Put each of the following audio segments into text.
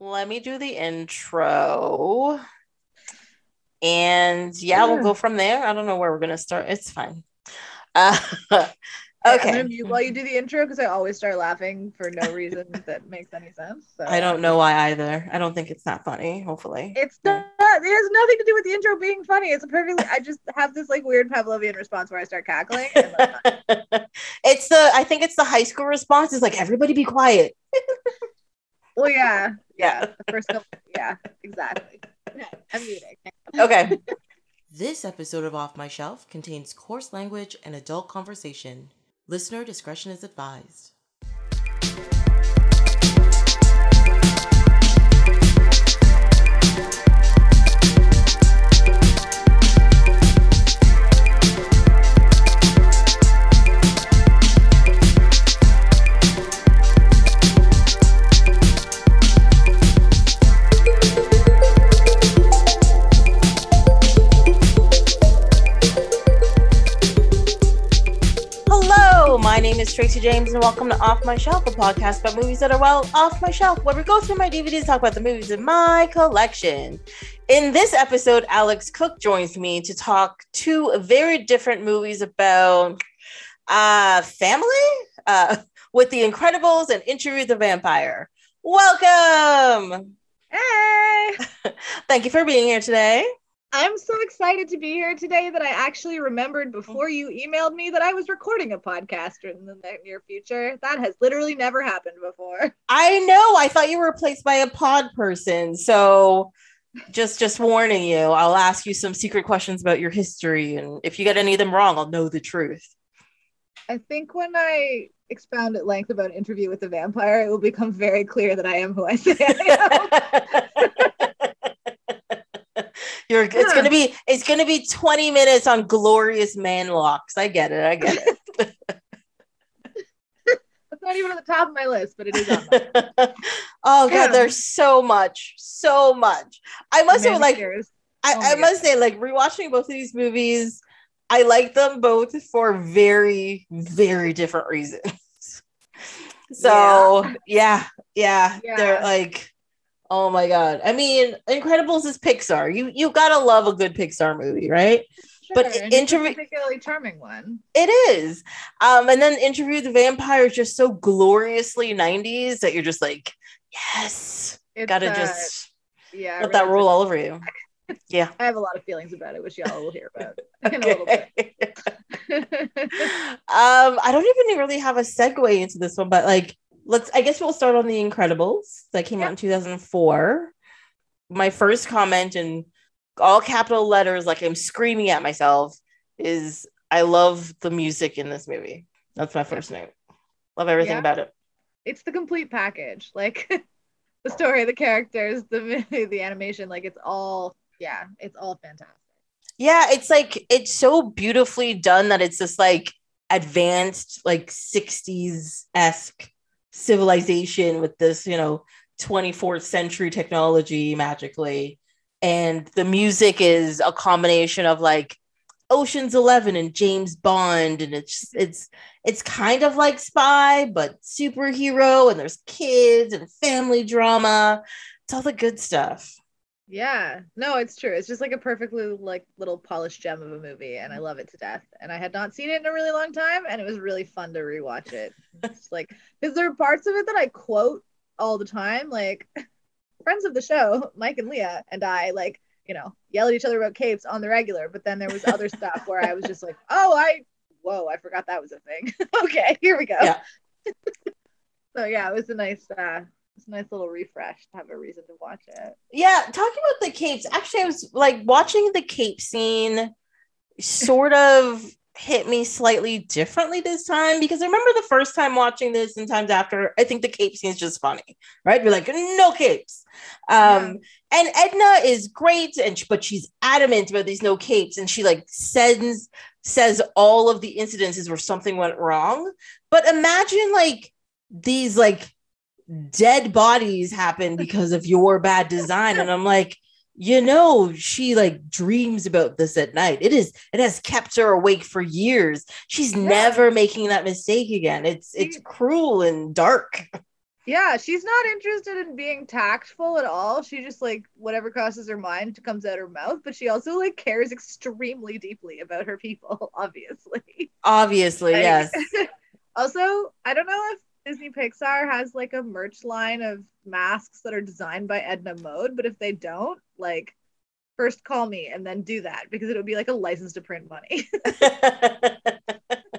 let me do the intro. And yeah, we'll go from there. I don't know where we're gonna start. It's fine. Uh, okay. Okay. while you do the intro, because I always start laughing for no reason that makes any sense. So I don't know why either. I don't think it's that funny. Hopefully, It's not. It has nothing to do with the intro being funny. It's a perfectly. I just have this like weird Pavlovian response where I start cackling. And it's the. I think it's the high school response. It's like everybody be quiet. Well, yeah, yeah. The first couple. Yeah, exactly. Okay, I'm muting. Okay. This episode of Off My Shelf contains coarse language and adult conversation. Listener discretion is advised. Is Tracy James, and welcome to Off My Shelf, a podcast about movies that are well off my shelf, where we go through my DVDs and talk about the movies in my collection. In this episode, Alex Cook joins me to talk two very different movies about uh, family uh, with The Incredibles and Interview the Vampire. Welcome! Hey, Thank you for being here today. I'm so excited to be here today that I actually remembered before you emailed me that I was recording a podcast in the near future. That has literally never happened before. I know. I thought you were replaced by a pod person. So just just warning you, I'll ask you some secret questions about your history. And if you get any of them wrong, I'll know the truth. I think when I expound at length about interview with the vampire, it will become very clear that I am who I say I am. You're it's Yeah. gonna be it's gonna be 20 minutes on glorious man locks. I get it, I get it. That's not even on the top of my list, but it is on oh god, Yeah. there's so much, so much. I must say, like. I, Oh I must say, like rewatching both of these movies, I like them both for very, very different reasons. so yeah, yeah, they're like, oh my god. I mean, Incredibles is Pixar. You you gotta love a good Pixar movie, right? but Sure, a interview- particularly charming one. It is. Um, and then Interview the Vampire is just so gloriously 90s that you're just like, yes, It's, gotta uh, just yeah. Let that really roll all over you. Yeah. I have a lot of feelings about it, which y'all will hear about in a little bit. Okay. um, I don't even really have a segue into this one, but like, let's. I guess we'll start on the Incredibles that came out in 2004. My first comment in all capital letters, like I'm screaming at myself, is I love the music in this movie. That's my first note. Love everything Yeah. about it. it's the complete package. Like the story, the characters, the the animation, like it's all yeah, it's all fantastic. Yeah, it's like it's so beautifully done that it's this like advanced, like 60s esque civilization with this, you know, 24th century technology magically. And the music is a combination of like Ocean's 11 and James Bond and it's it's it's kind of like spy but superhero and there's kids and family drama. It's all the good stuff. Yeah, no, it's true. It's just like a perfectly like little polished gem of a movie, and I love it to death. And I had not seen it in a really long time, and it was really fun to rewatch it. It's like because there are parts of it that I quote all the time, like friends of the show, Mike and Leah, and I like you know yell at each other about capes on the regular. But then there was other stuff where I was just like, oh, I whoa, I forgot that was a thing. okay, here we go. Yeah. so yeah, it was a nice, uh, it's a nice little refresh to have a reason to watch it. Yeah, talking about the capes, actually, I was like watching the cape scene sort of hit me slightly differently this time because I remember the first time watching this and times after, I think the cape scene is just funny, right? You're like, no capes. Um, and Edna is great, and but she's adamant about these no capes, and she like sends says all of the incidences where something went wrong. But imagine like these like dead bodies happen because of your bad design, and I'm like, you know, she like dreams about this at night. It is it has kept her awake for years. She's Yeah. never making that mistake again. It's it's cruel and dark. Yeah, she's not interested in being tactful at all. She just like whatever crosses her mind comes out her mouth, but she also like cares extremely deeply about her people, obviously. Obviously, Like- yes. also, I don't know if Disney Pixar has like a merch line of masks that are designed by Edna Mode, but if they don't, like first call me and then do that because it would be like a license to print money.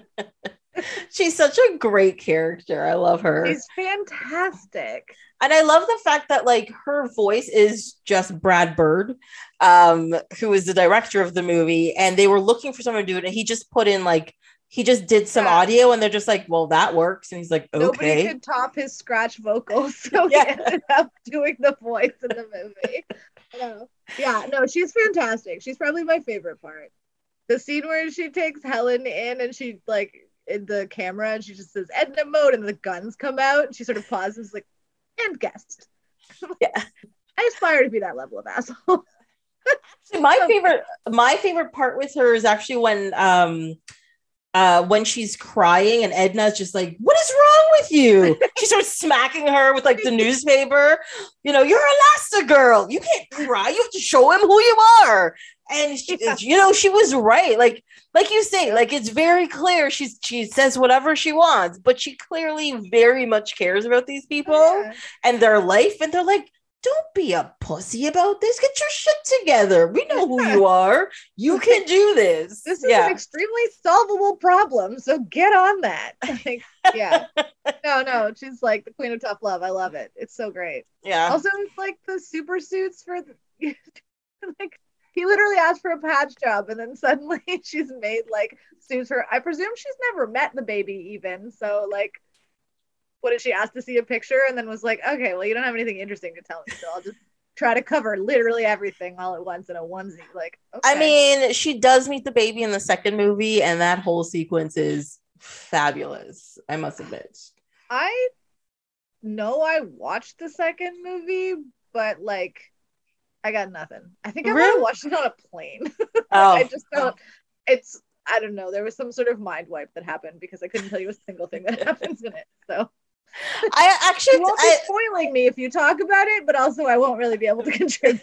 She's such a great character. I love her. She's fantastic. and I love the fact that like her voice is just Brad Bird, um, who is the director of the movie, and they were looking for someone to do it, and he just put in like he just did some Yeah. audio, and they're just like, well, that works, and he's like, okay. Nobody could top his scratch vocals, so Yeah. he ended up doing the voice in the movie. No. Yeah, no, she's fantastic. She's probably my favorite part. The scene where she takes Helen in and she like in the camera and she just says Edna mode and the guns come out and she sort of pauses like and guest. Yeah. I aspire to be that level of asshole. My favorite my favorite part with her is actually when um uh when she's crying and Edna's just like, What is wrong with you? she starts smacking her with like the newspaper. You know, you're Elastigirl. You can't cry. You have to show him who you are. And she, you know, she was right. Like, like you say, like it's very clear. She's she says whatever she wants, but she clearly very much cares about these people Yeah. and their life and they're like don't be a pussy about this get your shit together we know who you are you can do this This is yeah an extremely solvable problem, so get on that. Like, yeah. No, no, she's like the queen of tough love. I love it. It's so great. yeah Also, it's like the super suits for the, like he literally asked for a patch job, and then suddenly she's made like suits her. I presume she's never met the baby even. So like, what did she ask to see a picture, and then was like, okay, well you don't have anything interesting to tell me, so I'll just try to cover literally everything all at once in a onesie. Like, okay. i mean she does meet the baby in the second movie and that whole sequence is fabulous i must admit I know I watched the second movie, but like I got nothing. I think I might Really? have watched it on a plane. oh I just don't it's I don't know. There was some sort of mind wipe that happened because I couldn't tell you a single thing that happens in it. So i actually you won't be I, spoiling me if you talk about it, but also I won't really be able to contribute.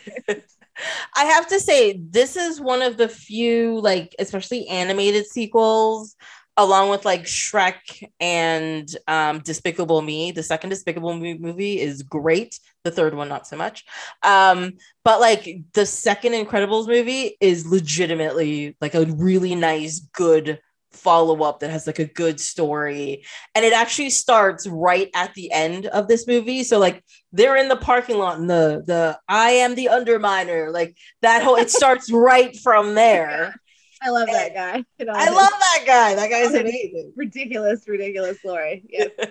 I have to say this is one of the few like especially animated sequels along with like Shrek and um Despicable Me. The second Despicable Me movie is great. The third one not so much. Um but like the second Incredibles movie is legitimately like a really nice good follow up that has like a good story and it actually starts right at the end of this movie so like they're in the parking lot and the the I am the underminer like that whole it starts right from there. I love that guy. I love that guy. That guy's amazing. ridiculous, ridiculous glory. Yes.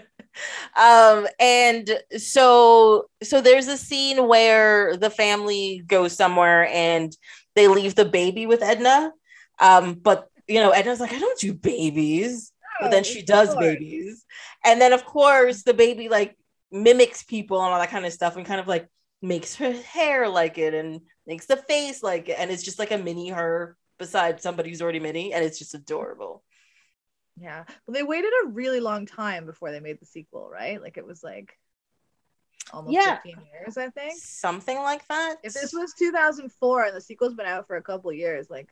um and so so there's a scene where the family goes somewhere and they leave the baby with Edna. Um but you know Edna's like I don't do babies. But then she does babies. And then of course the baby like mimics people and all that kind of stuff and kind of like makes her hair like it and makes the face like it and it's just like a mini her beside somebody who's already mini and it's just adorable. Yeah. Well, they waited a really long time before they made the sequel, right? Like it was like almost Yeah. 15 years, I think. Something like that. If this was 2004 and the sequel's been out for a couple of years, like,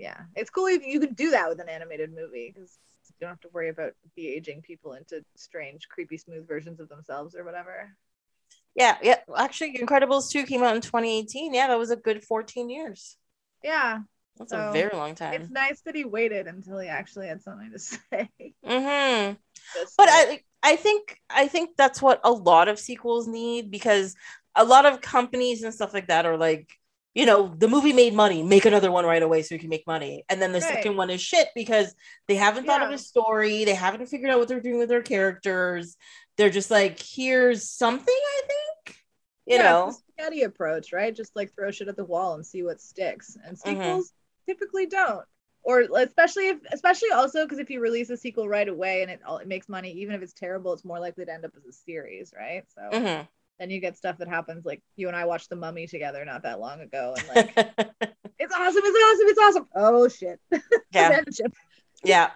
yeah, it's cool if you could do that with an animated movie because you don't have to worry about de-aging people into strange, creepy, smooth versions of themselves or whatever. Yeah, yeah. Actually, Incredibles 2 came out in 2018. Yeah, that was a good 14 years. Yeah, That's a very long time. it's nice that he waited until he actually had something to say. hmm Just But to- I I think I think that's what a lot of sequels need because a lot of companies and stuff like that are like, you know, the movie made money, make another one right away so we can make money. And then the Right. second one is shit because they haven't thought of a story, they haven't figured out what they're doing with their characters. They're just like, here's something, I think. You Yeah, know. spaghetti approach, right? Just like throw shit at the wall and see what sticks. And Mm-hmm. sequels typically don't. Or especially if, especially also because if you release a sequel right away and it all it makes money, even if it's terrible, it's more likely to end up as a series, right? So Mhm. Then you get stuff that happens like you and I watched The Mummy together not that long ago, and like it's awesome, it's awesome, it's awesome. Oh shit, yeah. Yeah.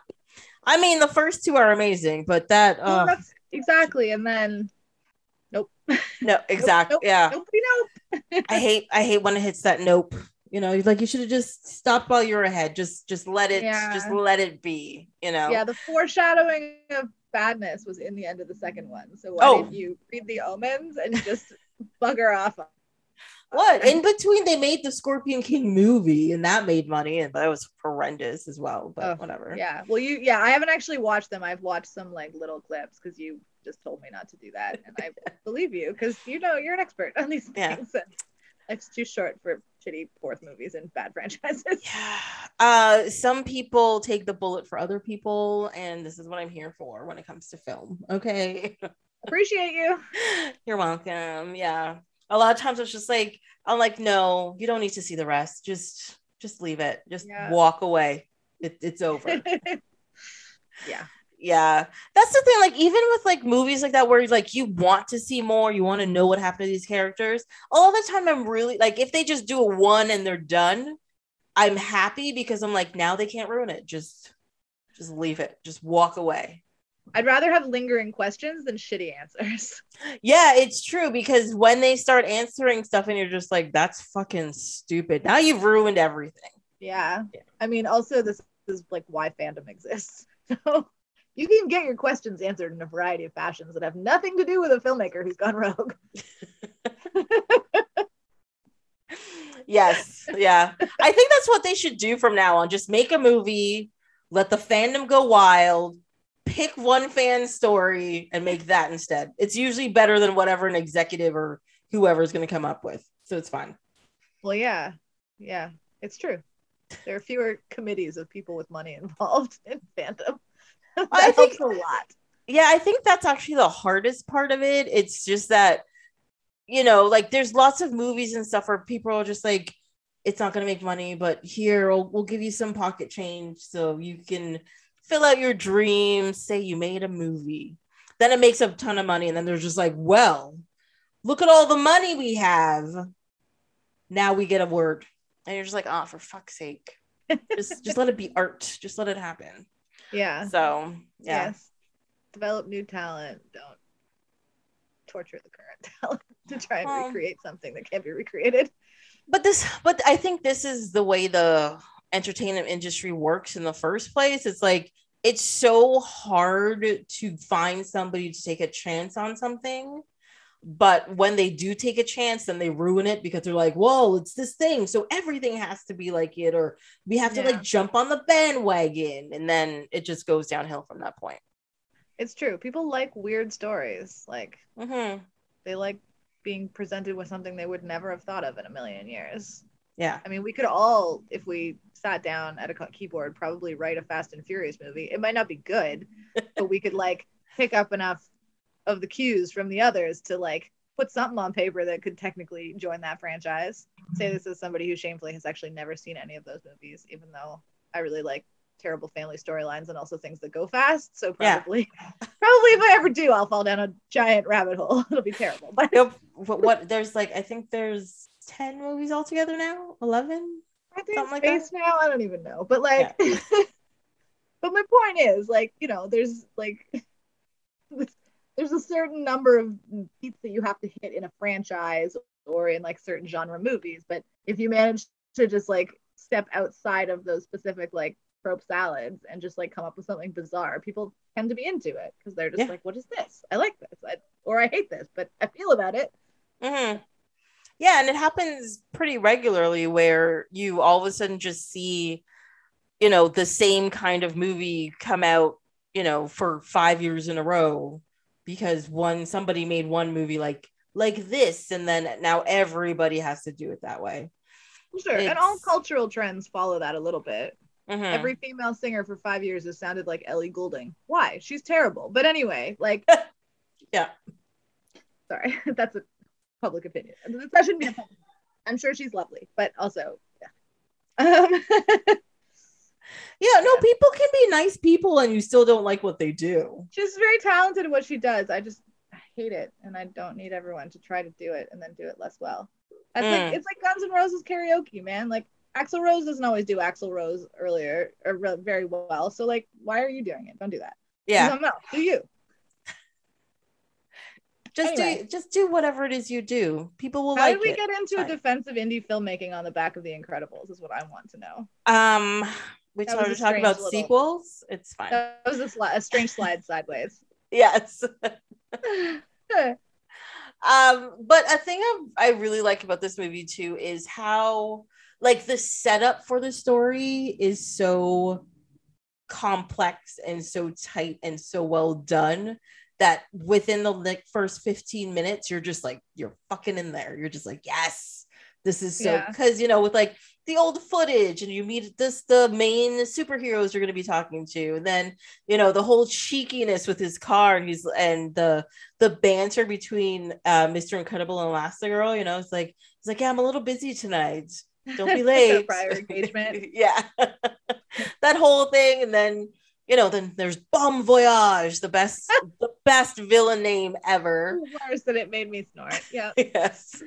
I mean, the first two are amazing, but that, uh, that's exactly. And then nope, No, exactly. Nope, yeah. Nope, nope. I hate I hate when it hits that nope. You know, like you should have just stopped while you're ahead. Just just let it Yeah. just let it be, you know. Yeah, the foreshadowing of badness was in the end of the second one. So why Oh. did you read the omens and just bugger off? What? Uh, in between they made the Scorpion King movie and that made money and that was horrendous as well, but Oh, whatever. Yeah. Well, you. Yeah, I haven't actually watched them. I've watched some like little clips because you just told me not to do that, and I believe you because you know you're an expert on these Yeah. things. And life's too short for shitty fourth movies and bad franchises. Yeah. Uh some people take the bullet for other people and this is what I'm here for when it comes to film. Okay. Appreciate you. You're welcome. Yeah. A lot of times it's just like I'm like, no, you don't need to see the rest. Just just leave it. Just Yeah. walk away. It, it's over. yeah. Yeah. That's the thing. Like, even with like movies like that, where like you want to see more, you want to know what happened to these characters. All the time, I'm really like, if they just do a one and they're done, I'm happy because I'm like, now they can't ruin it. Just just leave it. Just walk away. I'd rather have lingering questions than shitty answers. Yeah, it's true because when they start answering stuff and you're just like, that's fucking stupid. Now you've ruined everything. Yeah. Yeah. I mean, also this is like why fandom exists. So you can get your questions answered in a variety of fashions that have nothing to do with a filmmaker who's gone rogue. yes, yeah. I think that's what they should do from now on. Just make a movie, let the fandom go wild, pick one fan story and make that instead. It's usually better than whatever an executive or whoever is going to come up with. So it's fine. Well, yeah. Yeah. It's true. There are fewer committees of people with money involved in fandom. that I think- helps a lot. Yeah, I think that's actually the hardest part of it. It's just that, you know, like there's lots of movies and stuff where people are just like, it's not going to make money, but here we'll, we'll give you some pocket change so you can fill out your dreams. Say you made a movie, then it makes a ton of money, and then they're just like, well, look at all the money we have. Now we get a word, and you're just like, oh, for fuck's sake, just just let it be art. Just let it happen. Yeah. So yeah. Yes. Develop new talent. Don't torture the current talent to try and Well- recreate something that can't be recreated. but this but i think this is the way the entertainment industry works in the first place it's like it's so hard to find somebody to take a chance on something but when they do take a chance then they ruin it because they're like whoa it's this thing so everything has to be like it or we have to Yeah. like jump on the bandwagon and then it just goes downhill from that point It's true. People like weird stories. Like Mhm. they like being presented with something they would never have thought of in a million years. yeah I mean, we could all, if we sat down at a keyboard, probably write a Fast and Furious movie. It might not be good, but we could like pick up enough of the cues from the others to like put something on paper that could technically join that franchise. Say this as somebody who shamefully has actually never seen any of those movies, even though I really like terrible family storylines and also things that go fast. So Yeah. probably, probably if I ever do, I'll fall down a giant rabbit hole. It'll be terrible. But what, what there's like i think there's 10 movies altogether now 11 I think Something like space now. I don't even know. But like, but my point is, like, you know, there's like, there's a certain number of beats that you have to hit in a franchise or in like certain genre movies. But if you manage to just like step outside of those specific like trope salads and just like come up with something bizarre, people tend to be into it because they're just Yeah. like, what is this? I like this, I, or I hate this, but I feel about it. hmm Yeah, and it happens pretty regularly where you all of a sudden just see, you know, the same kind of movie come out, you know, for five years in a row because one somebody made one movie like like this, and then now everybody has to do it that way. Sure, and all cultural trends follow that a little bit. Mhm. every female singer for five years has sounded like Ellie Goulding. Why? She's terrible. But anyway, like, Yeah. Sorry, that's a public opinion. That shouldn't be a public. I'm sure she's lovely, but also, yeah. Um, yeah, no, people can be nice people and you still don't like what they do. she's very talented at what she does. I just I hate it, and I don't need everyone to try to do it and then do it less well. That's like Mm. it's like Guns N' Roses karaoke, man. Like Axl Rose doesn't always do Axl Rose earlier or re- very well. So like, why are you doing it? Don't do that. Yeah. Do you? just Anyway. do just do whatever it is you do. People will How like did we it. get into Fine. a defense of indie filmmaking on the back of The Incredibles? Is what I want to know. um, we started a talking about little- sequels. It's fine. That was a, sli- a strange slide sideways. yes. Um, but a thing I, I really like about this movie too is how like the setup for the story is so complex and so tight and so well done that within the like first 15 minutes you're just like you're fucking in there you're just like yes this is so Yeah. because you know with like the old footage and you meet this the main superheroes you're going to be talking to. And then you know the whole cheekiness with his car and he's and the the banter between uh mr incredible and elastigirl you know it's like it's like yeah i'm a little busy tonight. Don't be late. Prior engagement. yeah. That whole thing. And then you know then there's Bomb Voyage the best the best villain name ever Worse than it made me snort. Yeah. yes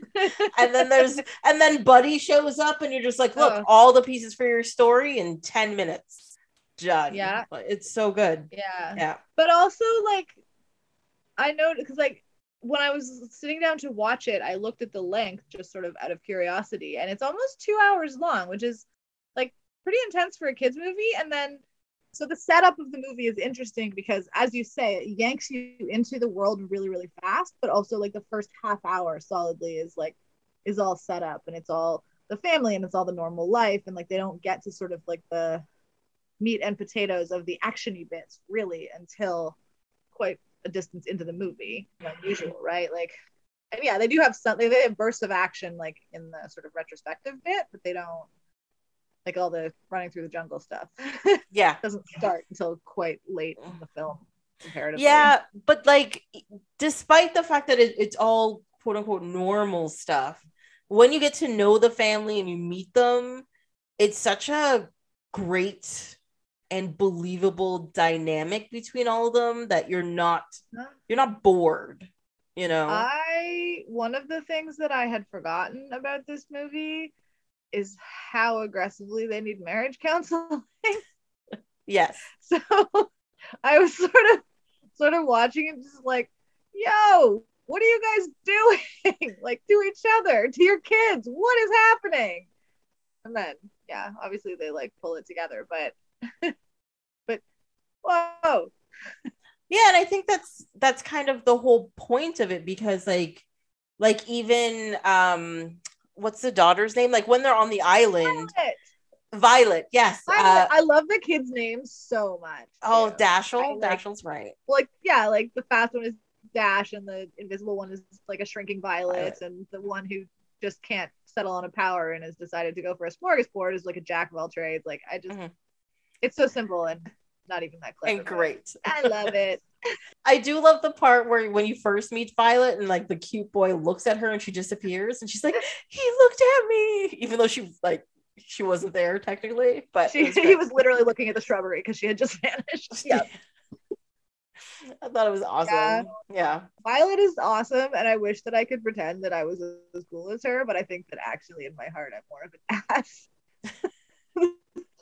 and then there's and then buddy shows up and you're just like look Oh. all the pieces for your story in 10 minutes done Yeah. it's so good Yeah. yeah But also, like, I know because, like, when I was sitting down to watch it, I looked at the length just sort of out of curiosity, and it's almost two hours long, which is like pretty intense for a kids movie. And then, so the setup of the movie is interesting because, as you say, it yanks you into the world really, really fast. But also, like, the first half hour solidly is like is all set up, and it's all the family, and it's all the normal life, and like they don't get to sort of like the meat and potatoes of the actiony bits really until quite a distance into the movie unusual right like yeah they do have some they have bursts of action like in the sort of retrospective bit but they don't like all the running through the jungle stuff. Yeah. Doesn't start until quite late in the film comparatively. Yeah but like despite the fact that it, it's all quote unquote normal stuff when you get to know the family and you meet them it's such a great and believable dynamic between all of them that you're not you're not bored you know? I one of the things that I had forgotten about this movie is how aggressively they need marriage counseling. yes So I was sort of sort of watching it just like, yo, what are you guys doing? like to each other, to your kids. What is happening? And then yeah, obviously they like pull it together, but but whoa. yeah and i think that's that's kind of the whole point of it because like like even um what's the daughter's name like when they're on the island Violet. violet yes uh, I love the kids' names so much. oh too. dashel like- dashel's right like yeah, like the fast one is Dash and the invisible one is like a shrinking violet, Violet. and the one who just can't settle on a power and has decided to go for a smorgasbord is like a jack of all trades. Like I just Mhm. it's so simple and not even that clever. and great I love it. i do love the part where when you first meet violet and like the cute boy looks at her and she disappears and she's like he looked at me even though she like she wasn't there technically but She, was he was literally looking at the shrubbery because she had just vanished. Yeah. i thought it was awesome Yeah. yeah. Violet is awesome, and I wish that I could pretend that I was as cool as her, but I think that actually in my heart I'm more of an ass.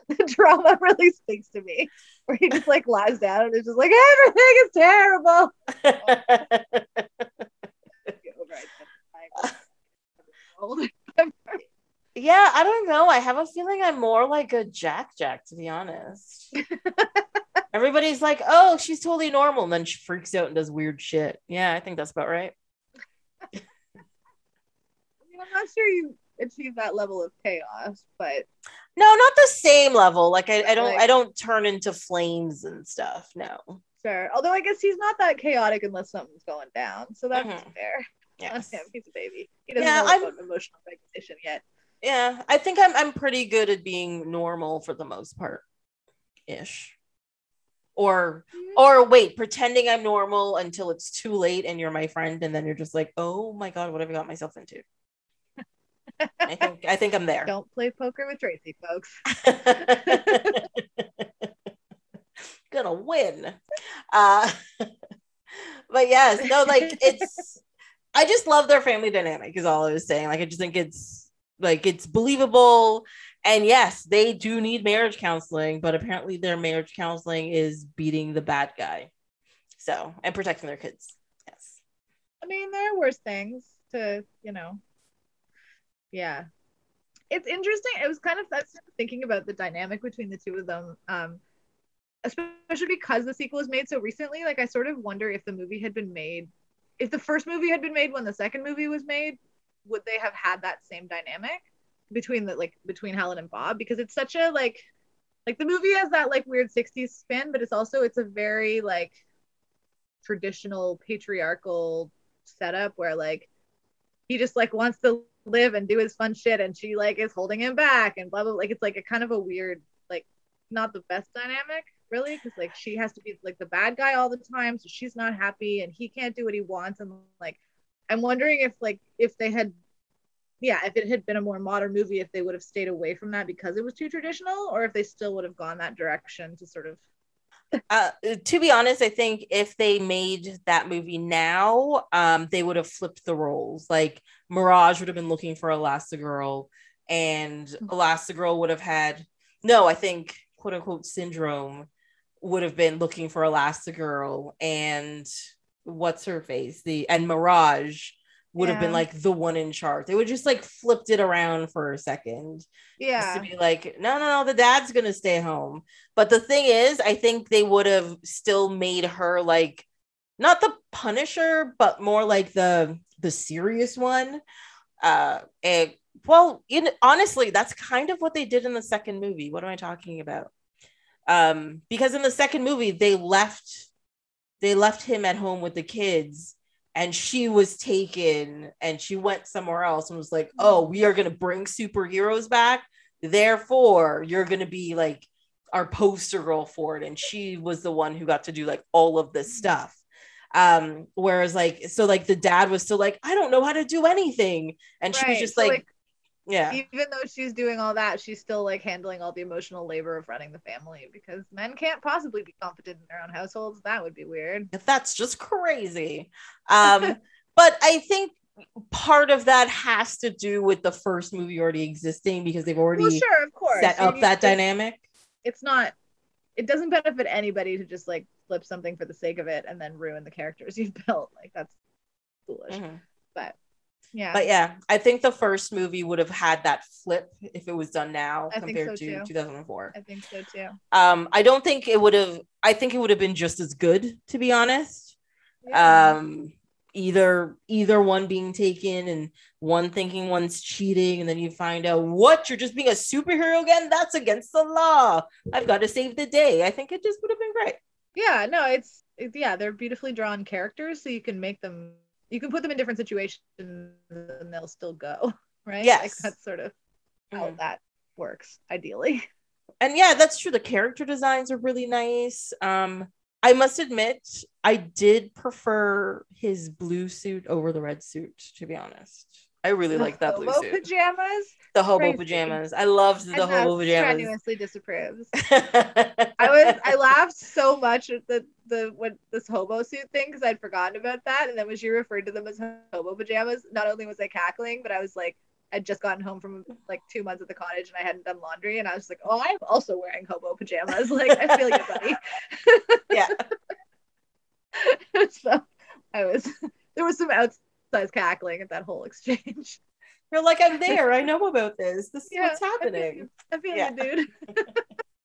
the drama really speaks to me, where he just like lies down and is just like everything is terrible. Get over it. I'm old. Yeah, I don't know. I have a feeling I'm more like a Jack Jack, to be honest. Everybody's like, oh, she's totally normal. And then she freaks out and does weird shit. Yeah, I think that's about right. I mean, I'm not sure you achieve that level of chaos, but No, not the same level. Like I, I don't Like- I don't turn into flames and stuff. No. sure. Although I guess he's not that chaotic unless something's going down, so that's Mhm. fair. Yes. him, he's a baby. He doesn't Yeah, know about emotional regulation yet. Yeah. I think I'm I'm pretty good at being normal for the most part. Ish. Or or wait, pretending I'm normal until it's too late and you're my friend, and then you're just like, oh my god, what have I got myself into? I think I think I'm there. Don't play poker with Tracy, folks. Gonna win. Uh, but yes, no, like it's. I just love their family dynamic. Is all I was saying. Like I just think it's like it's believable. And yes, they do need marriage counseling, but apparently their marriage counseling is beating the bad guy. So and protecting their kids. Yes. I mean, there are worse things to, you know. Yeah. It's interesting. It was kind of thinking about the dynamic between the two of them. Um, especially because the sequel was made so recently. Like I sort of wonder if the movie had been made if the first movie had been made when the second movie was made, would they have had that same dynamic between the like between Helen and Bob? Because it's such a like like the movie has that like weird 60s spin, but it's also it's a very like traditional patriarchal setup where like he just like wants to live and do his fun shit and she like is holding him back and blah blah like it's like a kind of a weird like not the best dynamic really because like she has to be like the bad guy all the time so she's not happy and he can't do what he wants and like i'm wondering if like if they had yeah if it had been a more modern movie if they would have stayed away from that because it was too traditional or if they still would have gone that direction to sort of uh, to be honest, I think if they made that movie now, um, they would have flipped the roles. Like Mirage would have been looking for Elastigirl, and mm-hmm. Elastigirl would have had no, I think quote unquote syndrome would have been looking for Elastigirl, and what's her face, the and Mirage would yeah. have been like the one in charge. They would just like flipped it around for a second. Yeah. to be like, no, no, no, the dad's gonna stay home. But the thing is, I think they would have still made her like not the punisher, but more like the the serious one. Uh and well, in honestly, that's kind of what they did in the second movie. What am I talking about? Um, because in the second movie, they left they left him at home with the kids and she was taken and she went somewhere else and was like, "Oh, we are going to bring superheroes back. Therefore, you're going to be like our poster girl for it." And she was the one who got to do like all of this stuff. Um, whereas like so like the dad was still like, "I don't know how to do anything." And right. she was just so, like, like yeah. Even though she's doing all that she's still like handling all the emotional labor of running the family because men can't possibly be competent in their own households. That would be weird. That's just crazy. Um but i think part of that has to do with the first movie already existing because they've already well, sure of course. set up that dynamic. It's not it doesn't benefit anybody to just like flip something for the sake of it and then ruin the characters you've built. Like that's foolish. Mm-hmm. but yeah. But yeah, I think the first movie would have had that flip if it was done now I compared so to 2004. I think so too. Um, I don't think it would have. I think it would have been just as good, to be honest. Yeah. Um, either either one being taken and one thinking one's cheating, and then you find out what you're just being a superhero again. That's against the law. I've got to save the day. I think it just would have been great. Yeah. No, it's, it's yeah. They're beautifully drawn characters, so you can make them you can put them in different situations and they'll still go right? Yes. like that's sort of how mm. that works ideally. And yeah that's true. The character designs are really nice. Um i must admit i did prefer his blue suit over the red suit to be honest I really like that blue suit. The hobo pajamas. The hobo Crazy. pajamas. I loved the and hobo pajamas. Strenuously disapproves. I was I laughed so much at the the what this hobo suit thing because I'd forgotten about that, and then when she referred to them as hobo pajamas, not only was I cackling, but I was like, I'd just gotten home from like two months at the cottage and I hadn't done laundry, and I was like, oh, I'm also wearing hobo pajamas. Like I feel you, buddy. yeah. so I was there was some outside size cackling at that whole exchange. You're like, I'm there. I know about this. This is yeah, what's happening. I feel, I feel yeah. you, dude.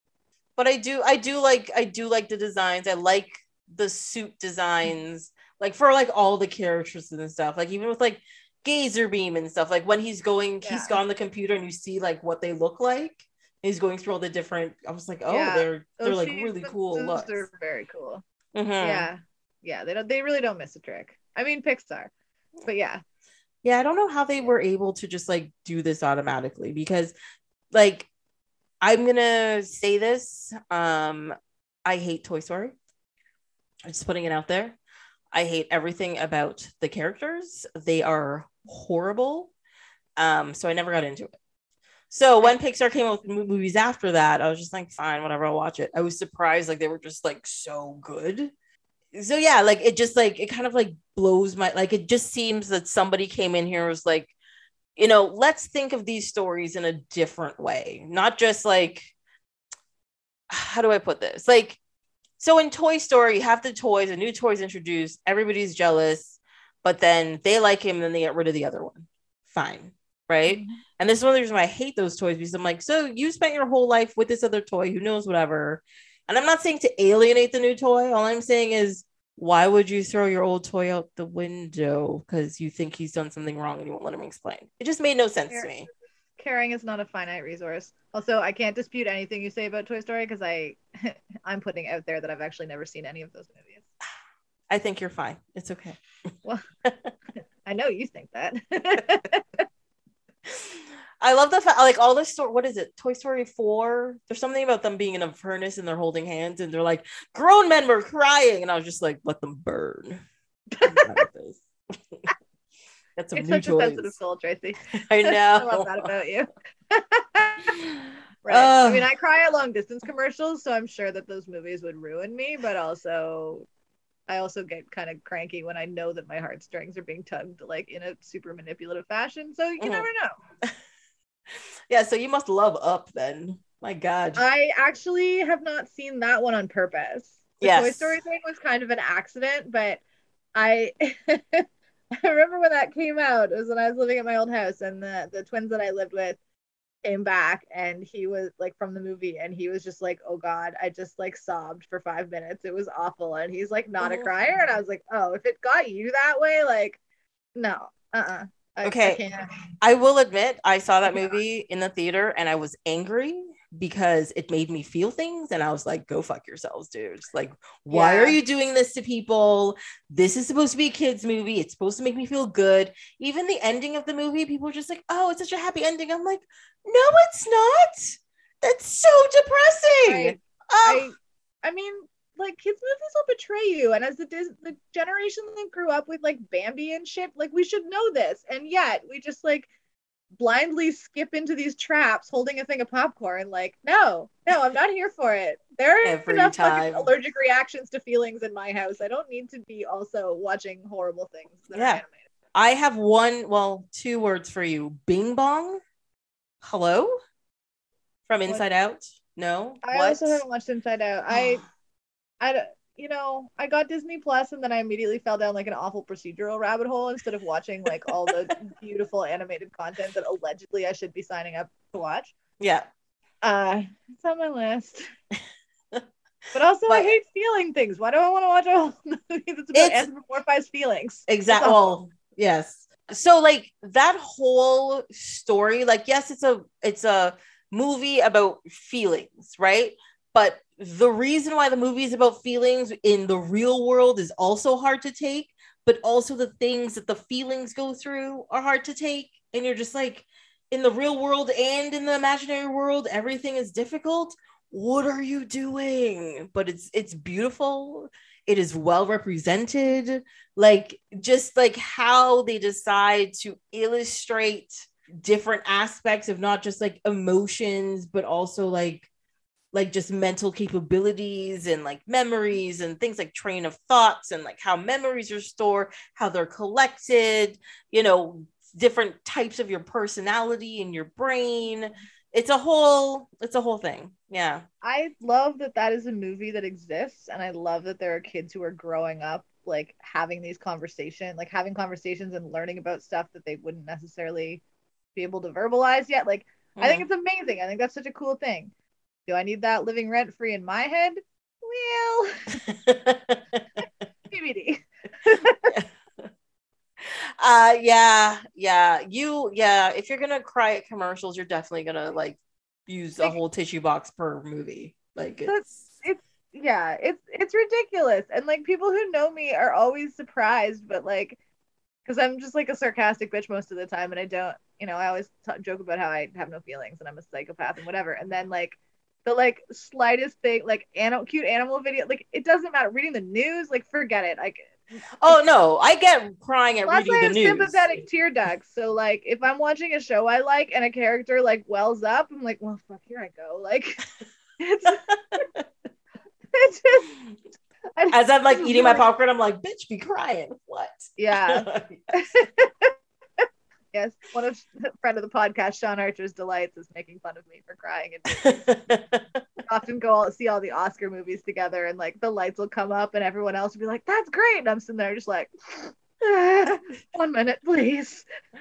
but I do, I do like, I do like the designs. I like the suit designs, like for like all the characters and stuff. Like even with like Gazer Beam and stuff. Like when he's going, yeah. he's on the computer and you see like what they look like. He's going through all the different. I was like, oh, yeah. they're they're like really cool looks. They're very cool. Mm-hmm. Yeah, yeah. They don't. They really don't miss a trick. I mean, Pixar but yeah. Yeah i don't know how they were able to just like do this automatically because like i'm gonna say this um i hate toy story. I'm just putting it out there. I hate everything about the characters. They are horrible. Um so i never got into it. So when Pixar came out with movies after that, I was just like, fine, whatever, I'll watch it. I was surprised, like they were just like so good so yeah like it just like it kind of like blows my like it just seems that somebody came in here was like you know let's think of these stories in a different way not just like how do i put this like so in toy story you have the toys a new toys introduced everybody's jealous but then they like him, and then they get rid of the other one. Fine, right? Mm-hmm. And this is one of the reasons why I hate those toys because I'm like, so you spent your whole life with this other toy, who knows, whatever. And I'm not saying to alienate the new toy. All I'm saying is, why would you throw your old toy out the window because you think he's done something wrong and you won't let him explain? It just made no sense to me. Caring is not a finite resource. Also, I can't dispute anything you say about Toy Story because I, I'm putting out there that I've actually never seen any of those movies. I think you're fine. It's okay. Well, I know you think that. I love the fact, like all this story. What is it? Toy Story 4. There's something about them being in a furnace and they're holding hands and they're like, grown men were crying. And I was just like, let them burn. I'm done with this. That's a such a sensitive soul, Tracy. I know. I love that about you. right. I mean, I cry at long distance commercials, so I'm sure that those movies would ruin me, but also I also get kind of cranky when I know that my heartstrings are being tugged like in a super manipulative fashion. So you Mhm. never know. Yeah, so you must love Up then. My God. I actually have not seen that one on purpose. The Yes. Toy Story thing was kind of an accident, but I I remember when that came out. It was when I was living at my old house, and the the twins that I lived with came back, and he was like from the movie, and he was just like, "Oh God!" I just like sobbed for five minutes. It was awful, and he's like not a Oh. crier, and I was like, "Oh, if it got you that way, like, no, uh, uh I, Okay. I. I will admit, I saw that movie in the theater and I was angry because it made me feel things. And I was like, go fuck yourselves, dude. Just like, why Yeah. are you doing this to people? This is supposed to be a kid's movie. It's supposed to make me feel good. Even the ending of the movie, people were just like, oh, it's such a happy ending. I'm like, no, it's not. That's so depressing. Right. Oh, I, I mean, like kids movies will betray you, and as the Dis- the generation that grew up with like Bambi and shit, like we should know this, and yet we just like blindly skip into these traps holding a thing of popcorn. Like, no, no, I'm not here for it. There are Every enough time. fucking allergic reactions to feelings in my house. I don't need to be also watching horrible things that Yeah. are animated. I have one, well, two words for you. Bing bong. Hello? From What? Inside Out? No? I what? also haven't watched Inside Out. I, ah. I, don't- you know, I got Disney Plus and then I immediately fell down like an awful procedural rabbit hole instead of watching like all the beautiful animated content that allegedly I should be signing up to watch. yeah. Uh, it's on my list. But also, I hate feeling things. Why do I want to watch a whole movie that's about anthropomorphized feelings? Exactly. Well, yes. So like that whole story, like yes, it's a it's a movie about feelings, right? But the reason why the movie is about feelings in the real world is also hard to take, but also the things that the feelings go through are hard to take. And you're just like, in the real world and in the imaginary world, everything is difficult. What are you doing? But it's it's beautiful. It is well represented. Like just like how they decide to illustrate different aspects of not just like emotions, but also like like just mental capabilities and like memories and things like train of thoughts and like how memories are stored, how they're collected, you know, different types of your personality in your brain. It's a whole it's a whole thing. Yeah. I love that that is a movie that exists, and I love that there are kids who are growing up like having these conversations, like having conversations and learning about stuff that they wouldn't necessarily be able to verbalize yet. Like, I think mm. it's amazing. I think that's such a cool thing. Do I need that living rent free in my head? Well, TBD. uh yeah yeah you yeah if you're gonna cry at commercials you're definitely gonna like use a whole tissue box per movie like That's it's it's yeah, it's it's ridiculous. And like people who know me are always surprised, but like because I'm just like a sarcastic bitch most of the time, and I don't, you know, I always t- joke about how I have no feelings and I'm a psychopath and whatever. And then like the like slightest thing, like animal cute animal video, like it doesn't matter. Reading the news, like forget it. Like oh no i get crying at reading I the have news sympathetic tear ducts. So, like, if I'm watching a show I like and a character like wells up, I'm like, well, fuck, here I go. Like, it's, it's just, as i'm like eating my popcorn i'm like bitch be crying what Yeah. Yes. One of the friend of the podcast, Sean Archer's delights, is making fun of me for crying. And often go all, see all the Oscar movies together, and like the lights will come up, and everyone else will be like, "That's great," and I'm sitting there just like, One minute, please. but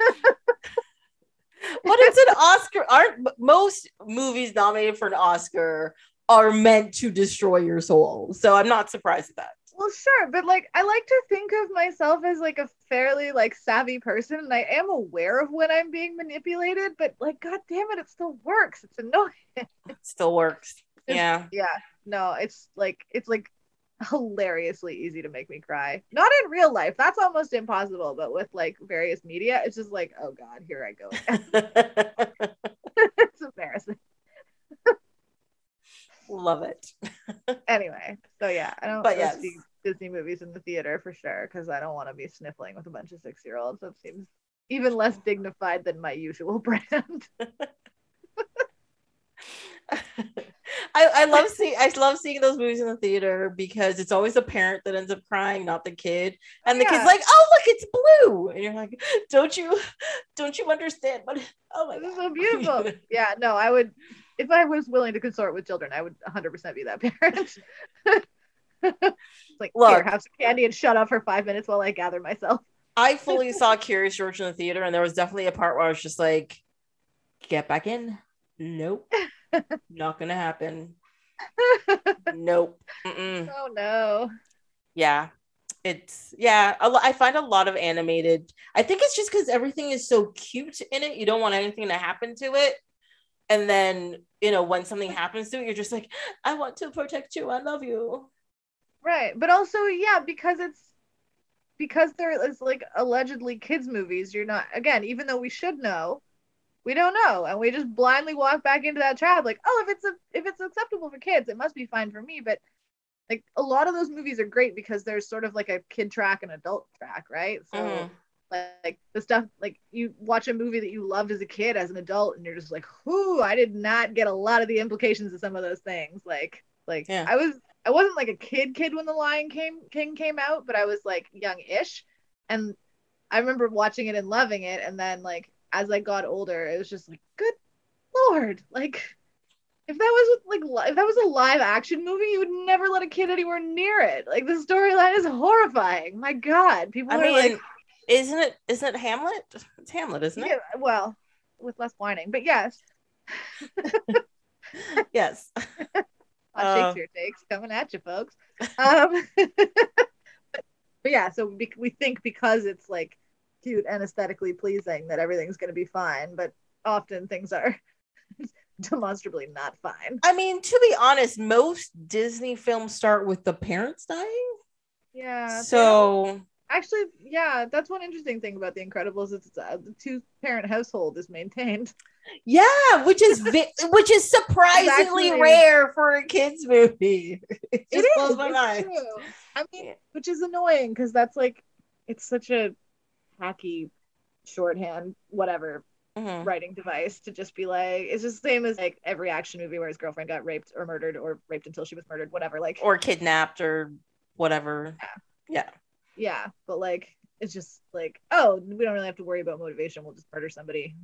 it's an Oscar. Aren't most movies nominated for an Oscar are meant to destroy your soul? So I'm not surprised at that. Well, sure, but like I like to think of myself as like a fairly like savvy person, and I am aware of when I'm being manipulated. But like, god damn it, it still works. It's annoying. It still works. It's- Yeah. Yeah. No, it's like it's like hilariously easy to make me cry. Not in real life. That's almost impossible, but with like various media, it's just like, oh god, here I go. again. it's embarrassing. Love it. Anyway, so yeah, I don't But yes. Disney movies in the theater for sure because I don't want to be sniffling with a bunch of six year olds. That seems even less dignified than my usual brand. I, I love seeing I love seeing those movies in the theater because it's always the parent that ends up crying, not the kid. And the Yeah. kid's like, "Oh, look, it's blue," and you're like, "Don't you, don't you understand?" But oh my This is god, so beautiful. yeah, no, I would if I was willing to consort with children, I would 100% be that parent. It's like, here, Look. have some candy and shut up for five minutes while I gather myself. I fully saw Curious George in the theater, and there was definitely a part where I was just like, "Get back in." Nope, not gonna happen. Nope. Mm-mm. Oh no. yeah it's yeah a lo- i find a lot of animated i think it's just because everything is so cute in it you don't want anything to happen to it and then you know when something happens to it you're just like i want to protect you i love you Right. But also, yeah, because it's because there is like allegedly kids movies, you're not again, even though we should know, we don't know. And we just blindly walk back into that trap like, oh, if it's a if it's acceptable for kids, it must be fine for me. But like a lot of those movies are great because there's sort of like a kid track and adult track, right? So Mhm. like, like the stuff like you watch a movie that you loved as a kid as an adult and you're just like whoo i did not get a lot of the implications of some of those things like like Yeah. i was i wasn't like a kid kid when the lion came king came out but i was like young-ish. And i remember watching it and loving it. And then like as i got older it was just like good lord. Like if that was like li- if that was a live action movie you would never let a kid anywhere near it. Like the storyline is horrifying. My god. People i are mean like isn't it isn't it hamlet? It's hamlet isn't it? Yeah, well, with less whining, but yes, yes hot Uh. Shakespeare takes coming at you, folks. Um, but, but yeah, so we, we think because it's like cute and aesthetically pleasing that everything's going to be fine, but often things are demonstrably not fine. i mean to be honest most disney films start with the parents dying Yeah. so actually, yeah, that's one interesting thing about The Incredibles. Is it's a the two parent household is maintained. Yeah, which is vi- which is surprisingly actually- rare for a kids movie. It It blows my it's mind. true. I mean, which is annoying because that's like, it's such a hacky shorthand, whatever Mhm. writing device to just be like, it's just the same as like every action movie where his girlfriend got raped or murdered or raped until she was murdered, whatever. Like, Or kidnapped or whatever. Yeah. Yeah. yeah, but like, it's just like, oh, we don't really have to worry about motivation. We'll just murder somebody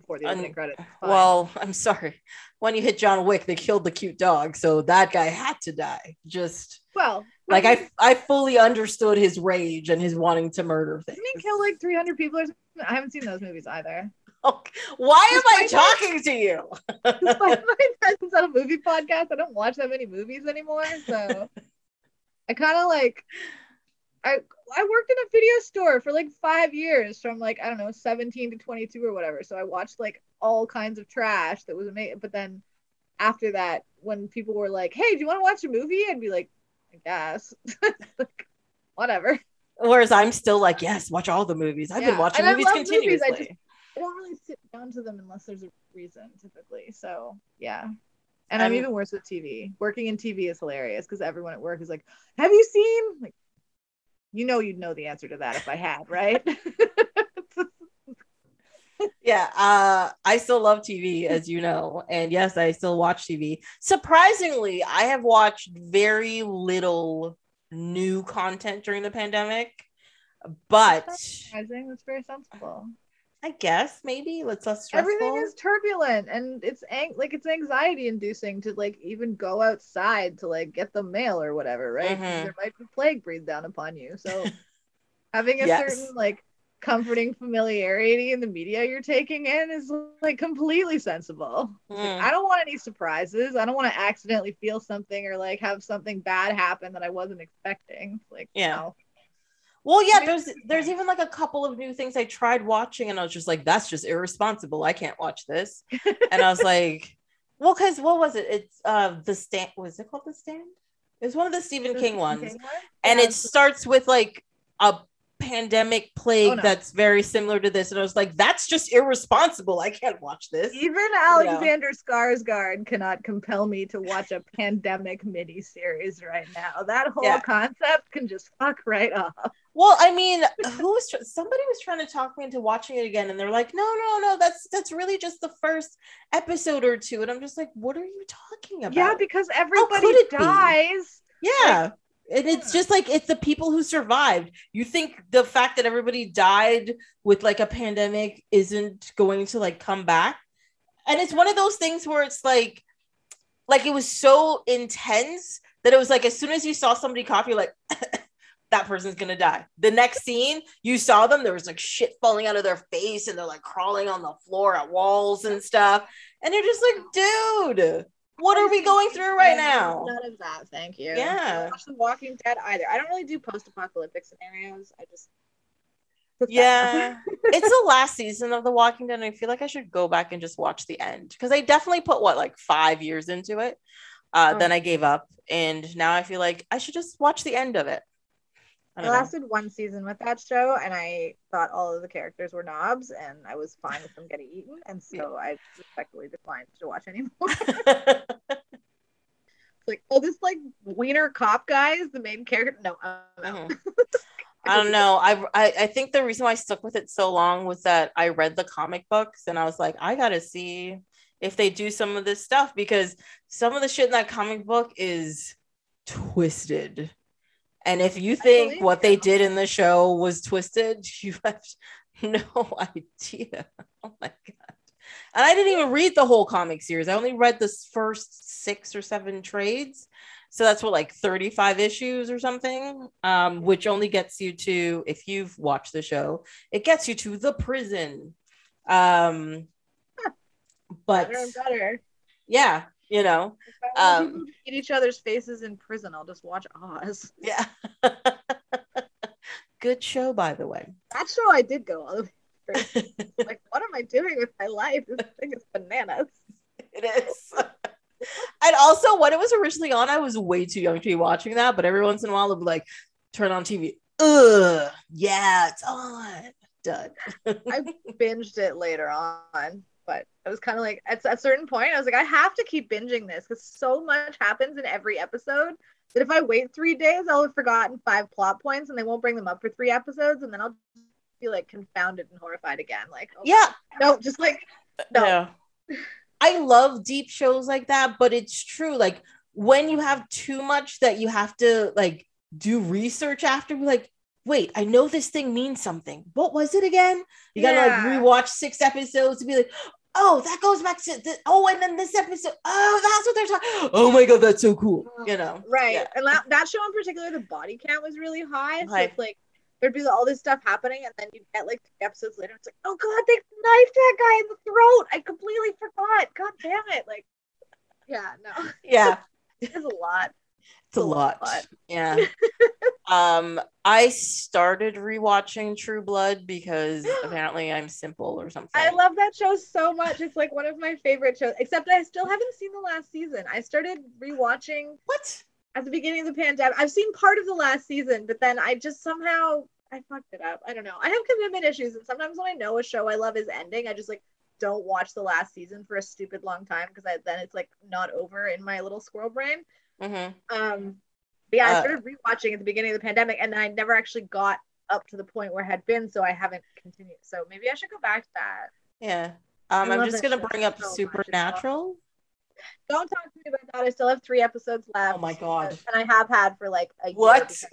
before the opening credits. Fine. Well, I'm sorry. When you hit John Wick, they killed the cute dog, so that guy had to die. Just well, like mean, I, I fully understood his rage and his wanting to murder things. didn't he kill like 300 people or something? I haven't seen those movies either. Oh, why am I Despite talking to you? Despite my presence on a movie podcast, I don't watch that many movies anymore. So I kind of like I I worked in a video store for like five years from like I don't know 17 to 22 or whatever. So I watched like all kinds of trash that was amazing. But then after that, when people were like, "Hey, do you want to watch a movie?" I'd be like, "I guess." like, whatever. Whereas I'm still like, yes, watch all the movies. I've been watching and I movies movies, I continuously. just- I don't really sit down to them unless there's a reason, typically. So yeah. And I'm, I'm- even worse with TV. Working in TV is hilarious because everyone at work is like, "Have you seen?" Like, you know, you'd know the answer to that if I had, right? yeah uh i still love tv as you know and yes i still watch tv surprisingly i have watched very little new content during the pandemic but Surprising. That's very sensible. I guess maybe let's less stressful Everything is turbulent, and it's ang- like it's anxiety inducing to like even go outside to like get the mail or whatever, right? Mhm. There might be plague breathed down upon you. So Having a Yes. certain like comforting familiarity in the media you're taking in is like completely sensible. It's like, Mm. I don't want any surprises. I don't want to accidentally feel something or like have something bad happen that I wasn't expecting. Like, Yeah. no. Well, yeah, there's there's even like a couple of new things I tried watching, and I was just like, that's just irresponsible. I can't watch this. and I was like, well, because what was it? It's uh the stand. Was it called the stand? It was one of the Stephen The King Stephen ones, King one? and Yeah, it starts with like a pandemic plague Oh, no. that's very similar to this. And I was like, that's just irresponsible. I can't watch this. Even Alexander Skarsgård cannot compel me to watch a pandemic miniseries right now. That whole Yeah. concept can just fuck right off. Well, I mean, who was tr- somebody was trying to talk me into watching it again, and they're like, "No, no, no, that's that's really just the first episode or two. And I'm just like, "What are you talking about?" Yeah, because everybody it be? dies. yeah, and it's just like it's the people who survived. You think the fact that everybody died with like a pandemic isn't going to like come back? And it's one of those things where it's like, like it was so intense that it was like as soon as you saw somebody cough, you're like, that person's gonna die. The next scene, you saw them, there was like shit falling out of their face, and they're like crawling on the floor at walls and stuff. And you're just like, dude, what are we going through right now? None of that, thank you. Yeah. I don't watch The Walking Dead either. I don't really do post-apocalyptic scenarios. I just Yeah, it's the last season of The Walking Dead. And I feel like I should go back and just watch the end because I definitely put what like five years into it. Uh, Oh. Then I gave up, and now I feel like I should just watch the end of it. I I don't know. lasted one season with that show, and I thought all of the characters were knobs, and I was fine with them getting eaten, and so I respectfully declined to watch anymore. It's like, oh, this like wiener cop guy is the main character. No, I'm out. Mhm. I don't know. I, I I think the reason why I stuck with it so long was that I read the comic books and I was like, I gotta see if they do some of this stuff because some of the shit in that comic book is twisted. And if you think what they did in the show was twisted, you have no idea. Oh my god. And I didn't even read the whole comic series. I only read the first six or seven trades. So that's what like 35 issues or something, um, which only gets you to, if you've watched the show, it gets you to the prison. Um, but better and better. yeah, you know, Um, eat each other's faces in prison, I'll just watch Oz. yeah. Good show, by the way. That show I did go all the way through. like, what am I doing with my life? This thing is bananas. It is. and also, when it was originally on, I was way too young to be watching that. But every once in a while, I'd be like, turn on TV. Ugh, yeah, it's on. Done. I binged it later on, but I was kind of like, at a certain point, I was like, I have to keep binging this because so much happens in every episode that if I wait three days, I'll have forgotten five plot points and they won't bring them up for three episodes, and then I'll be like confounded and horrified again. Like, oh, Yeah, no, just like, no. Yeah. I love deep shows like that, but it's true. Like when you have too much that you have to like do research after, be like, wait, I know this thing means something. What was it again? You gotta Yeah. like rewatch six episodes to be like, oh, that goes back to the, oh, and then this episode, oh, that's what they're talking. Oh my god, that's so cool. You know, Right. Yeah. And that, that show in particular, the body count was really high. So it's like there'd be all this stuff happening, and then you get like three episodes later, it's like, oh god, they knifed that guy in the throat. I completely forgot. God damn it. Like, yeah, no, yeah, it's a lot. it's a lot. Yeah. um, I started rewatching True Blood because apparently I'm simple or something. I love that show so much. It's like one of my favorite shows, except I still haven't seen the last season. I started rewatching what? at the beginning of the pandemic. I've seen part of the last season, but then I just somehow I fucked it up. I don't know. I have commitment issues, and sometimes when I know a show I love is ending, I just like don't watch the last season for a stupid long time because I then it's like not over in my little squirrel brain. Mhm. Um, but yeah, I Uh, started rewatching at the beginning of the pandemic, and I never actually got up to the point where it had been, so I haven't continued. So maybe I should go back to that. Yeah. Um, I I'm just gonna bring up so. Supernatural. Don't talk to me about that. I still have three episodes left. Oh my God. And I have had for like a year. What?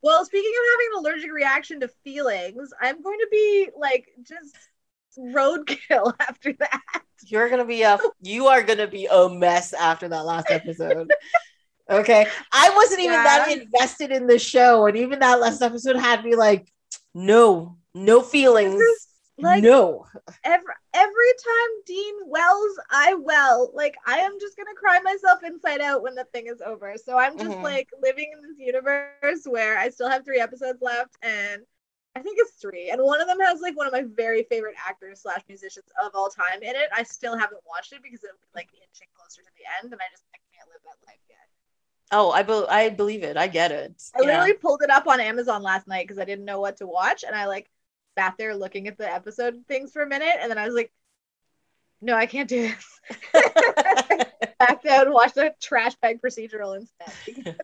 Well, speaking of having an allergic reaction to feelings, I'm going to be like just roadkill after that. You're gonna be a you are gonna be a mess after that last episode. Okay. I wasn't even that invested in the show. And even that last episode had me like, no, no feelings. Like no. every every time Dean wells, I well. Like I am just gonna cry myself inside out when the thing is over. So I'm just Mhm. like living in this universe where I still have three episodes left, and I think it's three. And one of them has like one of my very favorite actors slash musicians of all time in it. I still haven't watched it because it'll be like inching closer to the end, and I just I can't live that life. Oh, I, be- I believe it. I get it. I Yeah. literally pulled it up on Amazon last night because I didn't know what to watch, and I like sat there looking at the episode things for a minute, and then I was like, "No, I can't do this." Back out and watched a trash bag procedural instead because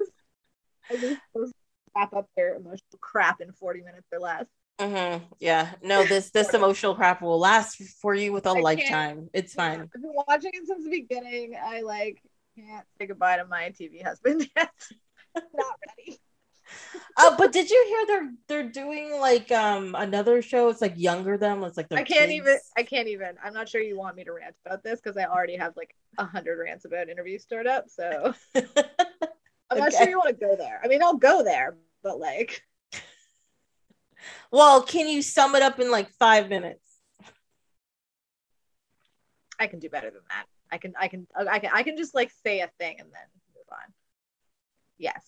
I those wrap up their emotional crap in forty minutes or less. Mhm. Yeah. No, this this emotional crap will last for you with a I can't- lifetime. It's fine. I've been watching it since the beginning. I like can't say goodbye to my TV husband yet. Not ready. Uh, but did you hear they're they're doing like um another show? It's like younger them. It's like I can't kids. even. I can't even. I'm not sure you want me to rant about this because I already have like a hundred rants about interviews stored up. So I'm not Okay. sure you want to go there. I mean, I'll go there, but like, well, can you sum it up in like five minutes? I can do better than that. I can. I can. I can. I can just like say a thing and then move on. Yes.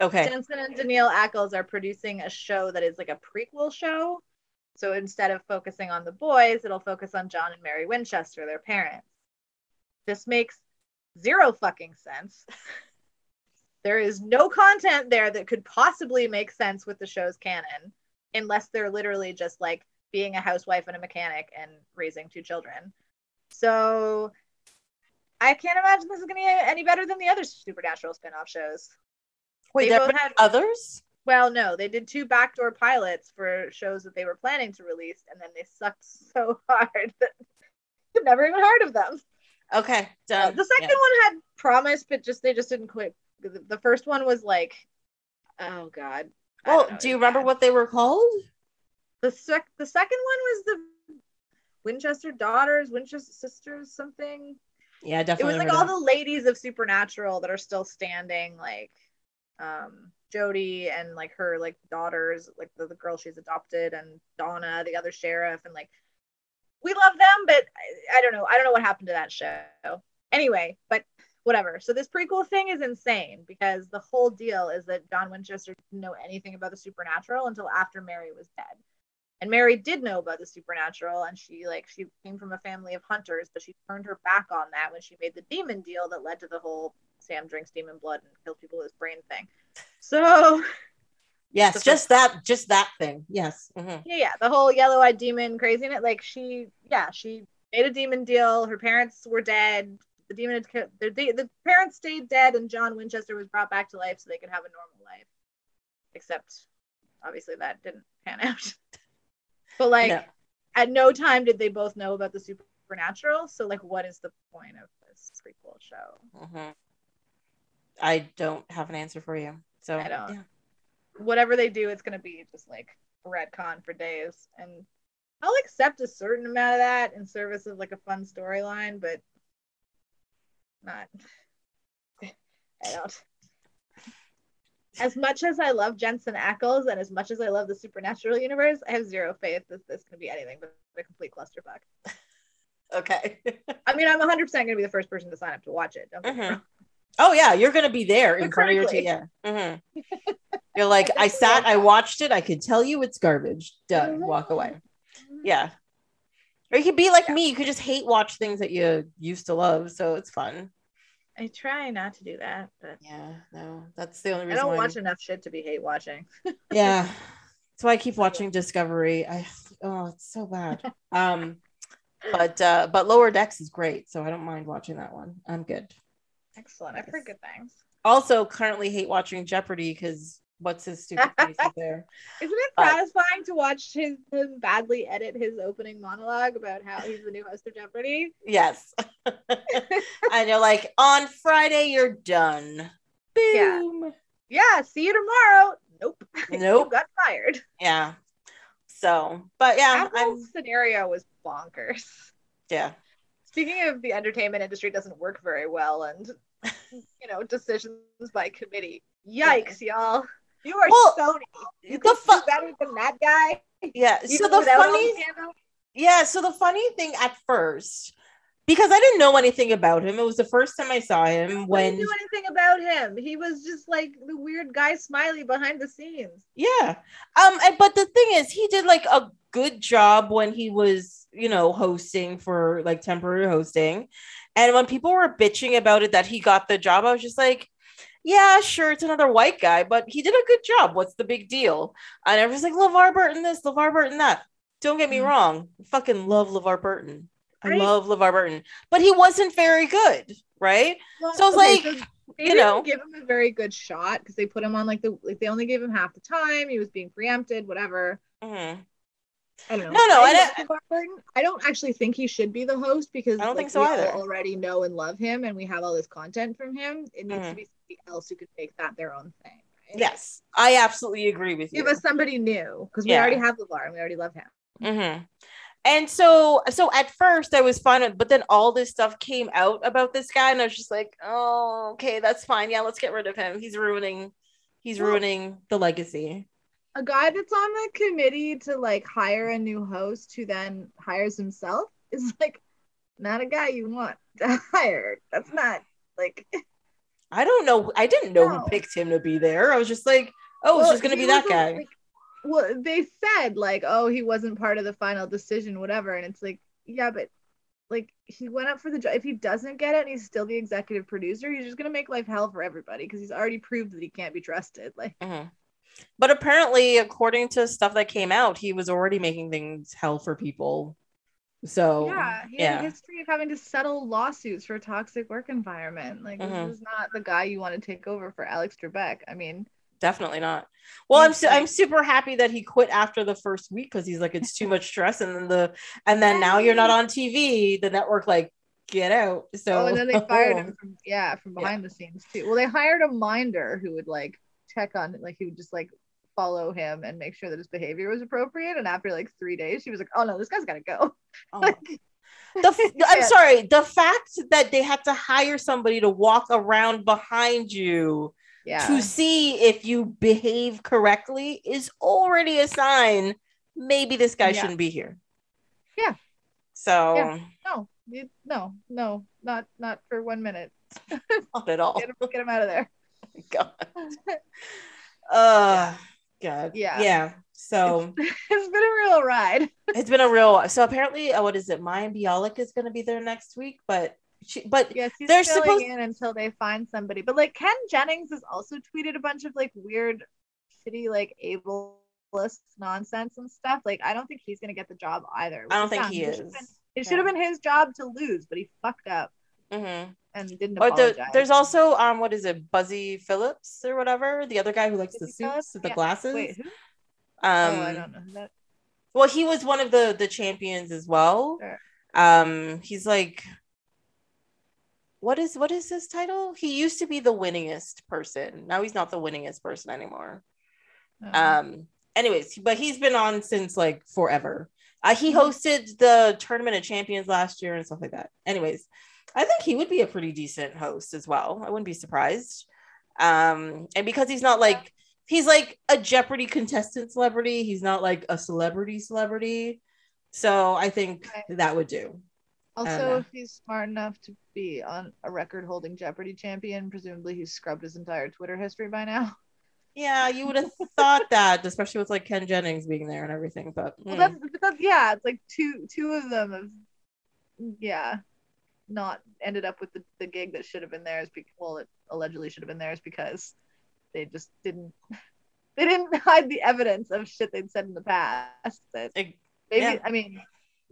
Okay. Jensen and Danneel Ackles are producing a show that is like a prequel show. So instead of focusing on the boys, it'll focus on John and Mary Winchester, their parents. This makes zero fucking sense. There is no content there that could possibly make sense with the show's canon, unless they're literally just like being a housewife and a mechanic and raising two children. So I can't imagine this is going to be any better than the other supernatural spin-off shows. Wait, They there both had- others? Well, no, they did two backdoor pilots for shows that they were planning to release, and then they sucked so hard that you've never even heard of them. Okay, done. the second Yeah. one had promise, but just they just didn't quit. The, the first one was like, oh god. Well, do you remember bad. what they were called? the sec? The second one was the Winchester daughters, Winchester sisters, something. Yeah, I it was like all the ladies of supernatural that are still standing like um jody and like her like daughters like the, the girl she's adopted and donna the other sheriff and like we love them but I, I don't know. I don't know what happened to that show. Anyway but whatever. So this prequel thing is insane because the whole deal is that john winchester didn't know anything about the supernatural until after mary was dead and Mary did know about the supernatural, and she like she came from a family of hunters, but she turned her back on that when she made the demon deal that led to the whole Sam drinks demon blood and kills people with his brain thing. So Yes, just that, just that thing. Yes. mhm. yeah, yeah, the whole yellow-eyed demon craziness. Like she, yeah, she made a demon deal. Her parents were dead. The demon had killed. The, the parents stayed dead, and John Winchester was brought back to life so they could have a normal life. Except, obviously, that didn't pan out. But like, No. at no time did they both know about the supernatural. So like, what is the point of this prequel show? Mhm. I don't have an answer for you. So I don't. yeah. Whatever they do, it's gonna be just like retcon for days, and I'll accept a certain amount of that in service of like a fun storyline, but not. I don't. As much as I love Jensen Ackles and as much as I love the supernatural universe, I have zero faith that this can be anything but a complete clusterfuck. Okay. I mean, I'm 100% going to be the first person to sign up to watch it. Don't get me Mhm. oh yeah, you're gonna be there in front of your. TV. Yeah. Mhm. You're like, I sat, I watched it. I could tell you it's garbage. Done. Walk away. Yeah. Or you could be like me. You could just hate watch things that you used to love. So it's fun. I try not to do that, but Yeah. No, that's the only reason. I don't watch enough shit to be hate watching. yeah that's why i keep watching discovery i oh it's so bad um but uh but lower decks is great so i don't mind watching that one i'm good Excellent. I've heard good things. also currently hate watching jeopardy because what's his stupid face there Isn't it But- satisfying to watch his him badly edit his opening monologue about how he's the new host of Jeopardy? yes and you're like on friday you're done Yeah. boom Yeah, see you tomorrow. Nope. nope got fired. yeah so but yeah That whole i'm scenario was bonkers. yeah Speaking of the entertainment industry doesn't work very well and you know, decisions by committee. Yikes, y'all. You are Well, Sony. You the fu- do better than that guy. Yeah. So the funny. Yeah, so the funny thing at first, because I didn't know anything about him, it was the first time I saw him when didn't know anything about him. He was just like the weird guy smiley behind the scenes. yeah. Um and, but the thing is he did like a good job when he was, you know, hosting for like temporary hosting. And when people were bitching about it that he got the job, I was just like yeah, sure, it's another white guy, but he did a good job. What's the big deal? And everyone's like, LeVar Burton this, LeVar Burton that. Don't get me Mhm. wrong. I fucking love LeVar Burton. I Right. love LeVar Burton, but he wasn't very good, right? Well, So it's okay, like, so you know. give him a very good shot because they put him on like the like they only gave him half the time. He was being preempted, whatever. Mhm. I don't know. No, no, I, I- Burton. I don't actually think he should be the host because I don't like, think so we either. already know and love him, and we have all this content from him. It needs Mhm. to be somebody else who could make that their own thing. Right? Yes, I absolutely agree with you. Give us somebody new because we Yeah. already have LeVar and we already love him. Mhm. And so, so at first I was fine, but then all this stuff came out about this guy, and I was just like, oh, okay, that's fine. Yeah, let's get rid of him. He's ruining, he's Well- ruining the legacy. A guy that's on the committee to like hire a new host who then hires himself is like not a guy you want to hire. That's not like I don't know. I didn't know No. who picked him to be there. I was just like, oh, it's just gonna be that guy. like- well, they said like, oh, he wasn't part of the final decision, whatever, and it's like, yeah, but like he went up for the job. If he doesn't get it, and he's still the executive producer, he's just gonna make life hell for everybody because he's already proved that he can't be trusted. Like, Mhm. But apparently, according to stuff that came out, he was already making things hell for people. So yeah, he yeah. had a history of having to settle lawsuits for a toxic work environment. Like, Mhm. this is not the guy you want to take over for Alex Trebek. I mean, definitely not. Well, I'm su- I'm super happy that he quit after the first week because he's like it's too much stress, and then the and then now you're not on TV. The network like get out. So oh, and then they fired him from yeah from behind the scenes too. Well, they hired a minder who would like check on like he would just like follow him and make sure that his behavior was appropriate. And after like three days, she was like, "Oh no, this guy's got to go." Oh. Like, the f- I'm sorry. The fact that they had to hire somebody to walk around behind you yeah, to see if you behave correctly is already a sign. Maybe this guy Yeah. shouldn't be here. Yeah. So Yeah. no, you- no, no, not not for one minute. not at all. Get him, get him out of there. God. Uh, God. Yeah. Yeah. So it's been a real ride. it's been a real. So apparently, uh, what is it? Mayim Bialik is going to be there next week, but she, but Yes, he's They're supposed- in until they find somebody. But like Ken Jennings has also tweeted a bunch of like weird, shitty, like ableist nonsense and stuff. Like I don't think he's gonna get the job either. I don't think he is. It should have been his job to lose, but he fucked up Mhm. and didn't Or the, there's also um, what is it? Buzzy Phillips or whatever, the other guy who likes the suits, Phillips? the Yeah. glasses. Wait, who? Um, oh, I don't know that. Well, he was one of the the champions as well. Sure. Um, he's like, what is what is his title? He used to be the winningest person. Now he's not the winningest person anymore. Oh. Um, anyways, but he's been on since like forever. Uh, he Mhm. hosted the tournament of champions last year and stuff like that. Anyways, I think he would be a pretty decent host as well. I wouldn't be surprised. Um, and because he's not like he's like a Jeopardy contestant celebrity, he's not like a celebrity celebrity. So I think Right. that would do. I don't know. also, if he's smart enough to be on a record-holding Jeopardy champion, presumably he's scrubbed his entire Twitter history by now. Yeah, you would have thought that, especially with like Ken Jennings being there and everything. But Well, mm, that's, because yeah, it's like two two of them have yeah, not ended up with the, the gig that should have been theirs. Because, well, it allegedly should have been theirs because they just didn't they didn't hide the evidence of shit they'd said in the past. That maybe yeah. I mean,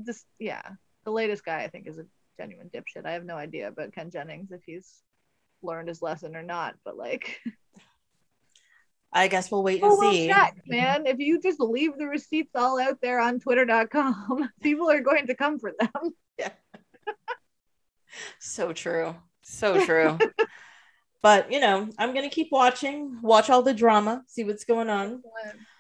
just yeah, the latest guy I think is a genuine dipshit. I have no idea about Ken Jennings if he's learned his lesson or not, but like. I guess we'll wait and Oh, we'll see. check, man. If you just leave the receipts all out there on twitter.com, people are going to come for them. So true. So true. but you know, I'm gonna keep watching, watch all the drama, see what's going on.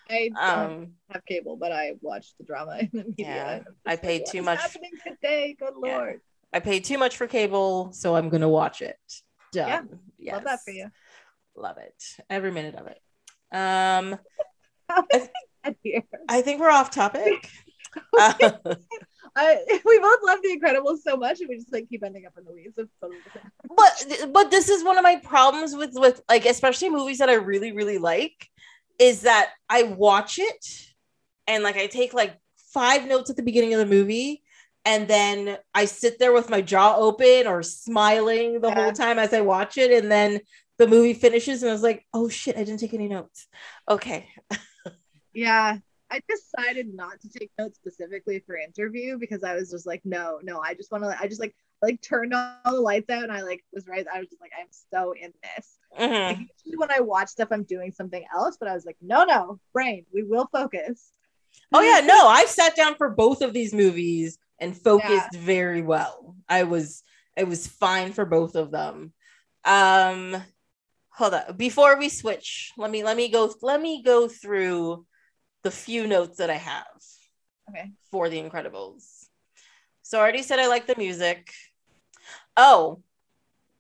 I don't Um have cable, but I watch the drama in the media. Yeah, I'm paid like, too much- happening today. Good Yeah. lord. I paid too much for cable, so I'm gonna watch it. Done. Yeah, Love that for you. Love it. Every minute of it. Um, Here. I think we're off topic. Uh, I, we both love The Incredibles so much, and we just like keep ending up in the weeds. Totally but but this is one of my problems with with like especially movies that I really really like is that I watch it and like I take like five notes at the beginning of the movie and then I sit there with my jaw open or smiling the Yeah. whole time as I watch it and then the movie finishes and I was like oh shit I didn't take any notes okay Yeah. I decided not to take notes specifically for interview because I was just like, no, no, I just want to, I just like, like turned all the lights out and I like was right. I was just like, I'm so in this. Mhm. Like, usually when I watch stuff, I'm doing something else, but I was like, no, no, brain, we will focus. oh yeah no I've sat down for both of these movies and focused very well I was it was fine for both of them um hold on before we switch let me let me go let me go through the few notes that i have Okay. for the incredibles so i already said i like the music oh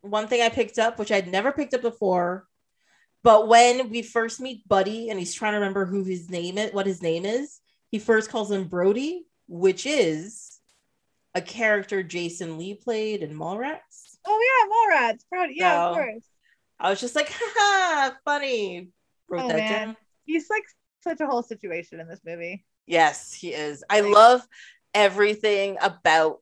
one thing i picked up which i'd never picked up before but when we first meet buddy and he's trying to remember who his name is what his name is he first calls him brody which is a character jason lee played in mallrats Oh yeah, Mallrats. Bro, yeah, of course. I was just like, haha, funny. Wrote Oh, that man. down. He's like such a whole situation in this movie. Yes, he is. I love everything about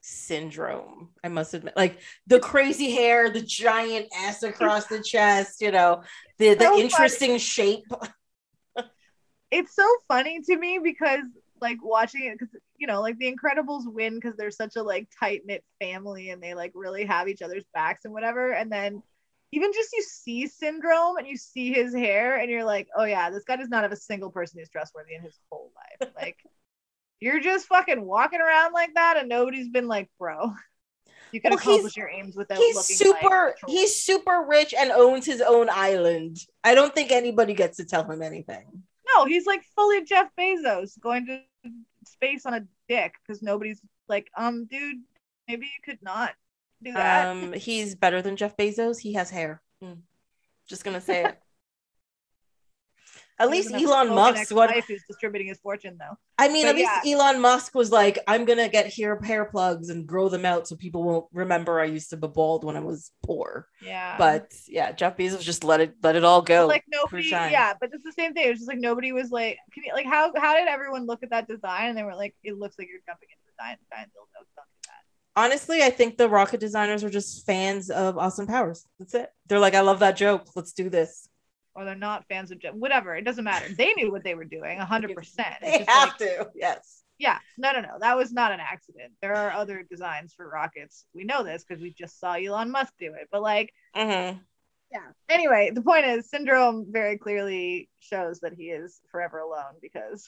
syndrome. I must admit, like the crazy hair, the giant ass across the chest, you know, the the So funny. interesting shape. It's so funny to me because like watching it because you know like the Incredibles win because they're such a like tight knit family and they like really have each other's backs and whatever. And then even just you see Syndrome and you see his hair and you're like, oh yeah, this guy does not have a single person who's trustworthy in his whole life. Like you're just fucking walking around like that and nobody's been like, bro, you can Well, accomplish your aims without He's looking super like he's super rich and owns his own island. I don't think anybody gets to tell him anything. No, he's like fully Jeff Bezos going to space on a dick because nobody's like, um, dude, maybe you could not do that. Um, he's better than Jeff Bezos. He has hair. Mm. Just gonna say it. At least doesn't have a Elon Musk. What who's distributing his fortune though. I mean, but at least Elon Musk was like, "I'm gonna get hair hair plugs and grow them out so people won't remember I used to be bald when I was poor." Yeah, But yeah, Jeff Bezos just let it let it all go. like nobody, yeah, but it's the same thing. It's just like nobody was like, can you, like how how did everyone look at that design and they were like, it looks like you're jumping into a giant giant dildo. Don't do that. Honestly, I think the rocket designers are just fans of Austin Powers. That's it. They're like, "I love that joke. Let's do this." Or they're not fans of Whatever, it doesn't matter. They knew what they were doing, hundred percent. They have to. Yes. Yeah, no, no, no. That was not an accident. There are other designs for rockets. We know this because we just saw Elon Musk do it. But like, hmm yeah. Anyway, the point is, Syndrome very clearly shows that he is forever alone because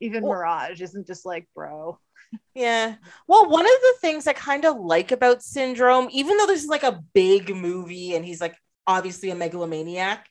even Well- Mirage isn't just like, bro. Yeah. Well, one of the things I kind of like about Syndrome, even though this is like a big movie and he's like obviously a megalomaniac,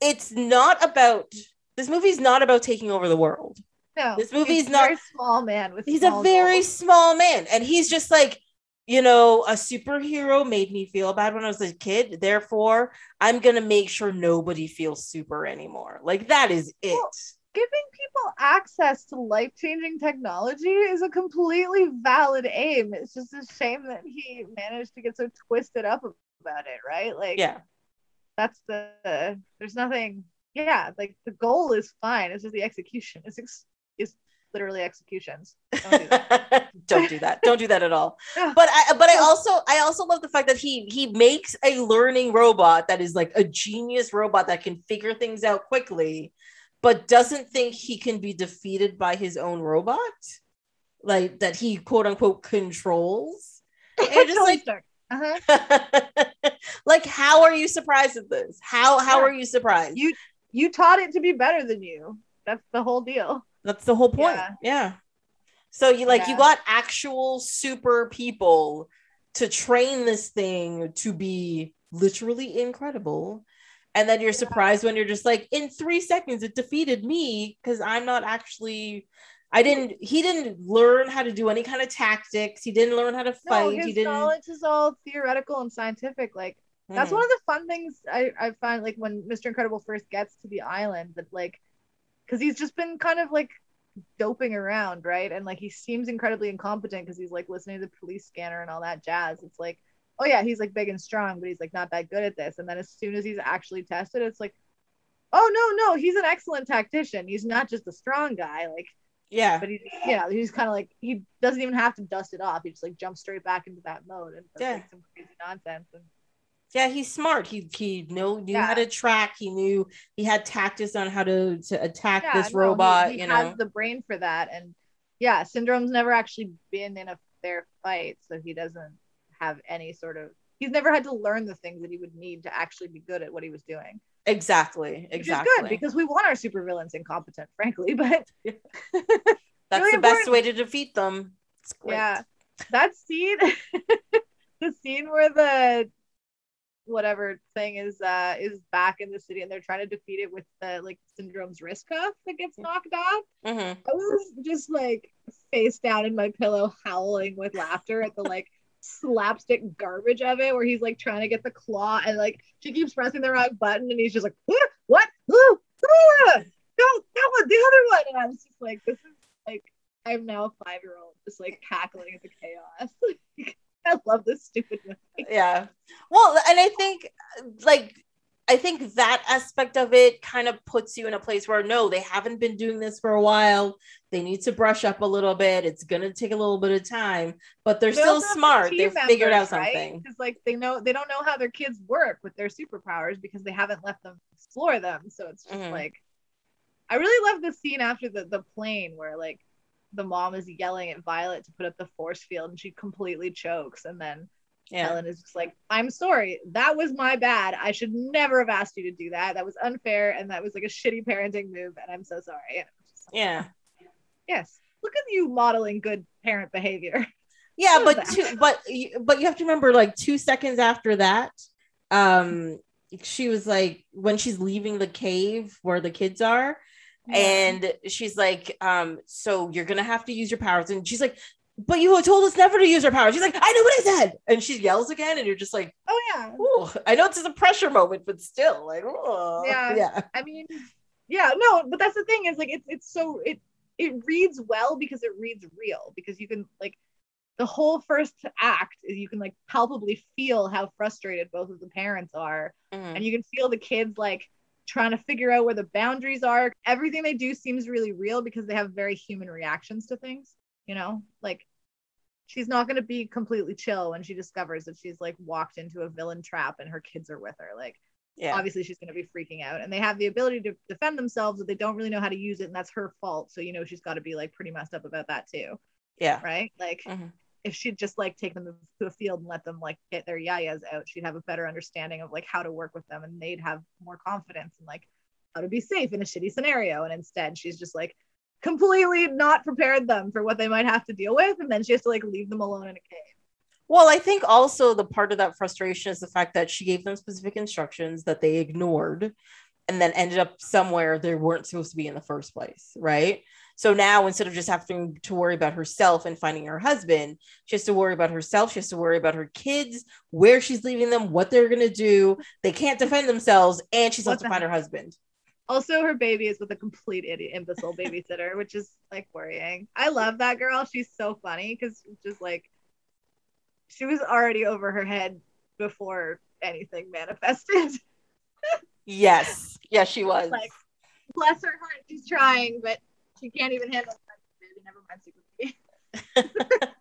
it's not about this movie's not about taking over the world. No, This movie's he's a not- very small man with. He's a very goals. small man and he's just like, you know, a superhero made me feel bad when I was a kid. Therefore, I'm going to make sure nobody feels super anymore. Like that is it. Well, giving people access to life changing technology is a completely valid aim. It's just a shame that he managed to get so twisted up about it, right? Like, Yeah. that's the there's nothing. Yeah, like the goal is fine. It's just the execution is ex- is literally executions. Don't do that. don't do that don't do that at all but i but i also i also love the fact that he he makes a learning robot that is like a genius robot that can figure things out quickly but doesn't think he can be defeated by his own robot like that he quote unquote controls And just like Uh-huh. like how are you surprised at this how how Yeah. are you surprised You you taught it to be better than you. That's the whole deal. That's the whole point. Yeah. Yeah. So you like you got actual super people to train this thing to be literally incredible. And then you're surprised when you're just like, in three seconds, it defeated me because I'm not actually I didn't. He didn't learn how to do any kind of tactics. He didn't learn how to fight. No, he his didn't. knowledge is all theoretical and scientific. Like that's Mhm. one of the fun things I, I find like when Mr. Incredible first gets to the island that like because he's just been kind of like doping around, right? And like he seems incredibly incompetent because he's like listening to the police scanner and all that jazz. It's like, oh yeah, he's like big and strong, but he's like not that good at this. And then as soon as he's actually tested, it's like, oh no, no, he's an excellent tactician. He's not just a strong guy. Like Yeah. but he you know he's kind of like he doesn't even have to dust it off he just like jumps straight back into that mode and does, Yeah. like some crazy nonsense and Yeah, he's smart. He he knew knew Yeah. how to track. He knew he had tactics on how to to attack yeah, this no, robot. he, you has know. the brain for that and yeah syndrome's never actually been in a fair fight so he doesn't have any sort of he's never had to learn the things that he would need to actually be good at what he was doing Exactly. Exactly. which is good because we want our supervillains incompetent frankly but That's really the best way to defeat them. Yeah. that scene the scene where the whatever thing is uh is back in the city and they're trying to defeat it with the like syndrome's wrist cuff that gets knocked off hmm i was just like face down in my pillow howling with laughter at the like slapstick garbage of it where he's like trying to get the claw and like she keeps pressing the wrong button and he's just like "Huh? what? Ah, no that one the other one. And i was just like this is like i'm now a five year old just like cackling at the chaos. I love this stupid movie. Yeah. Well, and I think like I think that aspect of it kind of puts you in a place where no, they haven't been doing this for a while. They need to brush up a little bit. It's gonna take a little bit of time, but they're They still smart. team They've figured out something. Because like they know they don't know how their kids work with their superpowers because they haven't let them explore them. So it's just Mhm. like I really love the scene after the the plane where like the mom is yelling at Violet to put up the force field and she completely chokes and then Yeah. Helen is just like, I'm sorry, that was my bad. I should never have asked you to do that. That was unfair and that was like a shitty parenting move and I'm so sorry. And I'm just like, Yeah. Yes. Look at you modeling good parent behavior. Yeah, but two, but but you have to remember, like two seconds after that, um, she was like when she's leaving the cave where the kids are, and she's like, um, so you're gonna have to use your powers, and she's like, but you told us never to use our powers. She's like, I know what I said, and she yells again, and you're just like, Oh yeah. Ooh, I know it's a pressure moment, but still, like, oh, Yeah. yeah, I mean, yeah, no, but that's the thing is like it's it's so it it reads well because it reads real because you can like the whole first act is you can like palpably feel how frustrated both of the parents are Mhm. and you can feel the kids like trying to figure out where the boundaries are everything they do seems really real because they have very human reactions to things you know like she's not going to be completely chill when she discovers that she's like walked into a villain trap and her kids are with her like yeah, obviously she's going to be freaking out and they have the ability to defend themselves but they don't really know how to use it and that's her fault so you know she's got to be like pretty messed up about that too. Yeah, right? Like Mhm. if she'd just like take them to a field and let them like get their yayas out she'd have a better understanding of like how to work with them and they'd have more confidence and like how to be safe in a shitty scenario and instead she's just like completely not prepared them for what they might have to deal with and then she has to like leave them alone in a cave Well, I think also the part of that frustration is the fact that she gave them specific instructions that they ignored and then ended up somewhere they weren't supposed to be in the first place, right? So now instead of just having to worry about herself and finding her husband, she has to worry about herself. She has to worry about her kids, where she's leaving them, what they're going to do. They can't defend themselves, and she's What supposed to find her husband. Also, her baby is with a complete idiot, imbecile babysitter, which is like worrying. I love that girl. She's so funny because just like she was already over her head before anything manifested. Yes. Yes, she was. like, bless her heart, she's trying, but she can't even handle baby. Never mind.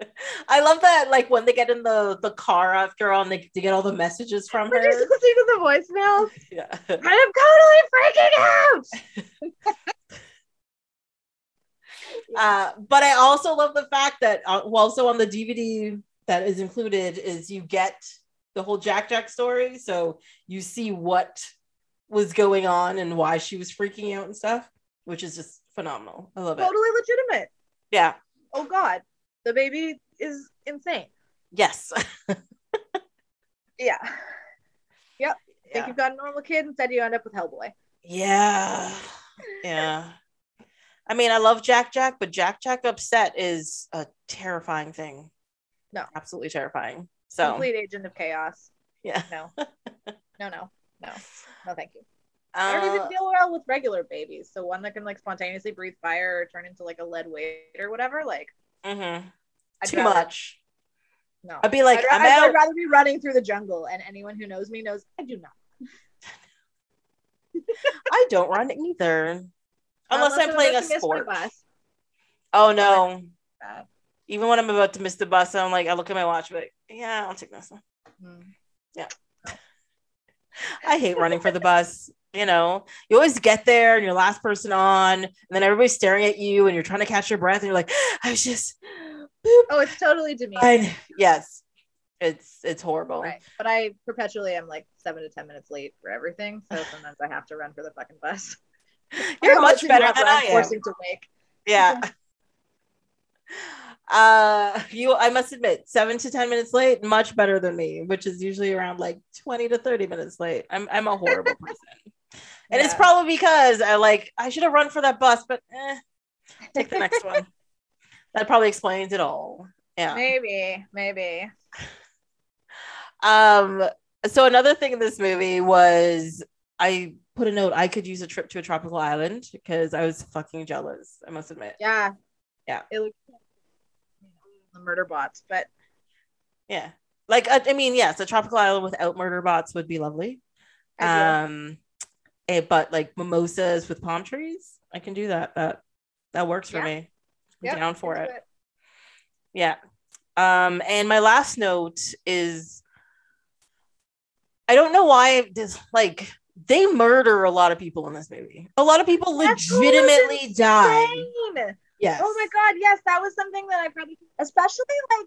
I love that, like when they get in the the car after all, and they, they get all the messages from We're just her. listening to the voicemail. Yeah. I'm totally freaking out. Uh, but I also love the fact that uh, well, also on the DVD that is included is you get the whole Jack Jack story, so you see what was going on and why she was freaking out and stuff, which is just phenomenal. I love it. Totally legitimate. Yeah. Oh God, the baby is insane. Yes. Yeah. Yep. Think you've got a normal kid, instead you end up with Hellboy. Yeah. Yeah. I mean, I love Jack Jack, but Jack Jack upset is a terrifying thing. No. absolutely terrifying. So Complete agent of chaos. yeah, No. no, no, no. No, thank you. I don't even Uh, deal well with regular babies. So one that can like spontaneously breathe fire or turn into like a lead weight or whatever, like mhm. I'd too rather- much. No. I'd be like, I'd, out. I'd rather be running through the jungle, and anyone who knows me knows I do not. I don't run either, unless I'm I'm playing a about to miss my sport. Oh no! Even when I'm about to miss the bus, I'm like, I look at my watch, but yeah, I'll take this one. Hmm. I hate running for the bus. You know, you always get there and you're the last person on, and then everybody's staring at you, and you're trying to catch your breath, and you're like, I was just. Oh, it's totally demeaning. Yes, it's it's horrible. Right. But I perpetually am like seven to ten minutes late for everything. So sometimes I have to run for the fucking bus. You're much better than I'm I am. Forcing to wake. Yeah. Uh, you, I must admit, seven to ten minutes late, much better than me, which is usually around like twenty to thirty minutes late. I'm I'm a horrible person, and it's probably because I like I should have run for that bus, but eh, take the next one. That probably explains it all. Yeah. Maybe, maybe. Um. So another thing in this movie was I put a note. I could use a trip to a tropical island because I was fucking jealous. I must admit. Yeah. Yeah. It looks the murder bots, but Yeah. Like I, I mean, yes, a tropical island without murder bots would be lovely. Um, eh, but like mimosas with palm trees, I can do that. That that works for Yeah. me. Yep, down for into it. Yeah. Um, and my last note is I don't know why this like they murder a lot of people in this movie. A lot of people That's legitimately die. Yes. Oh my god, yes, that was something that I probably especially like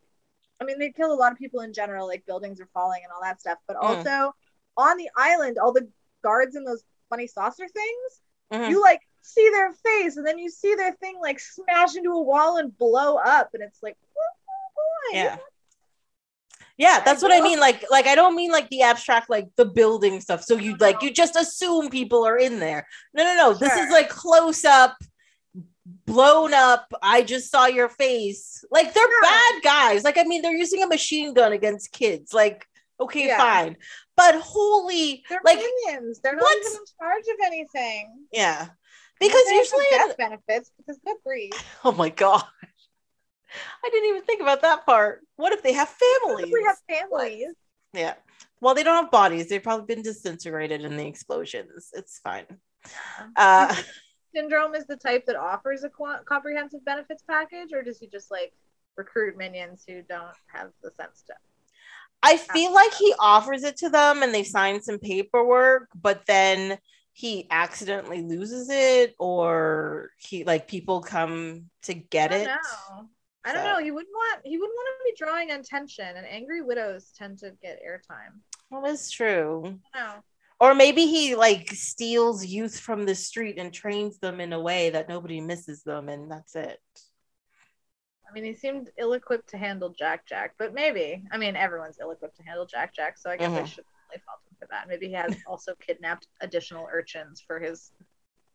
I mean they kill a lot of people in general, like buildings are falling and all that stuff, but Mm. also on the island, all the guards in those funny saucer things, Mhm. you like see their face and then you see their thing like smash into a wall and blow up and it's like why? Yeah. Yeah, that's what I mean. Like, like I don't mean like the abstract, like the building stuff. So you like you just assume people are in there. No, no, no. This is like close up, blown up. I just saw your face. Like they're Yeah. bad guys. Like I mean, they're using a machine gun against kids. Like okay, Yeah. fine. But holy, They're like minions. They're not even in charge of anything. yeah, because They have some usually, death benefits because good grief. oh my god, I didn't even think about that part. What if they have families? We have families. Yeah. Well, they don't have bodies. They've probably been disintegrated in the explosions. It's fine. Uh, Syndrome is the type that offers a comprehensive benefits package, or does he just like recruit minions who don't have the sense to? I feel like he offers it to them and they sign some paperwork, but then he accidentally loses it or he like people come to get I it. know. I don't know. He wouldn't want. He wouldn't want to be drawing attention, and angry widows tend to get airtime. Well, that's true. No. Or maybe he like steals youth from the street and trains them in a way that nobody misses them and that's it. I mean, he seemed ill-equipped to handle Jack Jack, but maybe. I mean, everyone's ill-equipped to handle Jack Jack, so I guess I Mhm. should really fault for that. Maybe he has also kidnapped additional urchins for his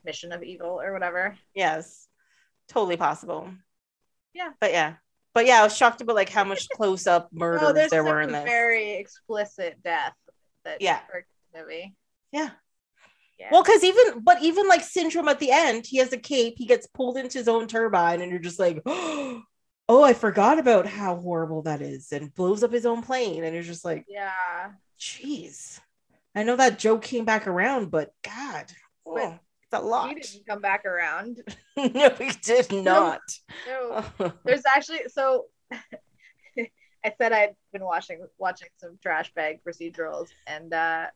mission of evil or whatever. Yes, totally possible. Yeah. but yeah, but yeah, I was shocked about like how much close up murders Oh, there were in this. very explicit death that Yeah. movie. Yeah. Yeah. Well, because even but even like Syndrome at the end, he has a cape, he gets pulled into his own turbine, and you're just like, oh, I forgot about how horrible that is, and blows up his own plane, and you're just like, yeah. jeez. I know that joke came back around, but God, oh, But it's a lot. He didn't come back around. no, he did not. No. There's actually so I said I'd been watching watching some trash bag procedurals and uh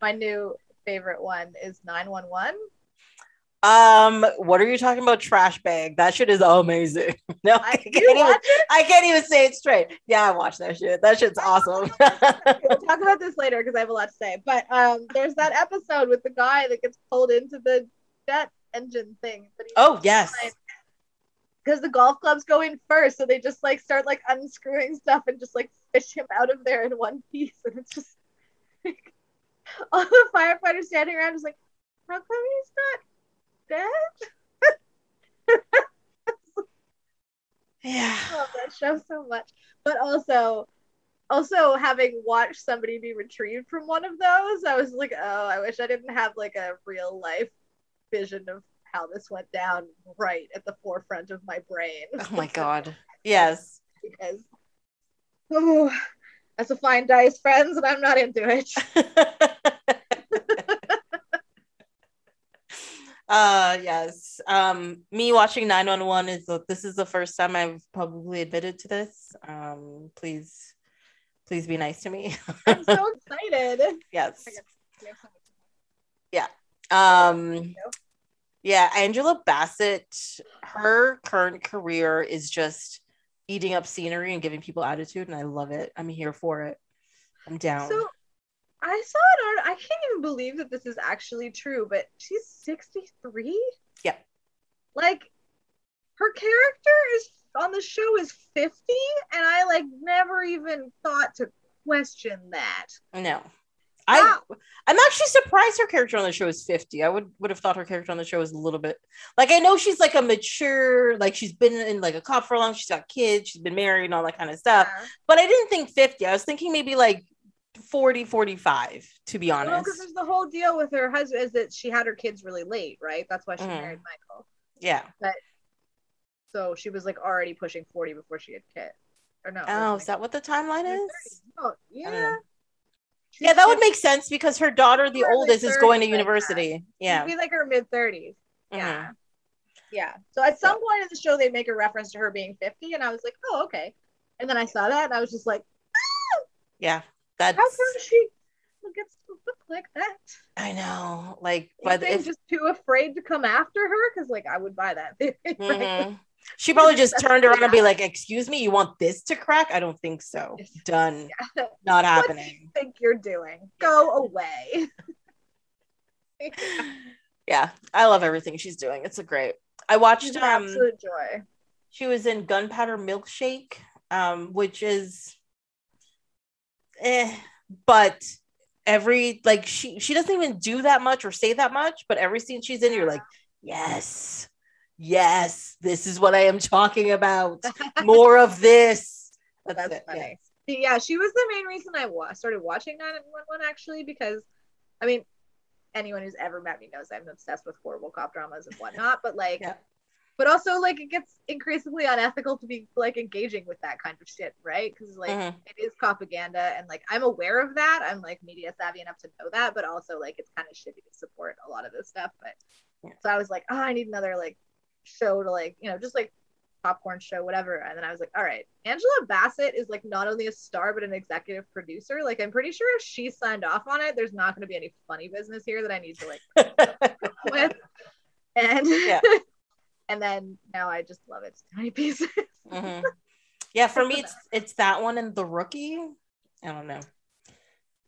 my new favorite one is 911. Um, what are you talking about? Trash bag. That shit is amazing. No, I, can't even. I can't even say it straight. Yeah, I watched that shit. That shit's awesome. We'll talk about this later because I have a lot to say. But um there's that episode with the guy that gets pulled into the jet engine thing. But oh yes. because the golf clubs go in first, so they just like start like unscrewing stuff and just like fish him out of there in one piece, and it's just like, all the firefighters standing around is like, how come he's not dead? Yeah. I love that show so much. But also, also having watched somebody be retrieved from one of those, I was like, oh, I wish I didn't have like a real life vision of how this went down right at the forefront of my brain. Oh my god. Yes. because oh, that's a fine dice, friends, and I'm not into it. uh yes. Um me watching 911 is the, this is the first time I've publicly admitted to this. Um please please be nice to me. I'm so excited. yes. Yeah. Um yeah, Angela Bassett, her current career is just eating up scenery and giving people attitude, and I love it. I'm here for it. I'm down. So I saw an art. I can't even believe that this is actually true, but she's 63. Yeah. Like her character is on the show is 50, and I like never even thought to question that. no. I I'm actually surprised her character on the show is 50. I would would have thought her character on the show was a little bit like I know she's like a mature, like she's been in like a cop for a long, she's got kids, she's been married and all that kind of stuff. Yeah. But I didn't think 50. I was thinking maybe like 40, 45, to be Well, honest. because there's the whole deal with her husband is that she had her kids really late, right? That's why she Mhm. married Michael. yeah. So she was like already pushing 40 before she had kids. Or no? Oh, is that what the timeline is? Oh, yeah. Yeah, that would make sense because her daughter, the oldest, is going to 30s like that. university. Yeah. She'd be like her mid 30s. Mhm. Yeah. Yeah. So at some point in the show, they make a reference to her being 50, and I was like, oh, okay. And then I saw that, and I was just like, Yeah. That's how come she gets to look like that? I know. Like, But if just too afraid to come after her? Because, like, I would buy that. Mhm. she probably just turned around and be like, "Excuse me, you want this to crack?" I don't think so. Done. Yeah. Not What do happening. you think you're doing? Go away. Yeah, I love everything she's doing. It's a great. I watched. Um, absolute joy. she was in Gunpowder Milkshake, um, which is, eh, but every like she she doesn't even do that much or say that much, but every scene she's in, you're like, yes, yes, this is what I am talking about. More of this. That's, That's it. funny. Yeah, she was the main reason I wa- started watching 911 actually because, I mean, anyone who's ever met me knows I'm obsessed with horrible cop dramas and whatnot. But like, Yeah. But also like it gets increasingly unethical to be like engaging with that kind of shit, right? Because like Mhm. it is propaganda, and like I'm aware of that. I'm like media savvy enough to know that, but also like it's kind of shitty to support a lot of this stuff. But Yeah. so I was like, oh, I need another like show to like you know just like popcorn show whatever and then i was like all right angela bassett is like not only a star but an executive producer like i'm pretty sure if she signed off on it there's not going to be any funny business here that i need to like with and Yeah. and then now i just love it to tiny pieces Mhm. Yeah, for me, it's it's that one and the rookie. I don't know.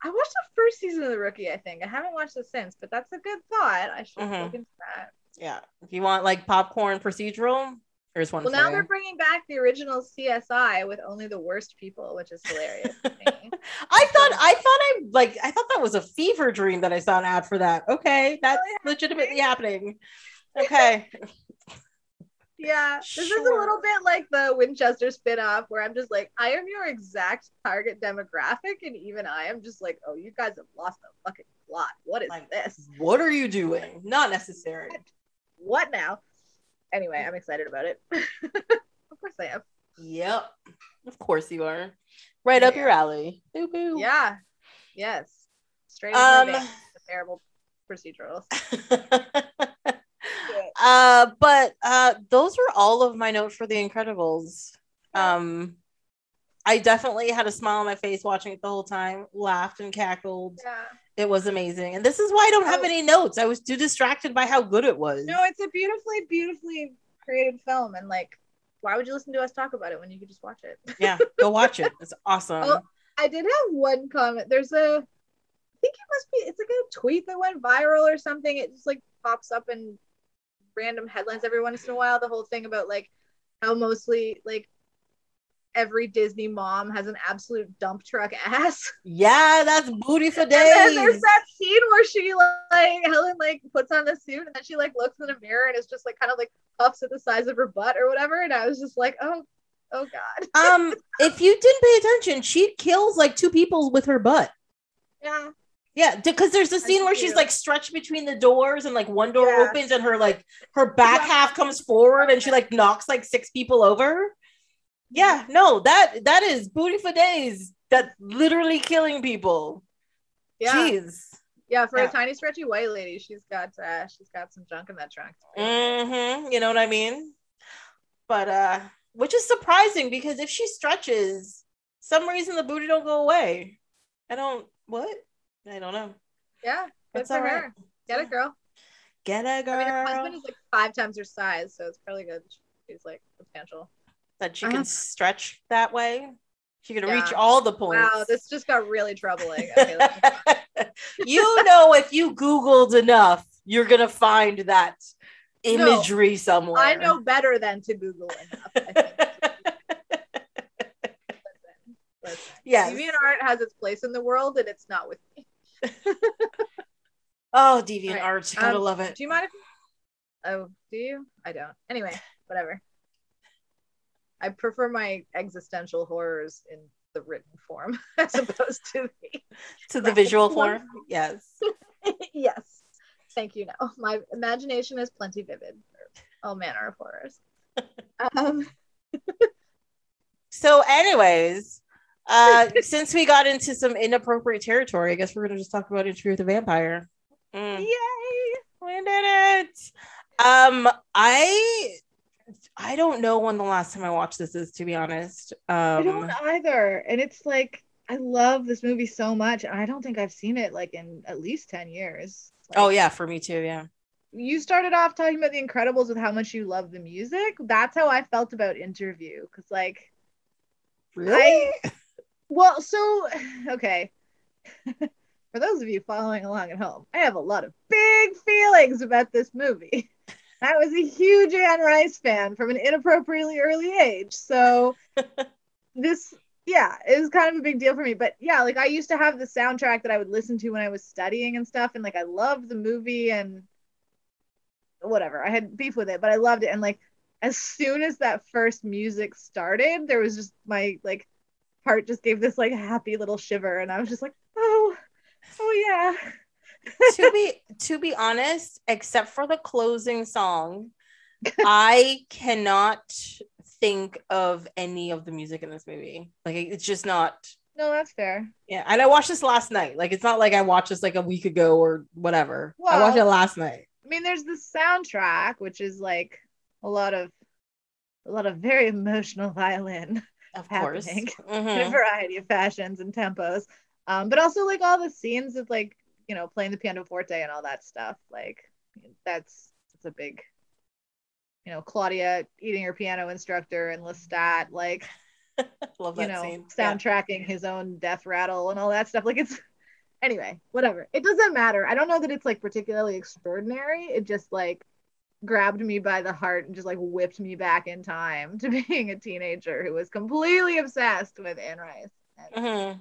i watched the first season of the rookie i think i haven't watched it since but that's a good thought i should Mhm. look into that Yeah, if you want like popcorn procedural, here's one. well now you. they're bringing back the original csi with only the worst people which is hilarious to me. I thought I thought I like I thought that was a fever dream that I saw an ad for that. Okay, that's Really legitimately happening. Okay. Yeah, this is a little bit like the Winchester spin-off where I'm just like, I am your exact target demographic, and even I am just like, oh, you guys have lost the fucking plot. What is Like- this? What are you doing? Not necessary. What now? Anyway, I'm excited about it. of course I am. Yep. Of course you are. Right up your alley. Boo boo. Yeah. Yes. Straight up Um terrible procedurals. uh but uh those were all of my notes for the incredibles um i definitely had a smile on my face watching it the whole time laughed and cackled Yeah. it was amazing and this is why i don't have Oh. any notes i was too distracted by how good it was No, it's a beautifully, beautifully created film, and like, why would you listen to us talk about it when you could just watch it? yeah go watch it it's awesome Oh, I did have one comment. There's a, I think it must be, it's like a tweet that went viral or something. It just like pops up in random headlines every once in a while. The whole thing about like how mostly like every Disney mom has an absolute dump truck ass. Yeah, that's booty for days. And there's that scene where she like Helen like puts on the suit and then she like looks in the mirror and it's just like kind of like puffs at the size of her butt or whatever. And I was just like, oh, oh god. um, if you didn't pay attention, she kills like two people with her butt. Yeah. Yeah, because there's a scene where she's like stretched between the doors and like one door Yeah. opens and her like her back Yeah. half comes forward and she like knocks like six people over. Yeah, no, that that is booty for days. That literally killing people. Yeah. Jeez. Yeah, for Yeah. a tiny stretchy white lady, she's got uh she's got some junk in that trunk. hmm You know what I mean? But uh which is surprising because if she stretches, some reason the booty don't go away. I don't what? I don't know. Yeah, good That's for all right. her. Get it, girl. Get a girl I mean, her husband is like five times her size, so it's probably good. She's like substantial. that she Uh-huh. can stretch that way. She can reach all the points. Wow, this just got really troubling. Okay, you know, if you Googled enough, you're gonna find that imagery somewhere. I know better than to Google enough. I think. Listen, yes. DeviantArt has its place in the world, and it's not with me. Oh, deviant Right. art. Gotta Um, love it. Do you mind if? Oh, do you? I don't. Anyway, whatever. I prefer my existential horrors in the written form as opposed to the. to the visual form. Yes. yes. Thank you. No, my imagination is plenty vivid for all manner of horrors. Um, So, anyways, uh, since we got into some inappropriate territory, I guess we're gonna just talk about Interview with the Vampire. Mm. yay! We did it. Um, I I don't know when the last time I watched this is, to be honest. I don't Um, either, and it's like I love this movie so much. and I don't think I've seen it like in at least ten years. Like, oh yeah, for me too. Yeah. you started off talking about the Incredibles with how much you love the music. That's how I felt about Interview, because like Really? Well, so okay. For those of you following along at home, I have a lot of big feelings about this movie. I was a huge Anne Rice fan from an inappropriately early age. So this yeah, it was kind of a big deal for me. But yeah, like I used to have the soundtrack that I would listen to when I was studying and stuff, and like I loved the movie and whatever. I had beef with it, but I loved it. And like as soon as that first music started, there was just my like heart just gave this like happy little shiver, and I was just like, oh, oh yeah. to be to be honest, except for the closing song, I cannot think of any of the music in this movie. Like it's just not. No, that's fair. Yeah, and I watched this last night. Like it's not like I watched this like a week ago or whatever. I watched it last night. I mean, there's the soundtrack, which is like a lot of a lot of very emotional violin Of course. happening Mhm. in a variety of fashions and tempos. Um, but also like all the scenes of like, you know, playing the pianoforte and all that stuff. Like that's that's a big you know, Claudia eating her piano instructor and Lestat, like Love you that know, scene. Yeah. soundtracking his own death rattle and all that stuff. Like it's anyway, whatever. It doesn't matter. I don't know that it's like particularly extraordinary. It just like grabbed me by the heart and just like whipped me back in time to being a teenager who was completely obsessed with Anne Rice. Mhm.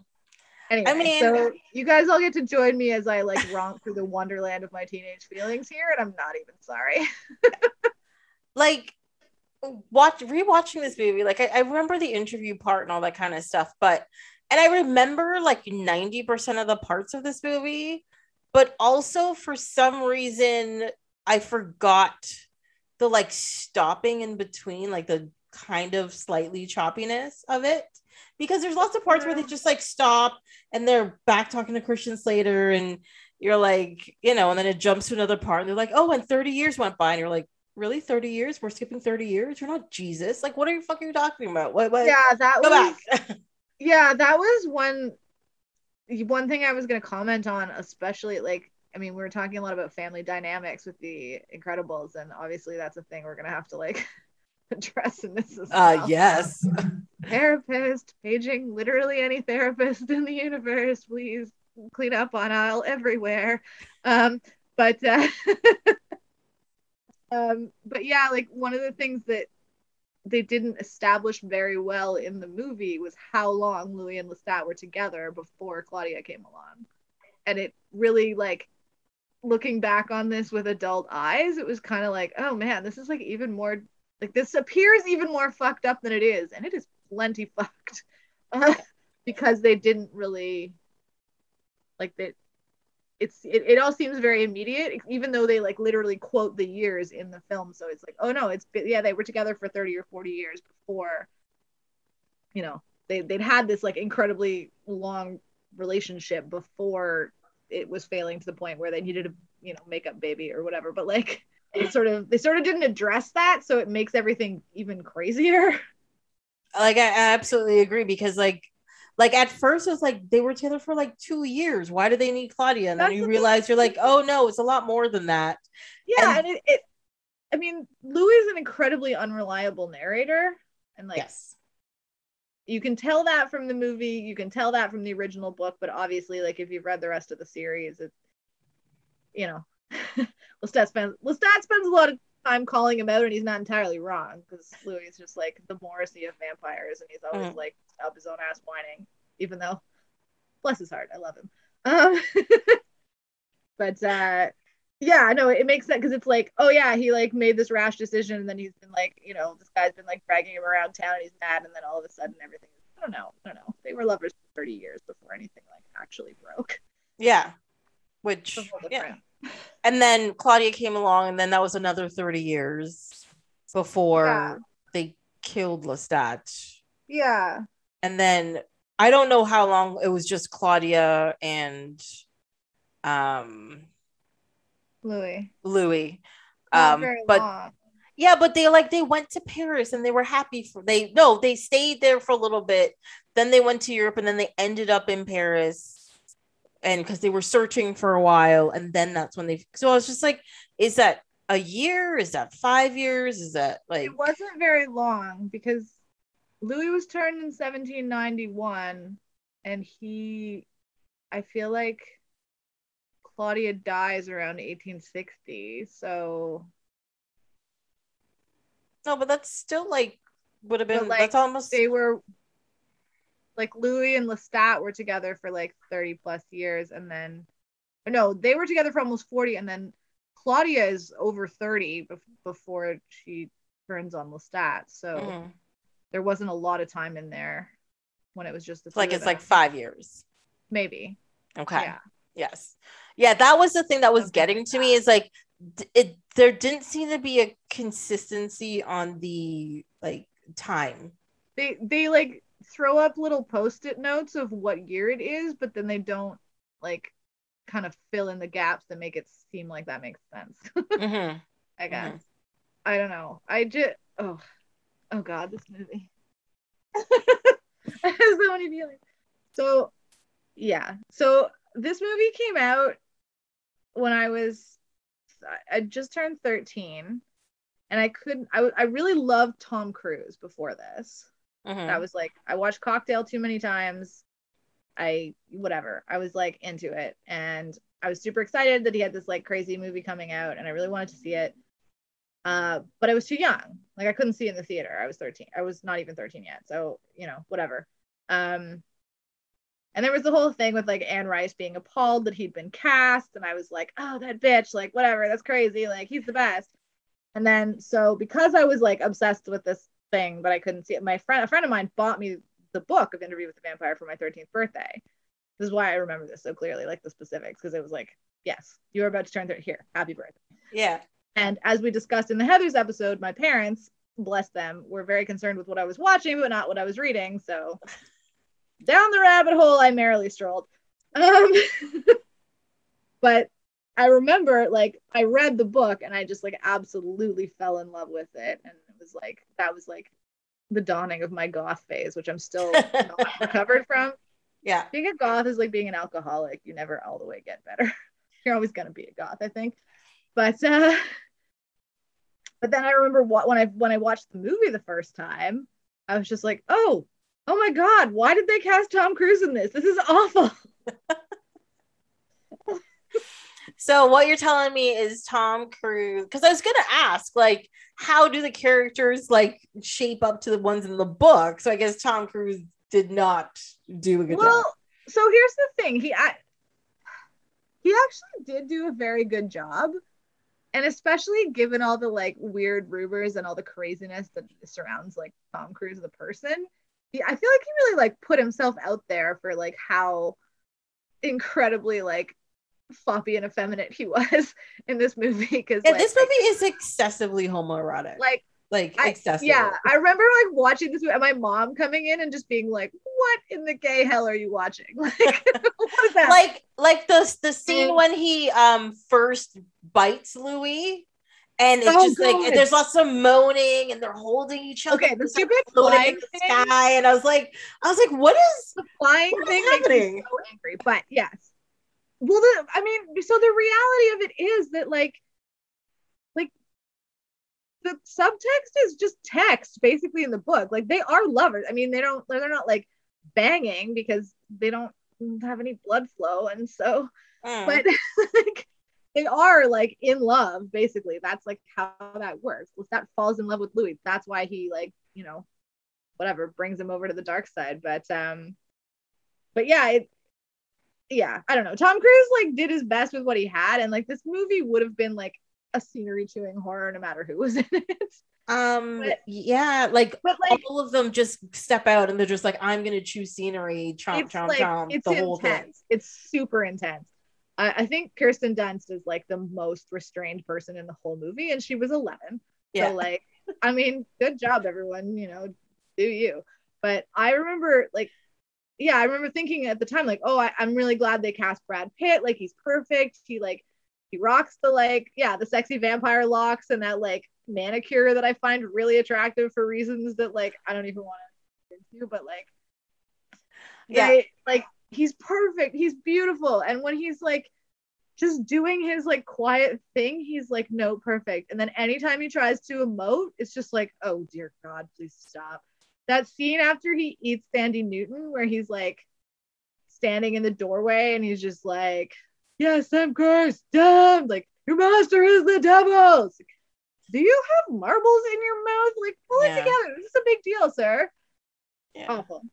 Anyway, I mean- so you guys all get to join me as I like romp through the wonderland of my teenage feelings here, and I'm not even sorry. like watch rewatching this movie like I, I remember the interview part and all that kind of stuff but and i remember like 90% of the parts of this movie but also for some reason i forgot the like stopping in between like the kind of slightly choppiness of it. Because there's lots of parts where they just like stop and they're back talking to christian slater and you're like you know and then it jumps to another part and they're like oh and 30 years went by. And you're like really? 30 years? We're skipping 30 years? You're not jesus? Like what are you fucking talking about? What, what? Yeah, that go was back yeah that was one one thing i was going to comment on especially like i mean we were talking a lot about family dynamics with the incredibles and obviously that's a thing we're going to have to like address in this as uh yes. Therapist paging literally any therapist in the universe please clean up on aisle everywhere. Um but uh um but yeah like one of the things that they didn't establish very well in the movie was how long Louis and Lestat were together before Claudia came along. And it really like looking back on this with adult eyes, it was kind of like, oh man, this is like even more like this appears even more fucked up than it is, and it is plenty fucked. Because they didn't really like that it's it, it all seems very immediate even though they like literally quote the years in the film so it's like oh no it's yeah they were together for 30 or 40 years before you know they, they'd had this like incredibly long relationship before it was failing to the point where they needed a you know makeup baby or whatever but like it sort of they sort of didn't address that so it makes everything even crazier like I absolutely agree because like like at first it's like they were together for like two years. Why do they need Claudia? And That's then you realize thing. you're like, oh no, it's a lot more than that. Yeah, and, and it, it, I mean, Louis is an incredibly unreliable narrator, and like, yes. You can tell that from the movie. You can tell that from the original book, but obviously, like if you've read the rest of the series, it's you know, Lestat spends Lestat spends a lot of time calling him out, and he's not entirely wrong because Louis is just like the Morrissey of vampires, and he's always mm. like up his own ass whining, even though bless his heart, I love him. Um, but uh, yeah, no, it makes sense because it's like, oh yeah, he like made this rash decision, and then he's been like, you know, this guy's been like dragging him around town, and he's mad, and then all of a sudden everything. I don't know. I don't know. They were lovers for 30 years before anything like actually broke. Yeah. Which yeah. And then Claudia came along, and then that was another 30 years before yeah. they killed Lestat. Yeah and then I don't know how long it was just Claudia and um Louis. Louis. um but long. yeah, but they like they went to Paris and they were happy for they no, they stayed there for a little bit. Then they went to Europe and then they ended up in Paris. And because they were searching for a while, and then that's when they so I was just like, is that a year? Is that five years? Is that like it wasn't very long because Louis was turned in 1791, and he, I feel like Claudia dies around 1860. So. No, but that's still like would have been. Like, that's almost. They were. Like Louis and Lestat were together for like 30 plus years, and then. No, they were together for almost 40, and then Claudia is over 30 before she turns on Lestat. So. Mm-hmm there wasn't a lot of time in there when it was just the like it's like five years maybe okay yeah yes yeah that was the thing that was getting to me is like it there didn't seem to be a consistency on the like time they they like throw up little post-it notes of what year it is but then they don't like kind of fill in the gaps that make it seem like that makes sense mm-hmm. i guess mm-hmm. i don't know i just oh oh god, this movie. I have so many feelings. So yeah, so this movie came out when I was I just turned 13 and I couldn't I, I really loved Tom Cruise before this. Mm-hmm. I was like I watched Cocktail too many times. I whatever. I was like into it and I was super excited that he had this like crazy movie coming out and I really wanted to see it. Uh, but I was too young. Like I couldn't see in the theater. I was 13. I was not even 13 yet. So, you know, whatever. Um, and there was the whole thing with like Anne Rice being appalled that he'd been cast. And I was like, oh, that bitch, like, whatever, that's crazy. Like, he's the best. And then, so because I was like obsessed with this thing, but I couldn't see it, my friend, a friend of mine bought me the book of Interview with the Vampire for my 13th birthday. This is why I remember this so clearly, like the specifics, because it was like, yes, you're about to turn 30. Here, happy birthday. Yeah. And as we discussed in the Heathers episode, my parents, bless them, were very concerned with what I was watching, but not what I was reading. So down the rabbit hole, I merrily strolled. Um, but I remember, like, I read the book and I just like absolutely fell in love with it, and it was like that was like the dawning of my goth phase, which I'm still not recovered from. Yeah, being a goth is like being an alcoholic; you never all the way get better. You're always gonna be a goth, I think. But uh, but then I remember what when I when I watched the movie the first time, I was just like, oh, oh my god, why did they cast Tom Cruise in this? This is awful. So what you're telling me is Tom Cruise because I was gonna ask like how do the characters like shape up to the ones in the book? So I guess Tom Cruise did not do a good well, job. so here's the thing. He I, he actually did do a very good job. And especially given all the like weird rumors and all the craziness that surrounds like Tom Cruise the person, I feel like he really like put himself out there for like how incredibly like floppy and effeminate he was in this movie because Yeah, like, this movie is excessively homoerotic. like like I, excessive. yeah i remember like watching this movie and my mom coming in and just being like what in the gay hell are you watching like what is that like like the the scene Mm. when he um first bites Louis, and it's Oh, just like there's lots of moaning, and they're holding each other. okay the stupid flying in the sky, and I was like, I was like, what is? the flying is thing happening? so angry but yes well the i mean so the reality of it is that like like the subtext is just text basically in the book like they are lovers i mean they don't they're not like banging because they don't have any blood flow and so Mm. but like they are like in love basically. That's like how that works. If that falls in love with louis that's why he like you know whatever brings him over to the dark side. But um but yeah it yeah i don't know. Tom cruise like did his best with what he had and like this movie would have been like a scenery chewing horror no matter who was in it. Um, but- yeah, like but like all of them just step out and they're just like, I'm gonna choose scenery, chomp, chomp, like chomp, the whole thing. it's super intense I, I think kirsten dunst is like the most restrained person in the whole movie and she was 11 Yeah. So like, I mean, good job, everyone. You know, do you? But I remember like, yeah, I remember thinking at the time like, oh, I, I'm really glad they cast Brad Pitt. Like he's perfect. He like he rocks the like yeah the sexy vampire locks and that like manicure that I find really attractive for reasons that like I don't even want to get into. But like, Yeah. they, like he's perfect. He's beautiful. And when he's like just doing his like quiet thing, he's like, no, perfect. And then anytime he tries to emote, it's just like, oh dear God, please stop. That scene after he eats Thandie Newton, where he's like standing in the doorway and he's just like, Yes, I'm cursed, damned, like your master is the devil. Like, Do you have marbles in your mouth? Like, pull Yeah. it together. This is a big deal, sir. Yeah. Awful.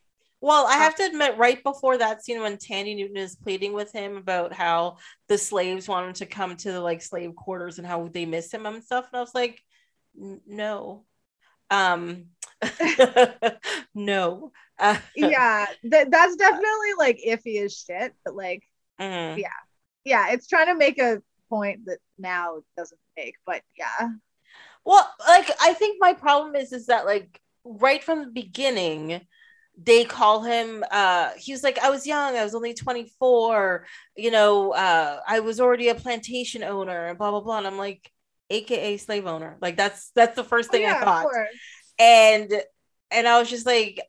Well, I have to admit, right before that scene when Thandie Newton is pleading with him about how the slaves want him to come to the like slave quarters and how they miss him and stuff, and I was like, no, um, no, uh, yeah, that that's definitely like iffy as shit, but like mm. yeah, it's trying to make a point that now doesn't make, but yeah. Well, like I think my problem is is that like right from the beginning they call him uh he was like I was young, I was only 24, you know, uh I was already a plantation owner and blah blah blah and I'm like aka slave owner. Like that's that's the first thing Oh, yeah, I thought. And and I was just like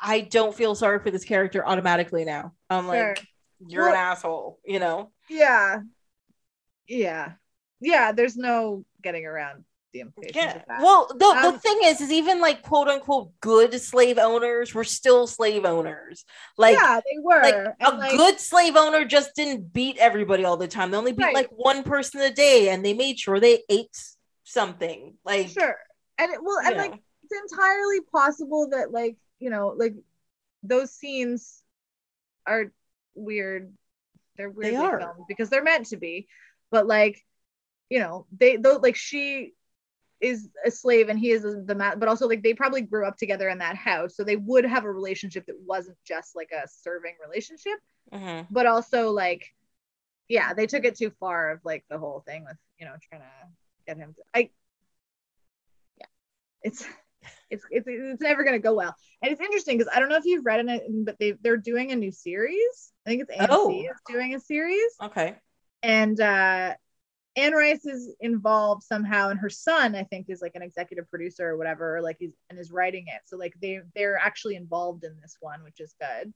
I don't feel sorry for this character automatically now. I'm Sure. like you're an asshole, you know. Yeah. Yeah. Yeah, there's no getting around the implications Yeah. of that. Well, the, the Um, thing is, is even like quote unquote good slave owners were still slave owners. Like, yeah, they were. like and, a like, good slave owner just didn't beat everybody all the time. They only beat Right. like one person a day, and they made sure they ate something. Like, sure. And it well, and like know. it's entirely possible that like, you know, like those scenes are weird. They're weirdly are. filmed because they're meant to be. But like, you know, they though like she is a slave and he is the man, but also like they probably grew up together in that house. So they would have a relationship that wasn't just like a serving relationship. Mhm. but also like yeah they took it too far of like the whole thing with you know trying to get him to i yeah it's it's it's, it's never going to go well and it's interesting because i don't know if you've read it but they they're doing a new series i think it's AMC Oh. is doing a series okay, and uh Anne Rice is involved somehow, and her son, I think, is like an executive producer or whatever, or like he's and is writing it. So like they they're actually involved in this one, which is good.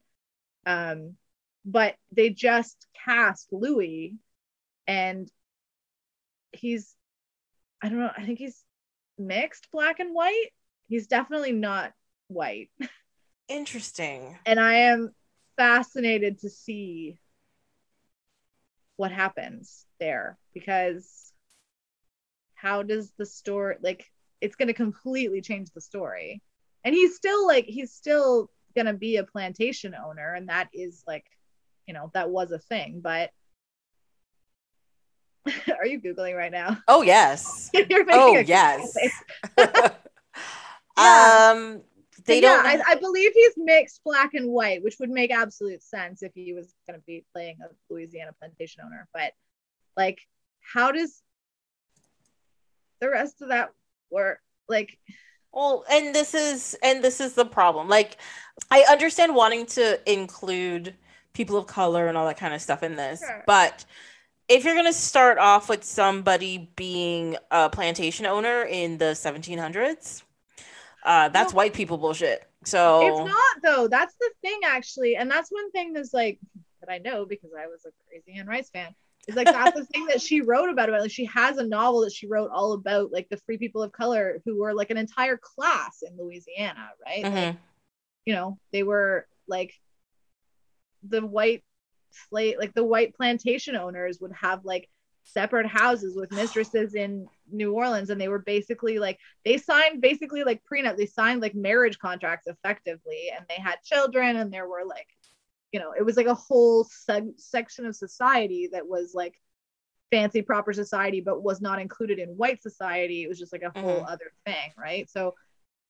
Um, but they just cast Louis, and he's I don't know, I think he's mixed black and white. He's definitely not white, interesting. and I am fascinated to see what happens there because how does the story like it's going to completely change the story and he's still like he's still going to be a plantation owner and that is like you know that was a thing but are you googling right now oh yes oh yes Yeah. um they yeah, don't I, I believe he's mixed black and white, which would make absolute sense if he was going to be playing a Louisiana plantation owner. But like, how does the rest of that work? Like, Well, and this is and this is the problem. Like, I understand wanting to include people of color and all that kind of stuff in this, Sure. but if you're gonna start off with somebody being a plantation owner in the 1700s, uh, that's Well, white people bullshit. So it's not though. That's the thing, actually, and that's one thing that's like that I know because I was a crazy Anne Rice fan. Is like that's the thing that she wrote about it. Like she has a novel that she wrote all about like the free people of color who were like an entire class in Louisiana, right? Like, Mhm. you know they were like the white slate like the white plantation owners would have like separate houses with mistresses in New Orleans and they were basically like they signed basically like prenup they signed like marriage contracts effectively and they had children and there were like you know it was like a whole seg- section of society that was like fancy proper society but was not included in white society it was just like a whole Mhm. other thing right so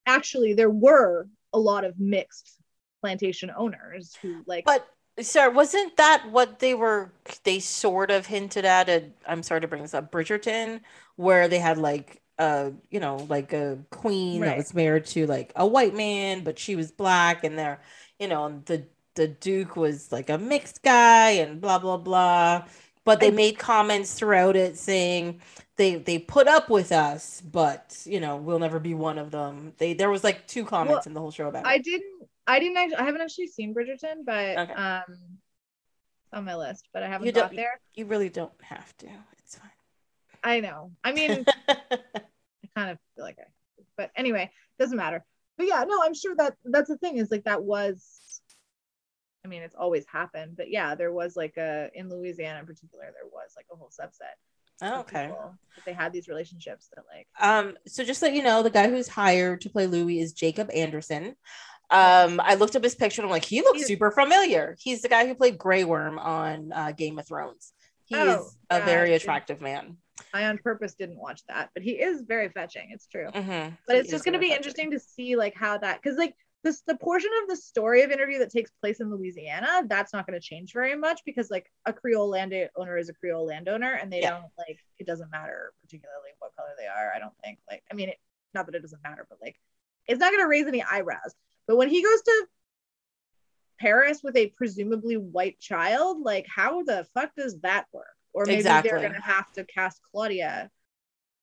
actually there were a lot of mixed plantation owners who like But sir, wasn't that what they were? They sort of hinted at. I'm sorry to bring this up, Bridgerton, where they had like uh you know like a queen that was married to like a white man, but she was black, and they're you know the the duke was like a mixed guy, and blah blah blah. But they made comments throughout it saying they they put up with us, but you know we'll never be one of them. They there was like two comments in the whole show about I it. didn't I didn't actually I haven't actually seen Bridgerton, but Okay. um it's on my list, but I haven't You got don't- there. You really don't have to. It's fine. I know. I mean, I kind of feel like I but anyway, doesn't matter. But yeah, no, I'm sure that that's the thing is like that was I mean, it's always happened, but yeah, there was like a in Louisiana in particular, there was like a whole subset. of okay. people they had these relationships that like Um, so just so you know, the guy who's hired to play Louis is Jacob Anderson. Um, I looked up his picture and I'm like, he looks He's- super familiar. He's the guy who played Grey Worm on uh, Game of Thrones. He Oh, is a yeah, very attractive man. I on purpose didn't watch that, but he is very fetching. It's true. Mhm. but it's is just going to be attractive. interesting to see like how that because like this the portion of the story of interview that takes place in louisiana that's not going to change very much because like a creole landowner is a creole landowner and they Yeah. don't like it doesn't matter particularly what color they are i don't think like i mean it, not that it doesn't matter but like it's not going to raise any eyebrows but when he goes to paris with a presumably white child like how the fuck does that work or maybe Exactly. they're going to have to cast claudia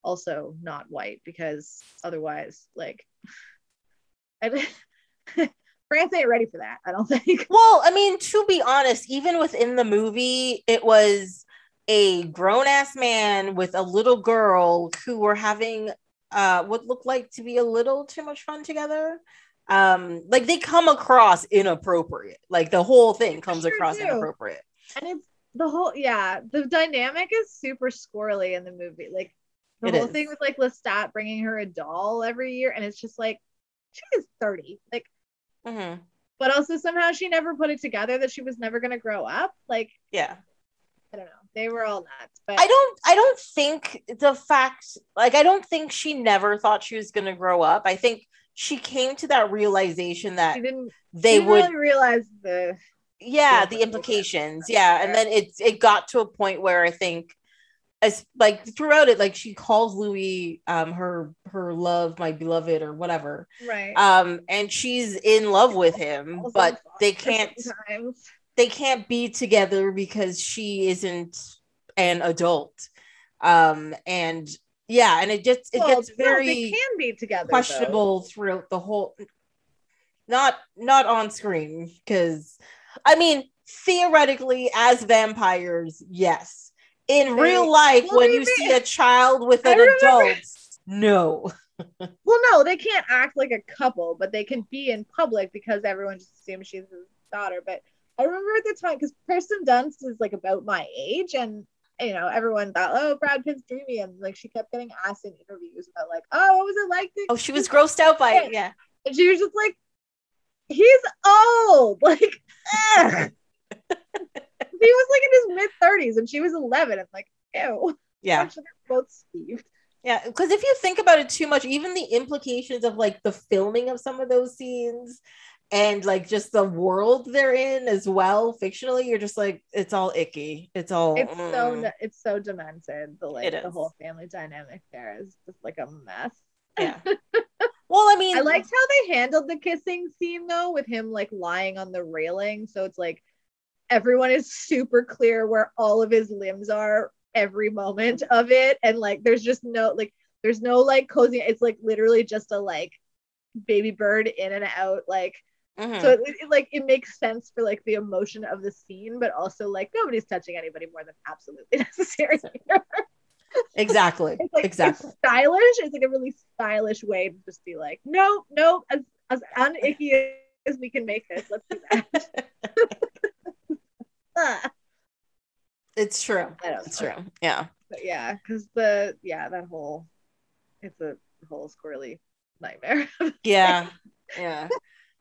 also not white because otherwise like I, France ain't ready for that. I don't think. Well, I mean, to be honest, even within the movie, it was a grown ass man with a little girl who were having uh what looked like to be a little too much fun together. Um, like they come across inappropriate. Like the whole thing comes sure across do. inappropriate. And it's the whole yeah, the dynamic is super squirrely in the movie. Like the It whole is. thing with like Lestat bringing her a doll every year, and it's just like she is thirty. Like, Mhm. but also somehow she never put it together that she was never gonna grow up. Like Yeah. I don't know. They were all nuts. But I don't I don't think the fact like I don't think she never thought she was gonna grow up. I think she came to that realization that she didn't. they she didn't would really realize the yeah the the implications yeah and then it it got to a point where i think as like throughout it like she calls louis um her her love my beloved or whatever right. um and she's in love with him but they can't sometimes. they can't be together because she isn't an adult um and yeah and it just it Well, gets no, very they can be together. though. questionable throughout the whole not not on screen because i mean theoretically as vampires yes in They- real life when you may- see a child with I an remember- adult no Well, no, they can't act like a couple, but they can be in public because everyone just assumes she's his daughter. But I remember at the time because Kirsten Dunst is like about my age, and you know everyone thought, oh, Brad Pitt's dreamy, and like she kept getting asked in interviews about like, oh, what was it like? To- Oh, she was grossed out by it. Yeah. and she was just like, he's old, like. He was like in his mid 30s and she was 11 and like ew Yeah. Actually, they're both Steve. Yeah, because if you think about it too much, even the implications of like the filming of some of those scenes and like just the world they're in as well, fictionally, you're just like, it's all icky. It's all It's so mm, it's so demented. The like the whole family dynamic there is just like a mess. yeah. well, I mean, I liked how they handled the kissing scene though, with him like lying on the railing. So it's like everyone is super clear where all of his limbs are every moment of it. And like there's just no like there's no like cozy, it's like literally just a like baby bird in and out, like mhm. so it, it, like it makes sense for like the emotion of the scene, but also like nobody's touching anybody more than absolutely necessary. exactly, It's like exactly. it's stylish. It's like a really stylish way to just be like, no, no, as as unicky as we can make this, let's do that. It's true. I don't It's know. true. Yeah. But yeah, because the yeah that whole it's a whole squirrely nightmare. Yeah. Yeah.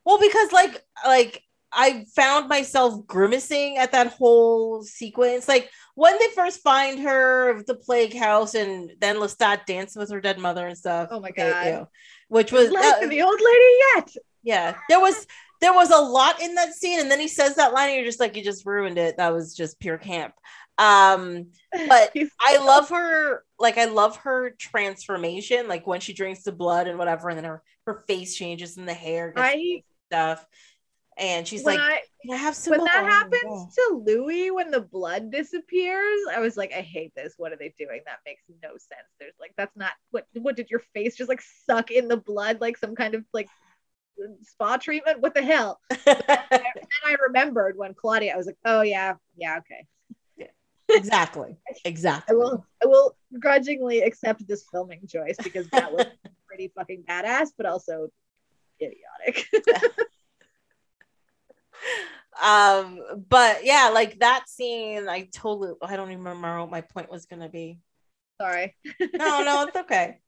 Well, because like like I found myself grimacing at that whole sequence. Like when they first find her the plague house and then Lestat dancing with her dead mother and stuff. Oh my God. ew. Which was like uh, the old lady yet. yeah. There was there was a lot in that scene, and then he says that line, and you're just like, you just ruined it. That was just pure camp. Um, But I love her, like I love her transformation, like when she drinks the blood and whatever, and then her her face changes and the hair gets I stuff. And she's like, I I have some when that happens to Louis when the blood disappears, I was like, I hate this. What are they doing? That makes no sense. There's like that's not what what did your face just like suck in the blood like some kind of like spa treatment? What the hell? And I remembered when Claudia, I was like, oh yeah, yeah, okay. exactly. Exactly. I will I will grudgingly accept this filming choice because that was pretty fucking badass, but also idiotic. um, but yeah, like that scene, I totally I don't even remember what my point was gonna be. Sorry. no, no, it's okay.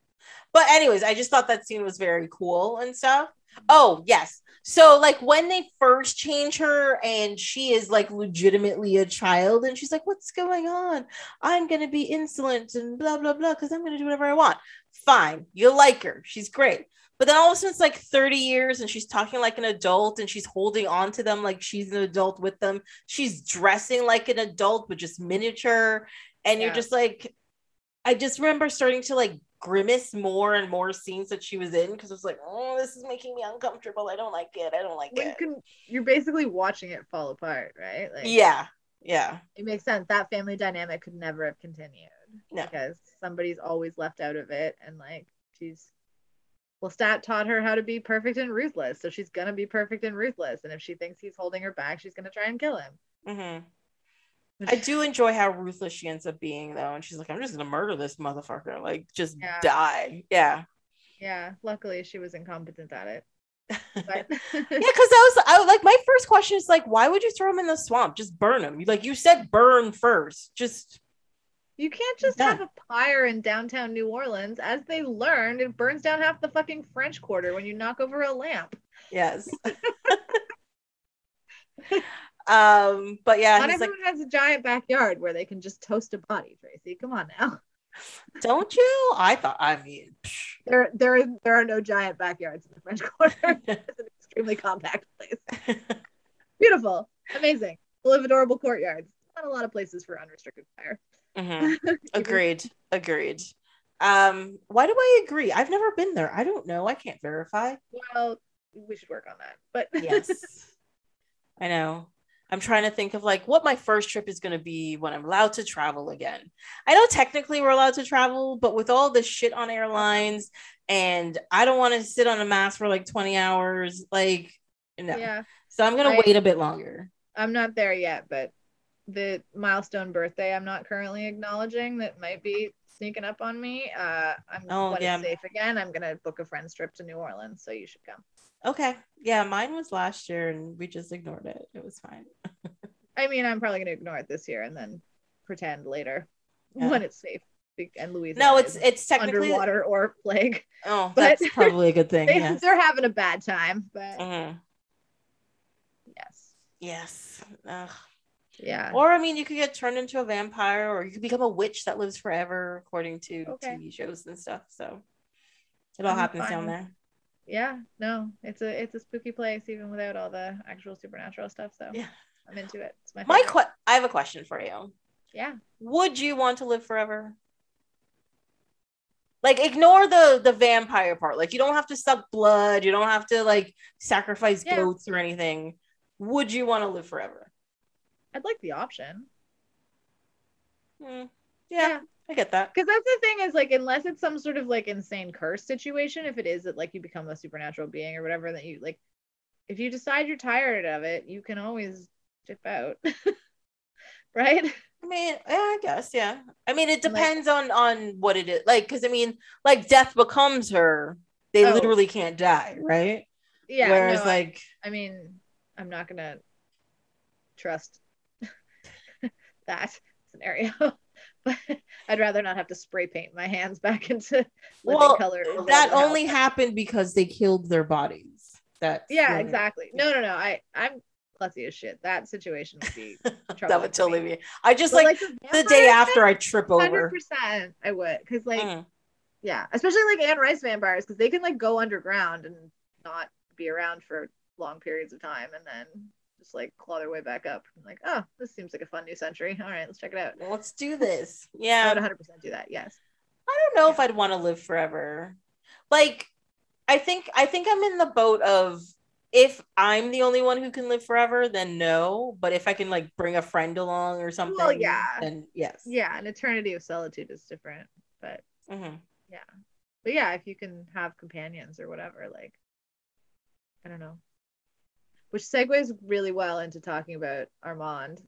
But anyways, I just thought that scene was very cool and stuff. Oh, yes. So like when they first change her and she is like legitimately a child and she's like, What's going on? I'm gonna be insolent and blah blah blah because I'm gonna do whatever I want. Fine, you like her, she's great. But then all of a sudden it's like 30 years and she's talking like an adult and she's holding on to them like she's an adult with them. She's dressing like an adult, but just miniature. And you're just like, I just remember starting to like grimace more and more scenes that she was in because it's like, oh, this is making me uncomfortable. I don't like it. I don't like it. can you're basically watching it fall apart, right? Like Yeah. Yeah. it makes sense. That family dynamic could never have continued No. because somebody's always left out of it, and like she's well, Stat taught her how to be perfect and ruthless, so she's gonna be perfect and ruthless. And if she thinks he's holding her back, she's gonna try and kill him. hmm I do enjoy how ruthless she ends up being though. And she's like, I'm just gonna murder this motherfucker. Like just Yeah. die. Yeah. Yeah, luckily she was incompetent at it. But Yeah, because I was I like my first question is like, why would you throw him in the swamp? Just burn him. Like you said, burn first. Just you can't just Yeah. have a pyre in downtown New Orleans. As they learned, it burns down half the fucking French Quarter when you knock over a lamp. yes. um, but yeah, Not he's like, everyone has a giant backyard where they can just toast a body, Tracy. Come on now. don't you? I thought, I mean, psh. There, there, there are no giant backyards in the French Quarter. it's an extremely compact place. Beautiful, amazing, full of adorable courtyards. Not a lot of places for unrestricted fire. Mhm. agreed, agreed. Um, why do I agree? I've never been there. I don't know. I can't verify. Well, we should work on that. But Yes, I know. I'm trying to think of like what my first trip is going to be when I'm allowed to travel again. I know technically we're allowed to travel, but with all the shit on airlines, and I don't want to sit on a mask for like 20 hours. Like, no. yeah, So I'm going to wait a bit longer. I'm not there yet. But the milestone birthday, I'm not currently acknowledging that might be sneaking up on me. Uh, I'm Oh, when yeah. it's safe again. I'm gonna book a friend's trip to New Orleans, so you should come. Okay. Yeah, mine was last year and we just ignored it. It was fine. I mean, I'm probably gonna ignore it this year and then pretend later Yeah. when it's safe. And Louisiana. No, it's it's technically underwater or plague. Oh, but- that's probably a good thing. They. They're having a bad time, but Mhm. yes, Yes. Ugh. yeah. Or I mean, you could get turned into a vampire, or you could become a witch that lives forever, according to Okay. TV shows and stuff. So it all I'm happens fine. down there. Yeah no it's a it's a spooky place even without all the actual supernatural stuff so Yeah. i'm into it it's my, My que- I have a question for you. yeah Would you want to live forever? Like, ignore the the vampire part. Like, you don't have to suck blood. You don't have to like sacrifice Yeah. goats or anything. Would you want to live forever? i'd like the option Hmm. Yeah, I get that. because that's the thing is like unless it's some sort of like insane curse situation if it is that like you become a supernatural being or whatever that you like if you decide you're tired of it you can always dip out right I mean, yeah, I guess, yeah. I mean, it And, like- depends on on what it is. Like, because I mean, like death becomes her. They Oh. literally can't die, right? yeah Whereas, no, I- like, I mean, I'm not gonna trust that scenario, but I'd rather not have to spray paint my hands back into living well, color. that only house. happened because they killed their bodies. That Yeah, exactly. No, no, no. I I'm klutzy as shit. That situation would be that would totally me. be. I just But, like, the day after I trip over. percent, I would, because like, Mm. yeah, especially like Anne Rice vampires, because they can like go underground and not be around for long periods of time, and then just like claw their way back up. I'm like, oh, this seems like a fun new century. All right, let's check it out. Let's do this. Yeah. I Yeah, would 100 percent do that. Yes. I don't know if I'd want to live forever. Like, I think I think I'm in the boat of if I'm the only one who can live forever, then no. But if I can like bring a friend along or something, well, yeah. then yes. Yeah, an eternity of solitude is different, but Mhm. but yeah, if you can have companions or whatever, like I don't know. Which segues really well into talking about Armand.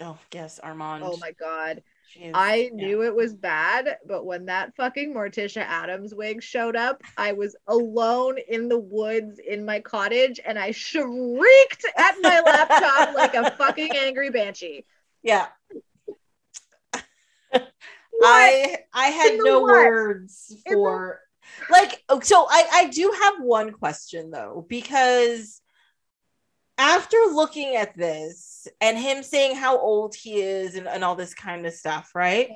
Oh yes, oh Armand. Oh my god. Is- I yeah. knew it was bad, but when that fucking Morticia Addams wig showed up, I was alone in the woods in my cottage and I shrieked at my laptop like a fucking angry banshee. Yeah. I I had no what? words In the- for like oh, so I I do have one question though because after looking at this and him saying how old he is and, and all this kind of stuff, right?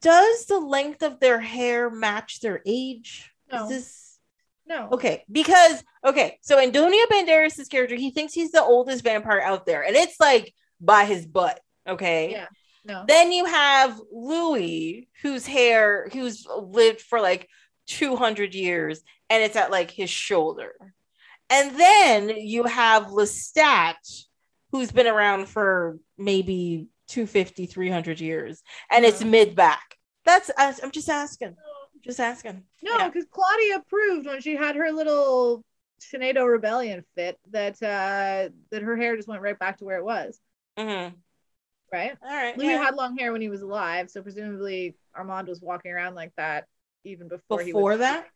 Does the length of their hair match their age? No. Is this No. okay? Because okay, so Antonio Banderas' character, he thinks he's the oldest vampire out there, and it's like by his butt. Okay. Yeah. No. Then you have Louis, whose hair, who's lived for like 200 years, and it's at like his shoulder. And then you have Lestat, who's been around for maybe 250, 300 years, and it's mid back. That's, I'm just asking. Just asking. No, Yeah. because Claudia proved when she had her little tornado rebellion fit that uh that her hair just went right back to where it was. Mhm. Right? All right. Louis yeah. had long hair when he was alive, so presumably Armand was walking around like that even before, he Before that?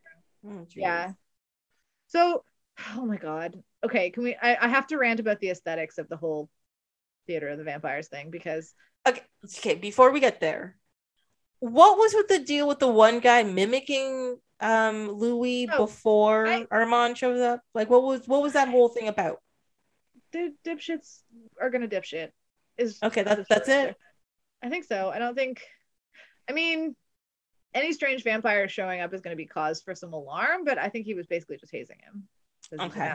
Oh. Yeah. So, oh my god. Okay, can we? I, I have to rant about the aesthetics of the whole theater of the vampires thing because Okay. Okay. Before we get there, what was with the deal with the one guy mimicking um Louis Oh, before I- Armand shows up? Like, what was what was that whole thing about? the dipshits are gonna dipshit. Is Okay, is that- the that's it? I think so. I don't think. I mean, any strange vampire showing up is going to be cause for some alarm, but I think he was basically just hazing him. 'Cause he's an Okay.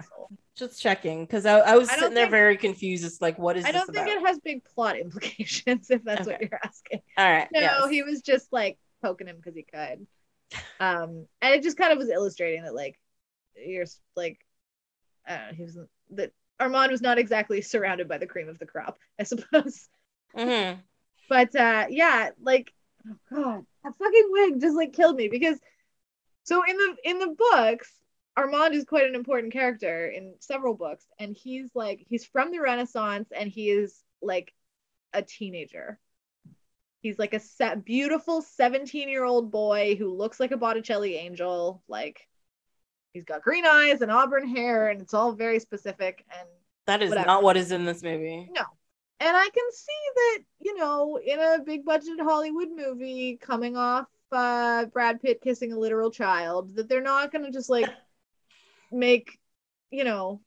Just checking because I, I was I sitting there think- very confused. It's like, what is I don't think about? it has big plot implications if that's what you're asking. All right. No, yes. he was just like poking him because he could. Um, and it just kind of was illustrating that like you're like, I don't know, he was that Armand was not exactly surrounded by the cream of the crop, I suppose. Mhm. But uh yeah, like oh god, that fucking wig just like killed me because so in the in the books, Armand is quite an important character in several books, and he's like he's from the Renaissance and he is like a teenager. He's like a beautiful 17 year old boy who looks like a Botticelli angel. Like he's got green eyes and auburn hair, and it's all very specific. And That is Whatever. not what is in this movie. no. And I can see that, you know, in a big budget Hollywood movie coming off uh, Brad Pitt kissing a literal child, that they're not going to just like make, you know,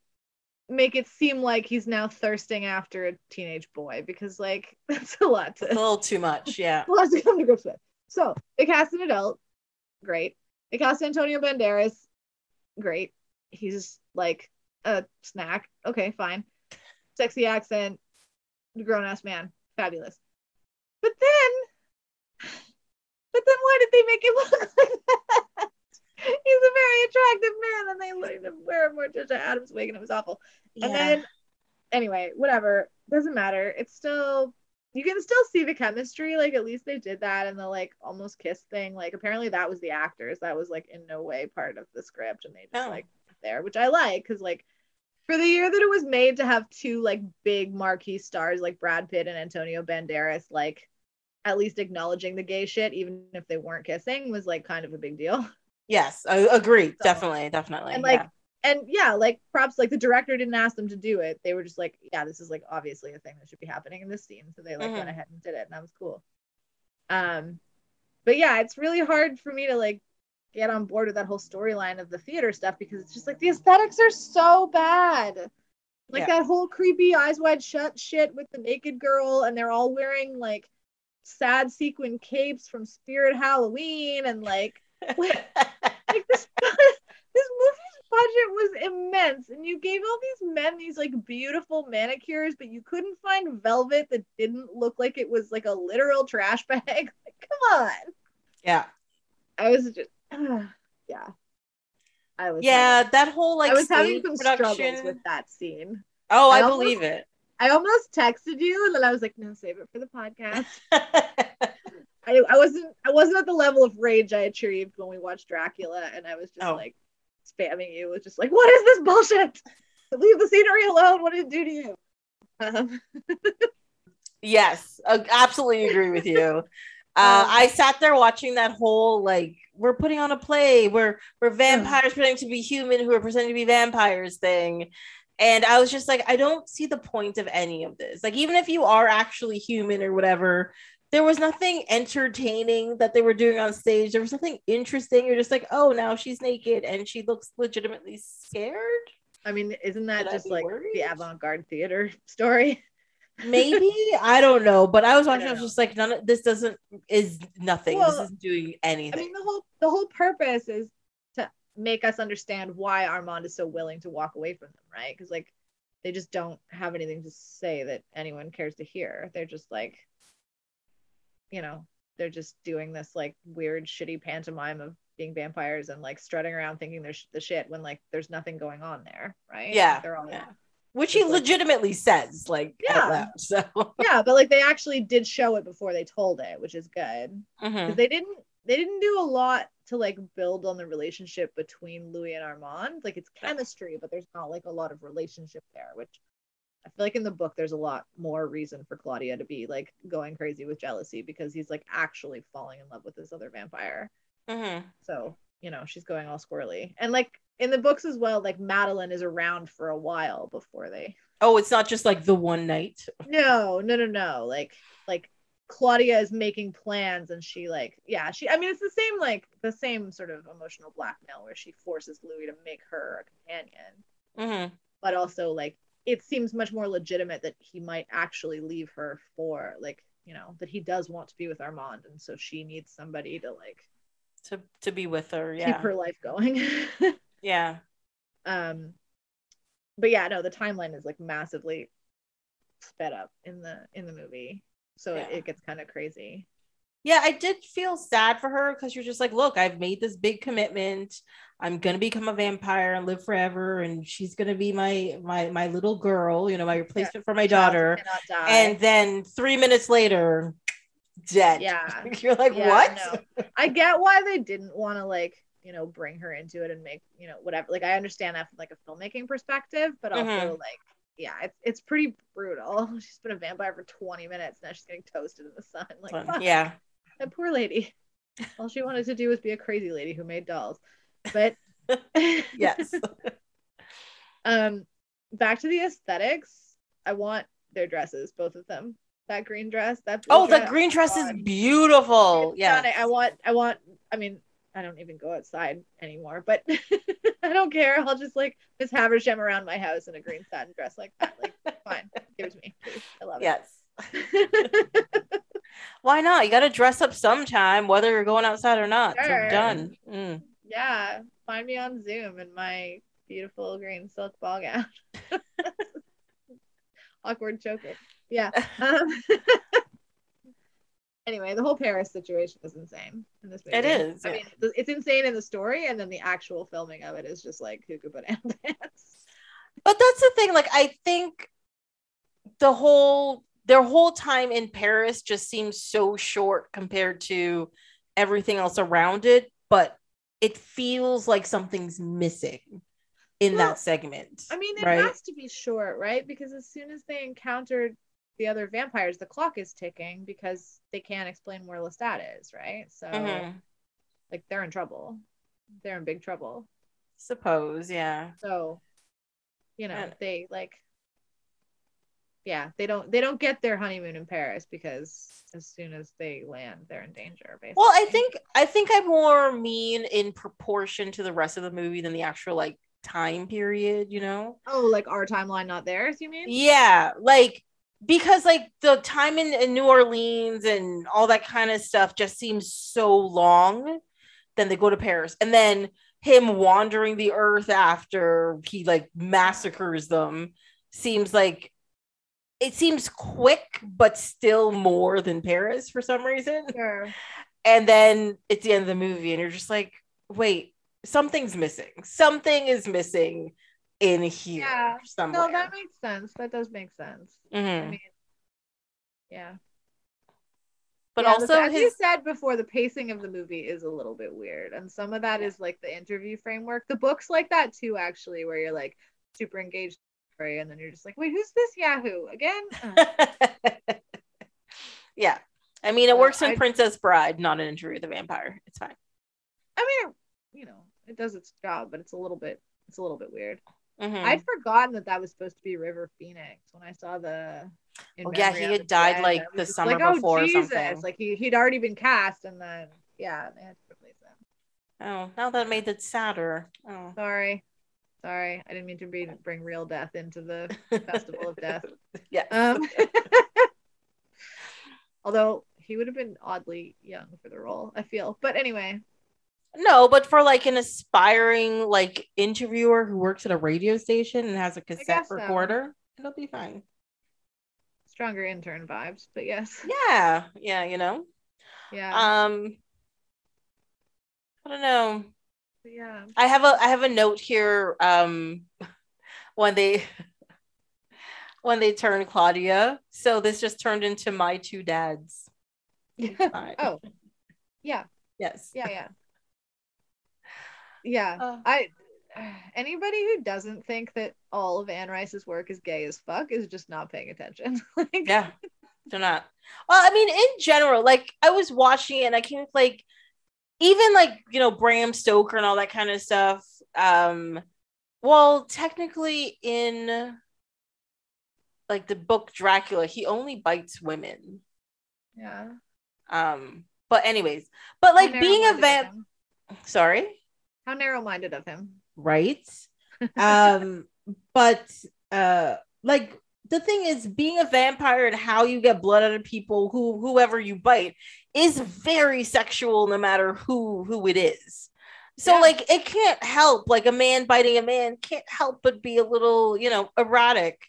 make it seem like he's now thirsting after a teenage boy because, like, that's a lot It's a little too much. Yeah. a lot to come to grips with. So they cast an adult, great. They cast Antonio Banderas, great. He's like a snack, okay, fine. Sexy accent, grown ass man, fabulous. But then, but then why did they make him look like that? He's a very attractive man, and they let him wear a Morticia Addams wig, and it was awful. And then, anyway, whatever. Doesn't matter. It's still you can still see the chemistry. Like at least they did that, and the like almost kiss thing. Like apparently that was the actors. That was like in no way part of the script, and they just Oh. like there, which I like because like for the year that it was made to have two like big marquee stars like Brad Pitt and Antonio Banderas, like at least acknowledging the gay shit, even if they weren't kissing, was like kind of a big deal. Yes, I agree. So- definitely, definitely. and like yeah. and yeah like props like the director didn't ask them to do it they were just like yeah this is like obviously a thing that should be happening in this scene so they like Mhm. went ahead and did it and that was cool um but yeah it's really hard for me to like get on board with that whole storyline of the theater stuff because it's just like the aesthetics are so bad like Yeah. that whole creepy eyes wide shut shit with the naked girl and they're all wearing like sad sequin capes from spirit halloween and like like this this movie's budget was immense and you gave all these men these like beautiful manicures but you couldn't find velvet that didn't look like it was like a literal trash bag like come on yeah, i was just yeah i was yeah. having, That whole like i was having some production. struggles with that scene oh, I, I almost- believe it. i almost texted you and then i was like no save it for the podcast I, I wasn't I wasn't at the level of rage I achieved when we watched Dracula, and I was just Oh. like spamming you with just like, what is this bullshit? Leave the scenery alone. What did it do to you? Um, yes, I absolutely agree with you. Uh, Um, I sat there watching that whole like we're putting on a play where we're vampires pretending to be human who are pretending to be vampires thing. And I was just like, I don't see the point of any of this. Like, even if you are actually human or whatever, there was nothing entertaining that they were doing on stage. There was nothing interesting. You're just like, oh, now she's naked and she looks legitimately scared. I mean, isn't that just like worried? the avant-garde theater story? Maybe I don't know, but I was I watching. I, don't was just like, none of this doesn't is nothing. Well, this isn't doing anything. I mean, the whole the whole purpose is to make us understand why Armand is so willing to walk away from them, right? Because like they just don't have anything to say that anyone cares to hear. They're just like, you know, they're just doing this like weird, shitty pantomime of being vampires and like strutting around thinking they're sh- the shit when like there's nothing going on there, right? Yeah, Like, they're all yeah. Which he like- legitimately says, like, Yeah. loud, so yeah, but like they actually did show it before they told it, which is good. Mhm. they didn't they didn't do a lot to like build on the relationship between Louis and Armand. Like it's chemistry, but there's not like a lot of relationship there, which I feel like in the book there's a lot more reason for Claudia to be like going crazy with jealousy because he's like actually falling in love with this other vampire. Mhm. So, you know, she's going all squirrely. And like in the books as well, like Madeline is around for a while before they Oh, it's not just like the one night. no, no, no, no. Like, like Claudia is making plans, and she like, yeah, she. I mean, it's the same like the same sort of emotional blackmail where she forces Louis to make her a companion, Mhm. but also like it seems much more legitimate that he might actually leave her for like you know that he does want to be with Armand, and so she needs somebody to like To to be with her, keep yeah, her life going. yeah. um, but yeah, no, the timeline is like massively sped up in the in the movie, so it, it gets kind of crazy. Yeah, I did feel sad for her because you're just like, look, I've made this big commitment. I'm gonna become a vampire and live forever, and she's gonna be my my my little girl, you know, my replacement for my daughter. And then three minutes later, dead. Yeah. you're like, Yeah, what? no. I get why they didn't want to like you know bring her into it and make you know whatever. Like I understand that from like a filmmaking perspective, but also Mhm. like yeah, it's it's pretty brutal. She's been a vampire for 20 minutes now. She's getting toasted in the sun. Like, fuck, yeah. That poor lady. All she wanted to do was be a crazy lady who made dolls. But Yes. um, back to the aesthetics. I want their dresses, both of them. That green dress. That oh, the green dress is beautiful. Yeah. I want. I want. I mean, I don't even go outside anymore, but I don't care. I'll just like Miss Havisham around my house in a green satin dress like that. Like, fine, give it to me. Please. I love it. Yes. Why not? You got to dress up sometime, whether you're going outside or not. So done. Mm. yeah, find me on Zoom in my beautiful green silk ball gown. Awkward choker. Yeah. Um, anyway, the whole Paris situation is insane in this movie. It is, I mean, it's insane in the story, and then the actual filming of it is just like could banana pants. But that's the thing. Like, I think the whole their whole time in Paris just seems so short compared to everything else around it. But it feels like something's missing in Well, that segment. I mean, it right? has to be short, right? Because as soon as they encountered the other vampires, the clock is ticking because they can't explain where Lestat is, right? So, Mhm. like, they're in trouble. They're in big trouble. Suppose, yeah. So, you know, And- they like, yeah, they don't they don't get their honeymoon in Paris because as soon as they land, they're in danger. Basically. Well, I think I think I'm more mean in proportion to the rest of the movie than the actual like time period, you know? Oh, like our timeline, not theirs. You mean? Yeah, like because like the time in, in New Orleans and all that kind of stuff just seems so long. Then they go to Paris, and then him wandering the earth after he like massacres them seems like it seems quick, but still more than Paris for some reason. Sure. And then it's the end of the movie, and you're just like, wait, something's missing. Something is missing in here Yeah. somewhere. No, that makes sense. That does make sense. I Mhm. mean, yeah. But Yeah, also as you said before, the pacing of the movie is a little bit weird, and some of that is like the interview framework. The book's like that too, actually, where you're like super engaged, story, and then you're just like, wait, who's this Yahoo again? Uh, yeah. I mean, it works in I- Princess Bride, not an Interview with the Vampire. It's fine. I mean, you know, it does its job, but it's a little bit, it's a little bit weird. Mhm. I'd forgotten that that was supposed to be River Phoenix when I saw the. In Oh, yeah, he had died, like, the summer like, oh, before or Jesus. something. Like he he'd already been cast, and then yeah, they had to replace him. Oh, now that made it sadder. Oh. Sorry, sorry, I didn't mean to be, bring real death into the Festival of Death. Yeah. Um, although he would have been oddly young for the role, I feel. But anyway, no, but for like an aspiring like interviewer who works at a radio station and has a cassette guess so. recorder, it'll be fine. stronger intern vibes. But yes, Yeah, yeah, you know. yeah, Um, I don't know. Yeah. I have a I have a note here. Um, when they when they turn Claudia, so this just turned into my two dads. Fine. oh, yeah, yes. yeah, yeah, yeah. Uh. I anybody who doesn't think that all of Anne Rice's work is gay as fuck is just not paying attention. like, Yeah, they're not. Well, I mean, in general, like I was watching it and I came like even like you know Bram Stoker and all that kind of stuff. Um, well, technically in like the book Dracula, he only bites women. yeah. Um, but anyways, but like being a vamp. Sorry, How narrow-minded of him. right? um, but uh, like the thing is, being a vampire and how you get blood out of people, who whoever you bite, is very sexual, no matter who who it is. So Yeah. like it can't help like a man biting a man can't help but be a little you know erotic.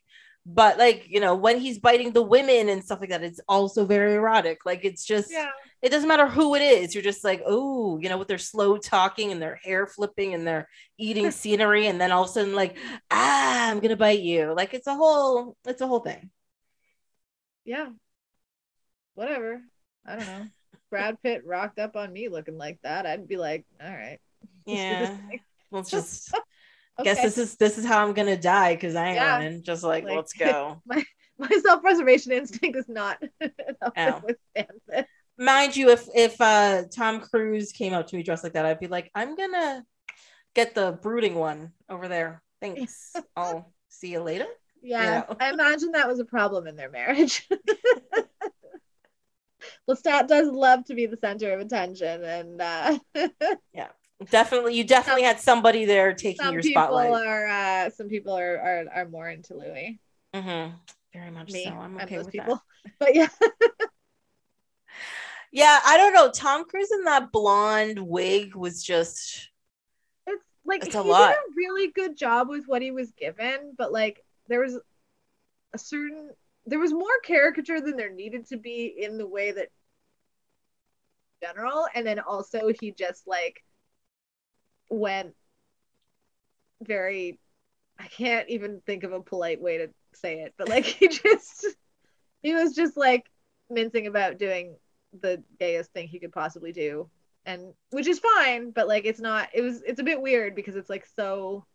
But like you know when he's biting the women and stuff like that, it's also very erotic. Like it's just Yeah. it doesn't matter who it is. You're just like, oh, you know, with their slow talking and their hair flipping and their eating scenery, and then all of a sudden, like, ah, I'm gonna bite you. Like it's a whole, it's a whole thing. Yeah. Whatever. I don't know. Brad Pitt rocked up on me looking like that. I'd be like, all right. let's do this Yeah. Let's just guess this is this is how I'm gonna die because I Yeah. am and just like, Like- let's go. my my self-preservation instinct is not enough Ow. to withstand this. Mind you, if if uh Tom Cruise came up to me dressed like that, I'd be like, I'm gonna get the brooding one over there. Thanks. I'll see you later. Yeah, Yeah. I imagine that was a problem in their marriage. Lestat does love to be the center of attention, and uh, Definitely, you definitely had somebody there taking some your people spotlight. are uh, some people are, are are more into Louis. hmm Very much Me, so. I'm okay with people. that. But yeah, Yeah, I don't know. Tom Cruise in that blonde wig was just it's like It's he lot. did a really good job with what he was given, but like there was a certain there was more caricature than there needed to be in the way that general, and then also he just like went very I can't even think of a polite way to say it, but like he just he was just like mincing about doing the gayest thing he could possibly do. And which is fine but like it's not it was it's a bit weird because it's like so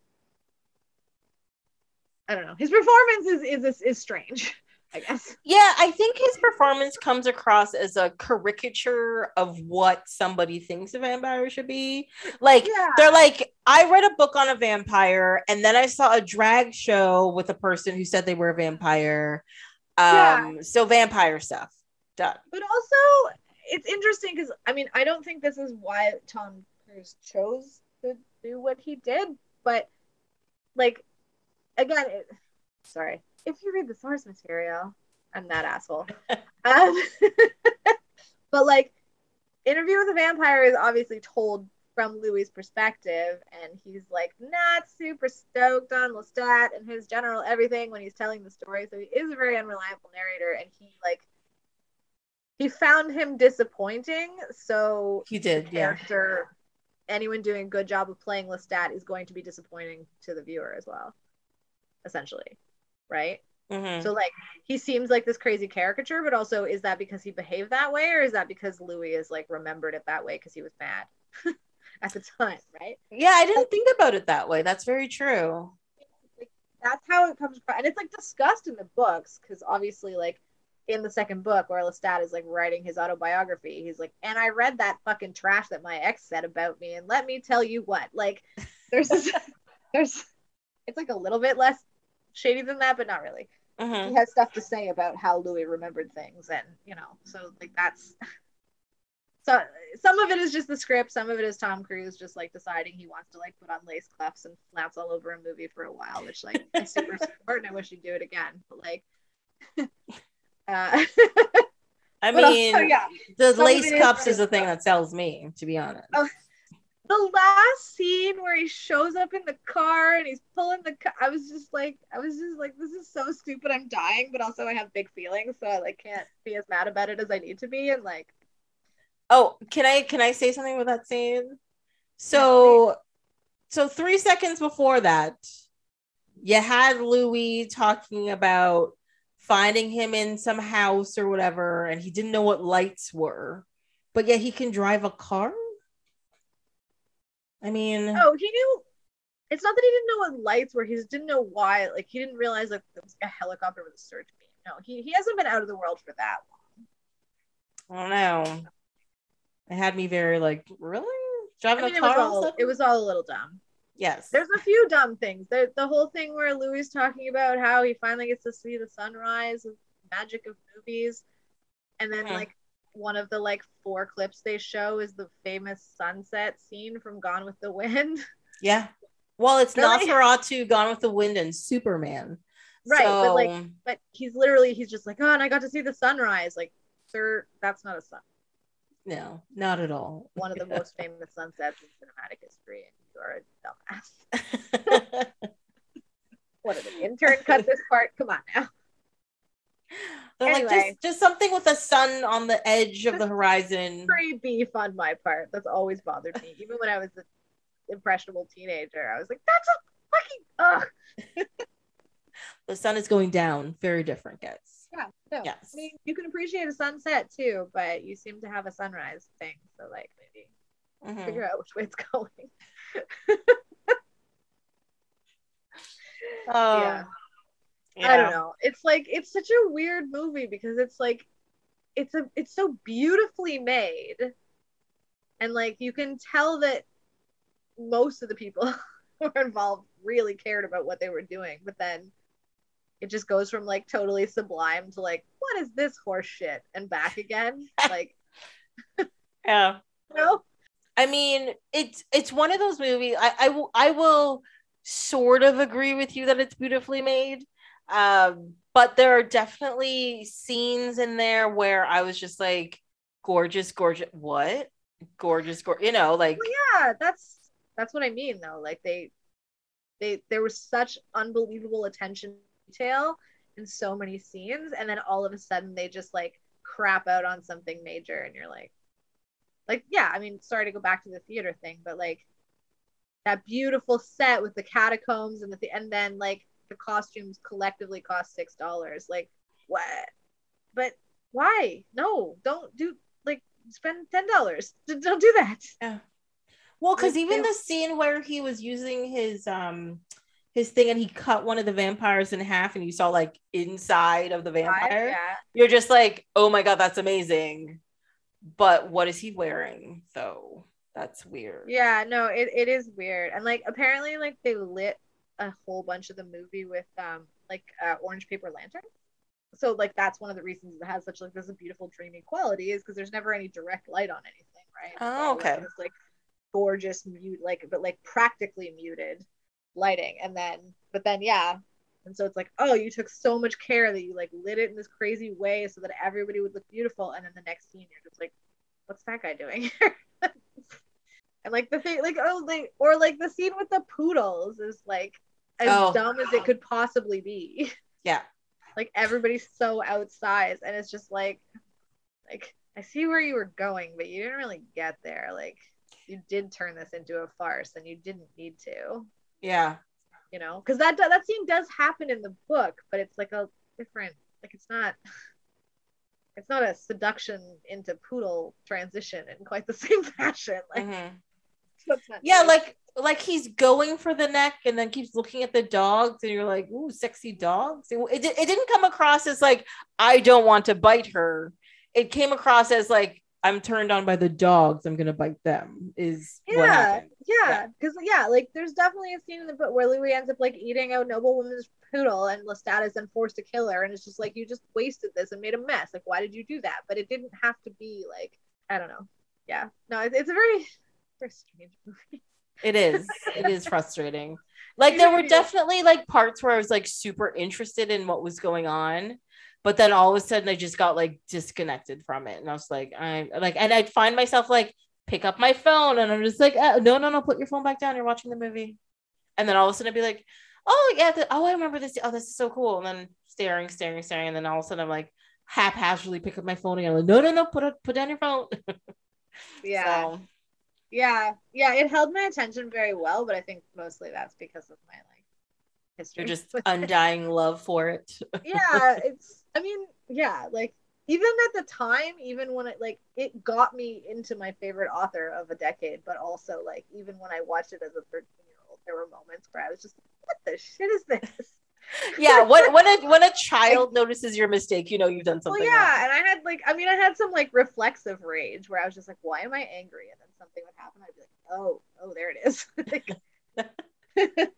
i don't know. His performance is is is, is strange i guess Yeah, I think his performance comes across as a caricature of what somebody thinks a vampire should be. Like yeah they're like, I read a book on a vampire, and then I saw a drag show with a person who said they were a vampire. Um, Yeah. so vampire stuff. Done. but also it's interesting because i mean i don't think this is why tom cruise chose to do what he did but like again it, sorry if you read the source material i'm that asshole. Um, but like interview with a vampire is obviously told from louis's perspective and he's like not super stoked on lestat and his general everything when he's telling the story. So he is a very unreliable narrator and he like he found him disappointing. So He did, yeah. anyone doing a good job of playing lestat is going to be disappointing to the viewer as well essentially right Mhm. so like he seems like this crazy caricature, but also is that because he behaved that way, or is that because Louis is like remembered it that way because he was mad at the time, right? Yeah, I didn't think about it that way. That's very true. Like, that's how it comes across, and it's like discussed in the books because obviously like in the second book where Lestat is like writing his autobiography, he's like, and I read that fucking trash that my ex said about me, and let me tell you what, like there's this, there's it's like a little bit less shady than that, but not really. He has stuff to say about how Louis remembered things, and you know, so like that's so some of it is just the script, some of it is Tom Cruise just like deciding he wants to like put on lace cuffs and flounce all over a movie for a while, which like I super support and I wish he'd do it again, but like. Uh, I but also, mean, yeah, the some lace is cups is just the thing that sells me, to be honest. Oh, the last scene where he shows up in the car and he's pulling the car, I was just like, I was just like, this is so stupid. I'm dying, but also I have big feelings, so I like can't be as mad about it as I need to be. And like, Oh, can I can I say something with that scene? So so 3 seconds before that, you had Louis talking about finding him in some house or whatever and he didn't know what lights were. But yet he can drive a car? I mean, oh, he knew. It's not that he didn't know what lights were. He just didn't know why. Like he didn't realize like there was a helicopter with a search beam. No, he he hasn't been out of the world for that long. I don't know. It had me very like, really? Driving I mean, a it was car? all it was all a little dumb. yes. There's a few dumb things. There, the whole thing where Louis is talking about how he finally gets to see the sunrise, the magic of movies, and then Mhm. like one of the like four clips they show is the famous sunset scene from Gone with the Wind. Yeah. Well, it's Really? Nosferatu, Gone with the Wind, and Superman. Right, but, like- but he's literally he's just like, oh, and I got to see the sunrise. Like, sir, that's not a sun. no, not at all. One of the most famous sunsets in cinematic history, and you are a dumbass. What did the intern cut this part? Come on now. They're like just just something with the sun on the edge of the horizon. Very beef on my part. That's always bothered me. Even when I was an impressionable teenager, I was like, that's a fucking ugh. The sun is going down. Very different, guys. Yeah, no. Yes. I mean, you can appreciate a sunset too, but you seem to have a sunrise thing. So like maybe Mhm. figure out which way it's going. Oh, yeah. I don't know. It's like it's such a weird movie because it's like it's a it's so beautifully made. And like you can tell that most of the people who were involved really cared about what they were doing, but then it just goes from like totally sublime to like what is this horse shit and back again. like Yeah. know? I mean, it's it's one of those movies. I I will I will sort of agree with you that it's beautifully made. Um, but there are definitely scenes in there where I was just like, gorgeous, gorgeous. What? Gorgeous, gorgeous. You know, like Well, yeah, that's that's what I mean though. Like they they there was such unbelievable attention detail in so many scenes, and then all of a sudden they just like crap out on something major, and you're like, like yeah. I mean, sorry to go back to the theater thing, but like that beautiful set with the catacombs and the and then like the costumes collectively cost six dollars. Like what? But why? No, don't do like spend ten dollars. Don't do that. Yeah. Well, because even the scene where he was using his um his thing and he cut one of the vampires in half and you saw like inside of the vampire, Yeah. you're just like, oh my god, that's amazing. But what is he wearing though? That's weird. Yeah, no, it, it is weird. And like apparently like they lit a whole bunch of the movie with um like uh, orange paper lantern. So like that's one of the reasons it has such like this beautiful dreamy quality is because there's never any direct light on anything, right? It's Oh, like, okay. this like gorgeous mute like but like practically muted lighting and then but then yeah and so it's like oh you took so much care that you like lit it in this crazy way so that everybody would look beautiful and then the next scene you're just like what's that guy doing here and like the thing like oh like or like the scene with the poodles is like as Oh. dumb as it could possibly be Yeah. like everybody's so outsized and it's just like like i see where you were going but you didn't really get there like you did turn this into a farce and you didn't need to Yeah. you know because that that scene does happen in the book but it's like a different like it's not it's not a seduction into poodle transition in quite the same fashion like Mhm. Yeah, like like he's going for the neck and then keeps looking at the dogs and you're like, ooh, sexy dogs. It, it, it didn't come across as like I don't want to bite her. It came across as like I'm turned on by the dogs. I'm gonna bite them. Is Yeah, yeah, because yeah. like there's definitely a scene in the book where Louis ends up like eating a noble woman's poodle, and Lestat is then forced to kill her, and it's just like you just wasted this and made a mess. Like, why did you do that? But it didn't have to be like I don't know. Yeah, no, it's, it's a very very strange movie. It is. It is frustrating. Like there were definitely like parts where I was like super interested in what was going on, but then all of a sudden I just got like disconnected from it, and I was like, I'm like, and I'd find myself like pick up my phone, and I'm just like, uh, no, no, no, put your phone back down. You're watching the movie, and then all of a sudden I'd be like, oh yeah, the, oh I remember this. Oh, this is so cool, and then staring, staring, staring, and then all of a sudden I'm like haphazardly pick up my phone again. I'm like, no, no, no, put it, put down your phone. Yeah, So, yeah, yeah. It held my attention very well, but I think mostly that's because of my like history. just undying love for it. yeah it's i mean yeah like even at the time even when it like it got me into my favorite author of a decade but also like even when i watched it as a 13 year old there were moments where i was just like, what the shit is this yeah when when a when a child notices your mistake you know you've done well something yeah wrong. and i had like i mean i had some like reflexive rage where i was just like why am i angry and then something would happen i'd be like oh oh there it is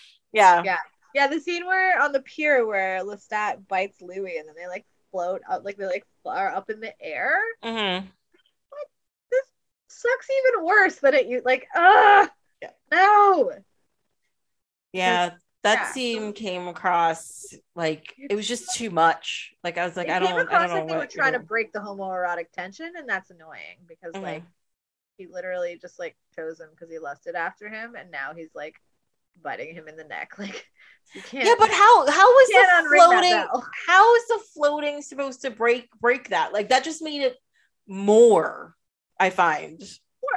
yeah Yeah. yeah the scene where on the pier where lestat bites louis and then they like float up like they like are up in the air mm-hmm. But this sucks even worse than it you like ah Yeah. no yeah that yeah. scene came across like it was just too much. Like i was like it i don't i across don't know like they were trying to break the homoerotic tension and that's annoying because Mhm. like he literally just like chose him because he lusted after him and now he's like biting him in the neck. Like you can't yeah but how how was can't the floating how is the floating supposed to break break that? Like that just made it more i find.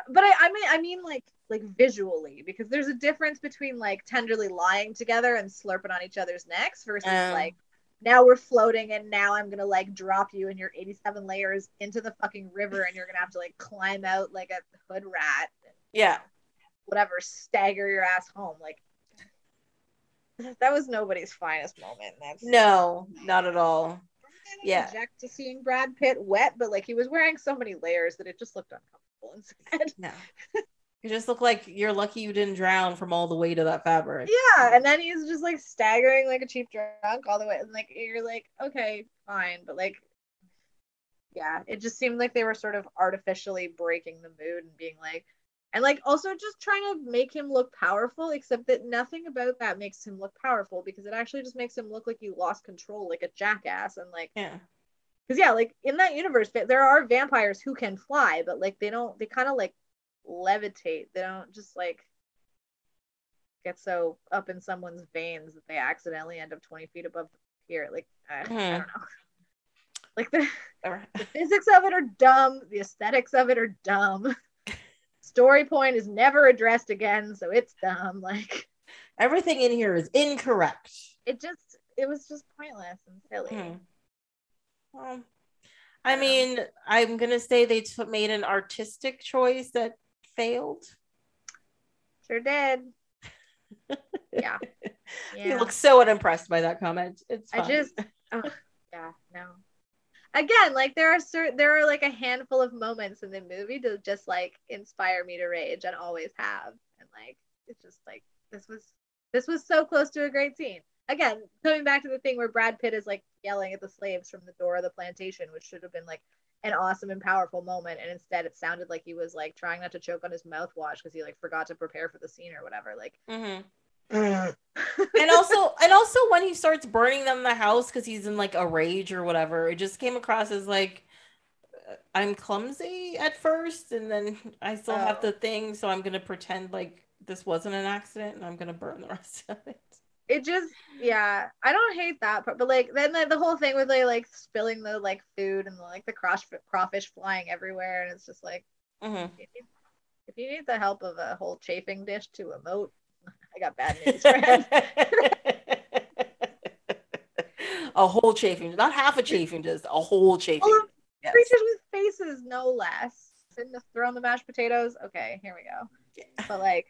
But I, I mean I mean like like visually because there's a difference between like tenderly lying together and slurping on each other's necks versus Um. like now we're floating and now I'm gonna like drop you and your 87 layers into the fucking river and you're gonna have to like climb out like a hood rat and yeah whatever stagger your ass home like that was nobody's finest moment. That's No, not at all. Yeah. Object to seeing Brad Pitt wet, but like he was wearing so many layers that it just looked uncomfortable instead. No. You just look like you're lucky you didn't drown from all the weight of that fabric. Yeah, and then he's just like staggering like a cheap drunk all the way, and like you're like, okay, fine, but like, yeah, it just seemed like they were sort of artificially breaking the mood and being like, and like also just trying to make him look powerful, except that nothing about that makes him look powerful because it actually just makes him look like you lost control, like a jackass, and like, Yeah. because yeah, like in that universe, there are vampires who can fly, but like they don't, they kind of like levitate. They don't just like get so up in someone's veins that they accidentally end up 20 feet above the pier. Like, I, I Mhm. don't know. Like the, the physics of it are dumb, the aesthetics of it are dumb. Story point is never addressed again, so it's dumb. Like, Everything in here is incorrect. it just, it was just pointless and silly. Hmm. Well, I mean, I'm gonna say they t- made an artistic choice that failed. Sure did. Yeah. You look so unimpressed by that comment. It's I just, oh, yeah, no. Again, like there are certain, there are like a handful of moments in the movie to just like inspire me to rage, and always have. And like, it's just like this was, this was so close to a great scene. Again, coming back to the thing where Brad Pitt is like yelling at the slaves from the door of the plantation, which should have been like an awesome and powerful moment, and instead it sounded like he was like trying not to choke on his mouthwash because he like forgot to prepare for the scene or whatever. Like, Mhm. and also and also when he starts burning them the house because he's in like a rage or whatever it just came across as like uh, i'm clumsy at first and then i still have Oh. the thing so i'm gonna pretend like this wasn't an accident and i'm gonna burn the rest of it it just yeah i don't hate that part but like then the, the whole thing with they like spilling the like food and like the crawfish crawfish flying everywhere and it's just like Mhm. if you need, if you need the help of a whole chafing dish to emote i got bad news friend a whole chafing not half a chafing just a whole chafing Well, Yes. creatures with faces no less to throw in the mashed potatoes okay here we go Yeah. but like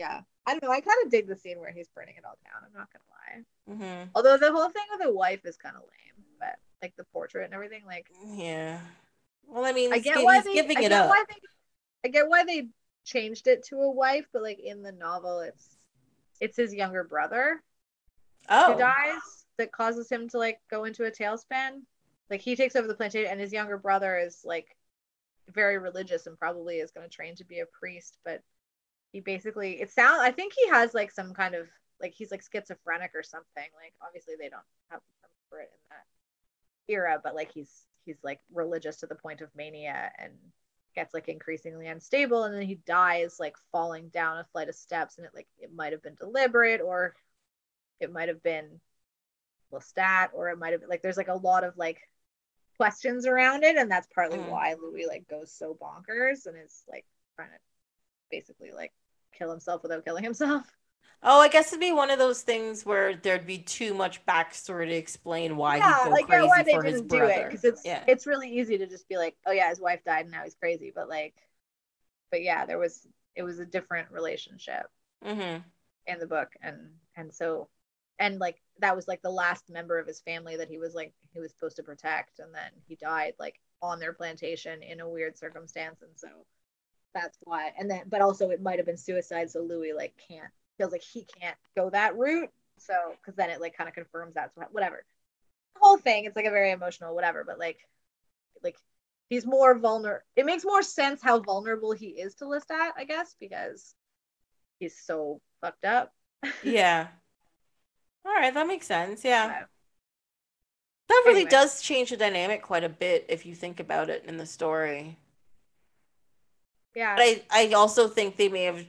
yeah i don't know i kind of dig the scene where he's burning it all down i'm not gonna lie Mhm. although the whole thing with the wife is kind of lame but like the portrait and everything like yeah well i mean I get why they, giving I it get up Why they, I get why they changed it to a wife, but like in the novel, it's it's his younger brother oh who dies that causes him to like go into a tailspin. Like he takes over the plantation, and his younger brother is like very religious and probably is going to train to be a priest. But he basically, it sounds. I think he has like some kind of like he's like schizophrenic or something. Like obviously they don't have for it in that era, but like he's he's like religious to the point of mania and gets like increasingly unstable and then he dies like falling down a flight of steps and it like it might have been deliberate or it might have been Lestat or it might have like there's like a lot of like questions around it and that's partly Mm. why Louis like goes so bonkers and is like trying to basically like kill himself without killing himself. Oh, I guess it'd be one of those things where there'd be too much backstory to explain why yeah, he'd go like yeah, crazy why they for his didn't do brother. it because it's yeah. it's really easy to just be like, oh yeah, his wife died and now he's crazy, but like, but yeah, there was it was a different relationship mm-hmm. in the book, and and so and like that was like the last member of his family that he was like he was supposed to protect, and then he died like on their plantation in a weird circumstance, and so that's why. And then, but also it might have been suicide, so Louis like can't feels like he can't go that route, so because then it like kind of confirms that's what whatever the whole thing it's like a very emotional whatever but like like he's more vulnerable it makes more sense how vulnerable he is to list Lestat I guess because he's so fucked up yeah. All right, that makes sense. Yeah. Yeah. That really Anyway. does change the dynamic quite a bit if you think about it in the story. Yeah But I, I also think they may have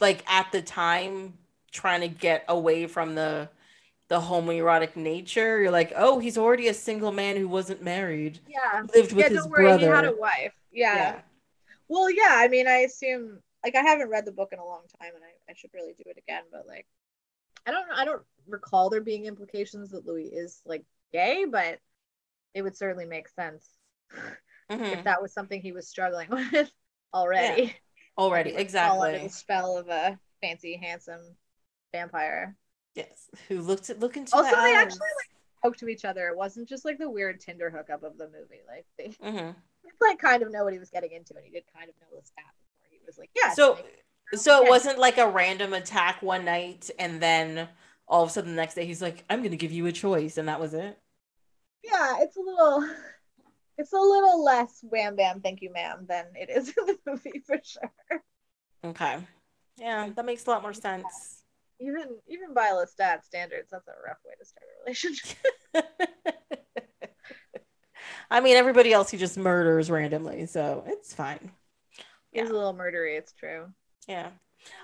like at the time trying to get away from the the homoerotic nature. You're like, oh, he's already a single man who wasn't married. yeah Lived with yeah his don't worry brother. he had a wife yeah. well yeah I mean I assume like I haven't read the book in a long time and I, I should really do it again but like I don't I don't recall there being implications that Louis is like gay but it would certainly make sense Mhm. if that was something he was struggling with already. Already, Like, All under exactly. the spell of a fancy, handsome vampire. Yes. Who looked at look into Also, they eyes. actually like spoke to each other. It wasn't just like the weird Tinder hookup of the movie. Like they Mhm. like kind of know what he was getting into, and he did kind of know Lestat before he was like, yeah. So like, so it okay. wasn't like a random attack one night and then all of a sudden the next day he's like, I'm gonna give you a choice, and that was it. yeah, it's a little, it's a little less wham bam, thank you, ma'am, than it is in the movie for sure. Okay. Yeah, that makes a lot more sense. Even even by Lestat standards, that's a rough way to start a relationship. I mean, everybody else he just murders randomly, so it's fine. It's a little murdery. It's true. Yeah.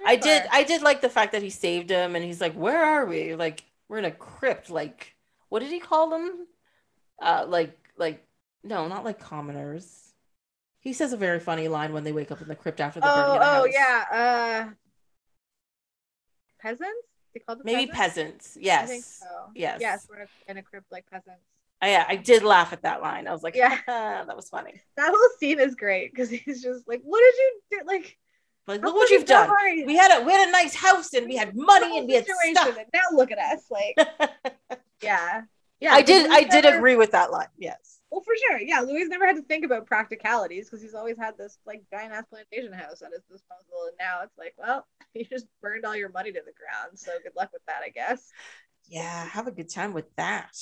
I did I did like the fact that he saved him and he's like, Where are we? Like, we're in a crypt. Like, what did he call them? Uh like like no, not like commoners. He says a very funny line when they wake up in the crypt after the burning Oh, of the oh house. yeah. Uh, peasants? They called them Maybe peasants? peasants. Yes. I think so. Yes. Yes, we're in a, crypt like peasants. Oh, yeah, I did laugh at that line. I was like, Yeah. that was funny. That whole scene is great because he's just like, "What did you do?" Like, Like, look what you've done. dumb? We had a we had a nice house and we had money and we had stuff. and now look at us. Like, yeah, yeah. I did I did agree with that line. Yes. Well, for sure. Yeah, Louis never had to think about practicalities because he's always had this like giant ass plantation house at his disposal, and now it's like, well, you just burned all your money to the ground. So good luck with that, I guess. Yeah, have a good time with that.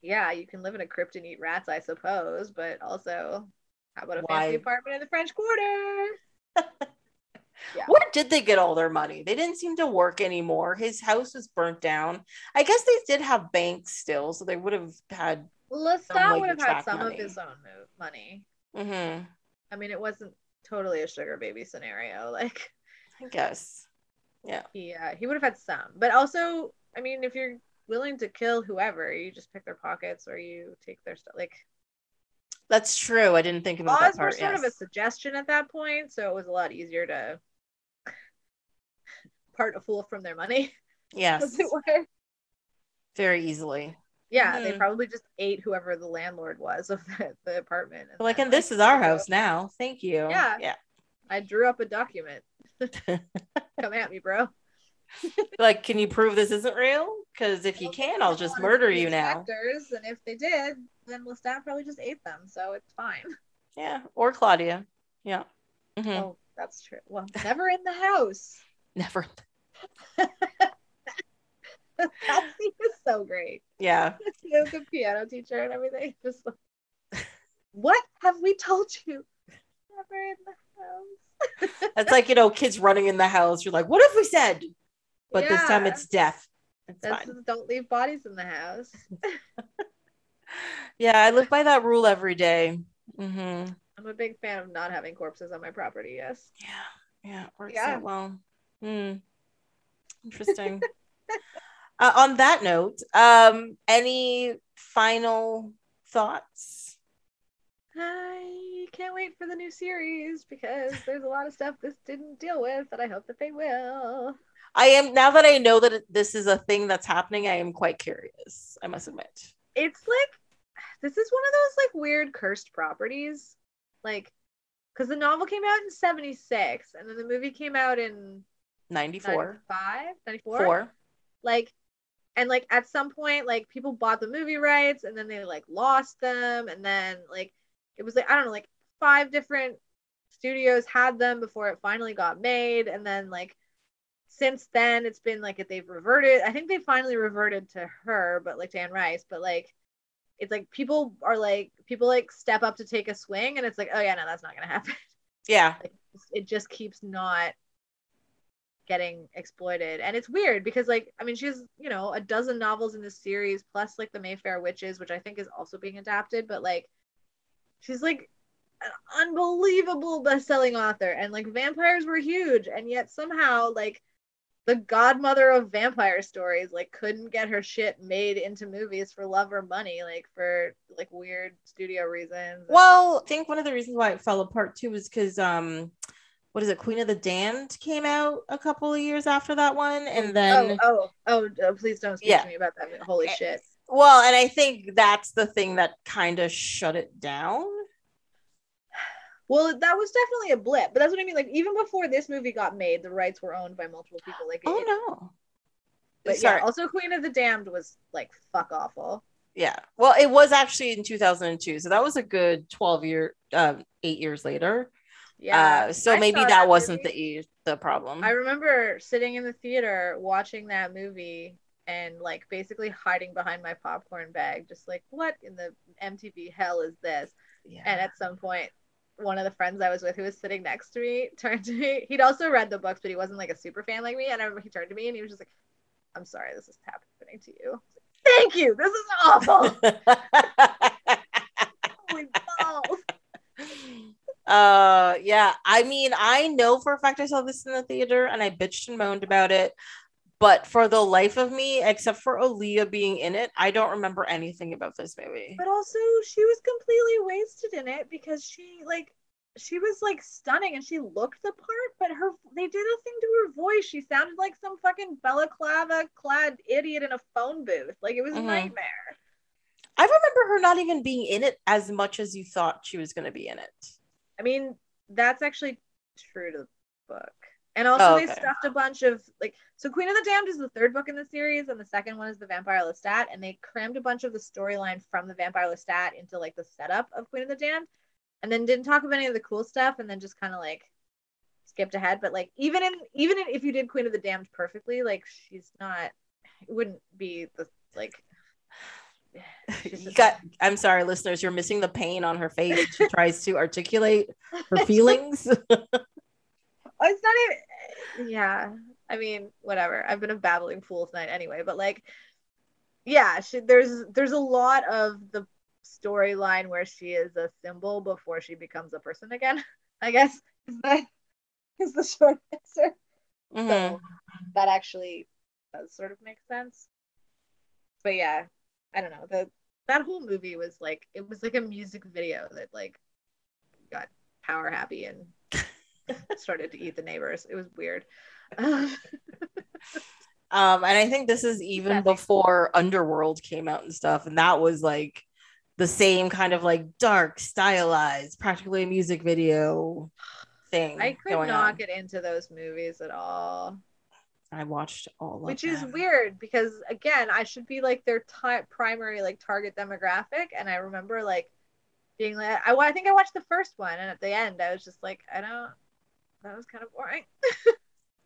Yeah, you can live in a crypt and eat rats, I suppose, but also, how about a Why- fancy apartment in the French Quarter? Yeah. Where did they get all their money? They didn't seem to work anymore. His house was burnt down. I guess they did have banks still, so they would have had. Lestat would have had some money. of his own mo- money. hmm I mean, it wasn't totally a sugar baby scenario. Like, I guess. yeah, yeah, he would have had some, but also, I mean, if you're willing to kill whoever, you just pick their pockets or you take their stuff. Like, That's true. I didn't think about laws that were part. sort of a suggestion at that point, so it was a lot easier to part a fool from their money, yes, were. very easily. Yeah, they Mhm. probably just ate whoever the landlord was of the, the apartment. and Like, and this is our house now. Thank you. Yeah. Yeah. I drew up a document. Come at me, bro. Like, can you prove this isn't real? Because if you can, I'll just murder you now. inspectors, And if they did, then Lestat probably just ate them, so it's fine. Yeah. Or Claudia. Yeah. hmm Oh, that's true. Well, never in the house. Never. that scene is so great. Yeah. the, the piano teacher and everything. Just like, what have we told you? Never in the house. It's like, you know, kids running in the house. You're like, what have we said? But this time it's death. It's That's fine. don't leave bodies in the house. Yeah, I live by that rule every day. Mm-hmm. I'm a big fan of not having corpses on my property. Yes. Yeah, yeah, it works Yeah. out well. Hmm. Interesting. Uh, on that note, um, any final thoughts? I can't wait for the new series because there's a lot of stuff this didn't deal with that I hope that they will. I am now that I know that it, this is a thing that's happening. I am quite curious. I must admit. It's like this is one of those like weird cursed properties. Like because the novel came out in 76 and then the movie came out in 94. 95, 94. Four. Like and like at some point like people bought the movie rights and then they like lost them. And then like it was like I don't know like five different studios had them before it finally got made. And then like since then it's been like they've reverted I think they finally reverted to her but like Anne Rice. But like it's like people are like people like step up to take a swing and it's like oh yeah no that's not gonna happen. Yeah. like it just keeps not getting exploited. And it's weird because like i mean she's you know a dozen novels in this series plus like the mayfair witches which i think is also being adapted but like she's like an unbelievable best-selling author. And like vampires were huge. And yet somehow like the godmother of vampire stories like couldn't get her shit made into movies for love or money like for like weird studio reasons. Well, I think one of the reasons why it fell apart too was because um, what is it? Queen of the Damned came out a couple of years after that one, and then oh, oh, oh, oh, please don't speak Yeah. to me about that. Holy Eh, shit. well, and I think that's the thing that kind of shut it down. Well, that was definitely a blip, but that's what I mean. Like, even before this movie got made, the rights were owned by multiple people. Like, Oh it- no. But Sorry. yeah, also Queen of the Damned was like fuck awful. Yeah. Well, it was actually in 2002. So that was a good 12 year, um, eight years later. Yeah. Uh, so I maybe that, wasn't movie. the the problem. I remember sitting in the theater watching that movie and like basically hiding behind my popcorn bag, just like, what in the MTV hell is this? yeah. And at some point, one of the friends I was with who was sitting next to me turned to me. He'd also read the books, but he wasn't like a super fan like me. And I remember he turned to me and he was just like, I'm sorry, this is happening to you. Thank you. This is awful. Uh yeah i mean i know for a fact i saw this in the theater and i bitched and moaned about it but for the life of me except for Aaliyah being in it i don't remember anything about this movie But also, she was completely wasted in it because she like she was like stunning and she looked the part, but her they did a thing to her voice. She sounded like some fucking balaclava clad idiot in a phone booth. Like it was a Mhm. nightmare. i remember her not even being in it as much as you thought she was going to be in it I mean, that's actually true to the book. And also, Oh, they stuffed a bunch of like. So, Queen of the Damned is the third book in the series, and the second one is the Vampire Lestat. And they crammed a bunch of the storyline from the Vampire Lestat into like the setup of Queen of the Damned, and then didn't talk about any of the cool stuff, and then just kind of like skipped ahead. But like, even in even in, if you did Queen of the Damned perfectly, like she's not. It wouldn't be the like. You got i'm sorry listeners you're missing the pain on her face she tries to articulate her feelings. Oh, it's not even yeah i mean whatever. I've been a babbling fool tonight anyway but like yeah she, there's there's a lot of the storyline where she is a symbol before she becomes a person again i guess is that is the short answer. Mhm. so that actually does sort of make sense. But yeah i don't know the that whole movie was like it was like a music video that like got power happy and started to eat the neighbors it was weird Um, and I think this is even before Underworld came out and stuff, and that was like the same kind of like dark, stylized, practically a music video thing. i could not on. get into those movies at all I watched all of which is weird because again i should be like their ti- primary like target demographic and i remember like being like I, I think i watched the first one and at the end i was just like i don't that was kind of boring.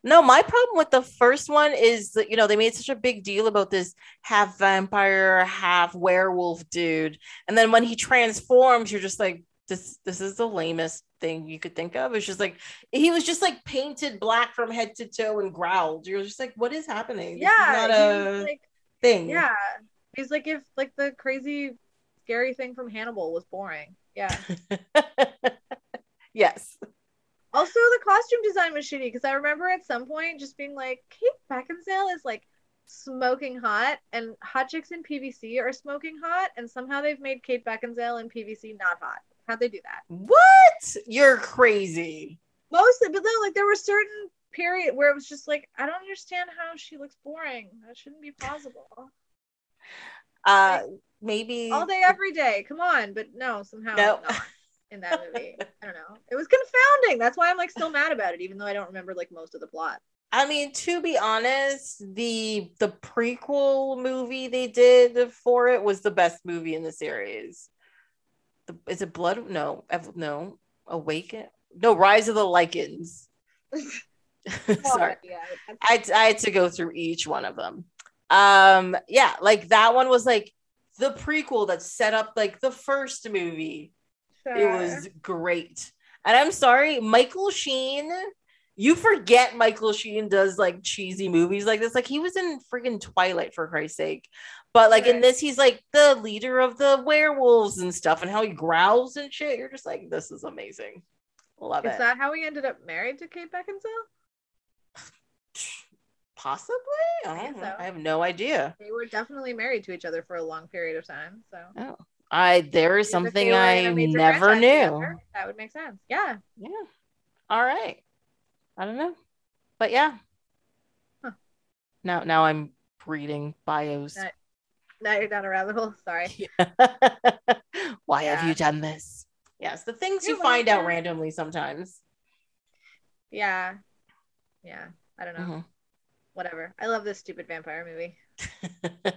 No, my problem with the first one is that you know they made such a big deal about this half vampire, half werewolf dude, and then when he transforms, you're just like, this this is the lamest thing you could think of. It's just like he was just like painted black from head to toe and growled. You're just like, what is happening? This is yeah not a like thing. yeah he's like if like the crazy scary thing from hannibal was boring yeah yes. also the costume design was shitty because i remember at some point just being like kate beckinsale is like smoking hot and hot chicks in pvc are smoking hot and somehow they've made kate beckinsale in pvc not hot how'd they do that? What? You're crazy. mostly but then like there were certain period where it was just like i don't understand how she looks boring. That shouldn't be possible. Uh maybe all day every day. Come on. But no somehow No. not in that movie. I don't know. It was confounding. That's why i'm like still mad about it even though i don't remember like most of the plot. I mean, to be honest, the the prequel movie they did for it was the best movie in the series. The, is it Blood? No, no, Awaken. No, Rise of the Lycans. Sorry, yeah I had, I had to go through each one of them. Um, yeah, like that one was like the prequel that set up like the first movie. It was great. And I'm sorry, Michael Sheen. You forget Michael Sheen does like cheesy movies like this. Like he was in freaking Twilight for Christ's sake. But like in this, he's like the leader of the werewolves and stuff, and how he growls and shit. You're just like, this is amazing. Love is it. that how he ended up married to kate beckinsale Possibly. I, I don't guess know. so. I have no idea. they were definitely married to each other for a long period of time so Oh, I there is something I in a major never knew. together, that would make sense yeah Yeah. All right. I don't know. But yeah. Huh. Now now I'm reading bios. That- now you're down a rabbit hole sorry Why have you done this? Yes, the things you You're find out randomly sometimes. yeah yeah i don't know Mhm. whatever. I love this stupid vampire movie.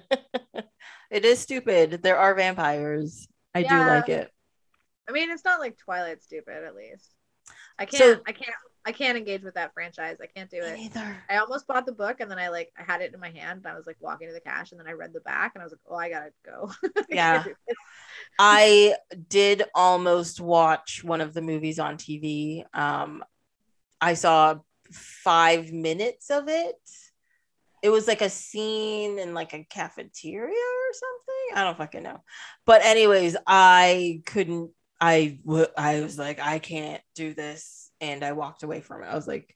it is stupid. There are vampires. I yeah. do like it. I mean, it's not like Twilight stupid, at least. I can't. So, I can't. I can't engage with that franchise. I can't do it. Either. I almost bought the book and then I like I had it in my hand and I was like walking to the cash and then I read the back and I was like, oh, I gotta go. yeah. I did almost watch one of the movies on TV. Um, I saw five minutes of it. It was like a scene in like a cafeteria or something. I don't fucking know. But anyways, I couldn't. I I was like, I can't do this and I walked away from it. I was like,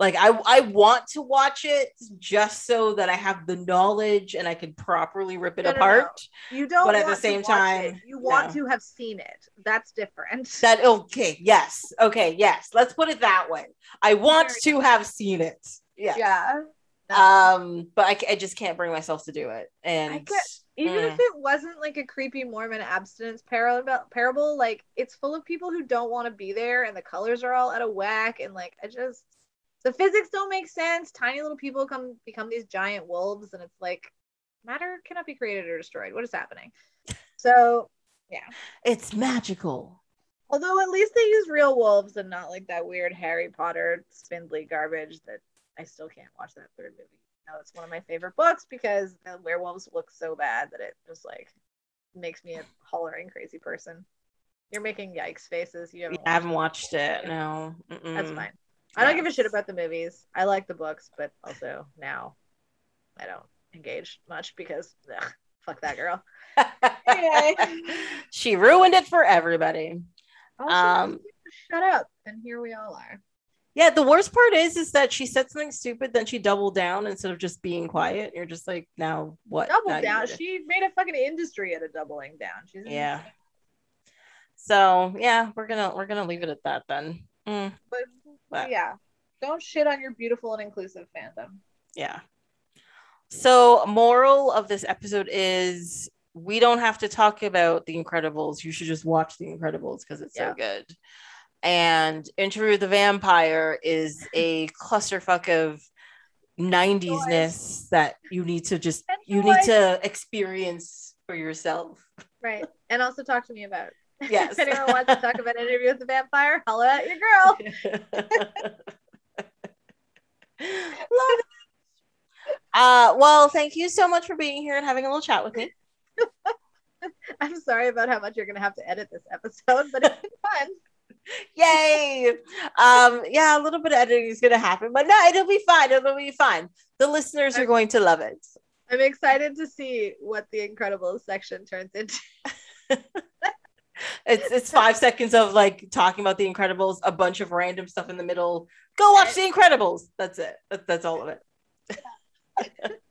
like I I want to watch it just so that I have the knowledge and I can properly rip it no, apart. No, no. You don't. But at the same time, it. you want to have seen it. That's different. That okay? Yes. Okay. Yes. Let's put it that way. I want to have seen it. Yes. Yeah. Um, but I, I just can't bring myself to do it. And even mm. if it wasn't like a creepy Mormon abstinence parable, parable, like it's full of people who don't want to be there, and the colors are all out of whack, and like I just the physics don't make sense. Tiny little people come become these giant wolves, and it's like matter cannot be created or destroyed. What is happening? So yeah, it's magical. Although at least they use real wolves and not like that weird Harry Potter spindly garbage that I still can't watch that third movie know it's one of my favorite books because the werewolves look so bad that it just like makes me a hollering crazy person. You're making yikes faces. You haven't, yeah, I haven't watched it. No, Mm-mm. that's fine. I don't give a shit about the movies. I like the books, but also now I don't engage much because ugh, fuck that girl. she ruined it for everybody. Also, um, shut up, and here we all are. Yeah, the worst part is is that she said something stupid, then she doubled down instead of just being quiet. You're just like, now what? Double now down. She made a fucking industry out of doubling down. She's yeah. So yeah, we're gonna we're gonna leave it at that then. Mm. But, but yeah, don't shit on your beautiful and inclusive fandom. Yeah. So moral of this episode is we don't have to talk about the Incredibles. You should just watch the Incredibles because it's yeah. so good and Interview with the Vampire is a clusterfuck of 90s-ness that you need to just you need to experience for yourself. Right. And also talk to me about. Yes. if anyone wants to talk about Interview with the Vampire, holla at your girl. Love it. Uh, well, thank you so much for being here and having a little chat with me. I'm sorry about how much you're going to have to edit this episode, but it's been fun. Yay! Um, yeah, a little bit of editing is gonna happen, but no, it'll be fine. It'll be fine. The listeners are going to love it. I'm excited to see what the Incredibles section turns into. it's it's five seconds of like talking about the Incredibles, a bunch of random stuff in the middle. Go watch the Incredibles. That's it. That's all of it.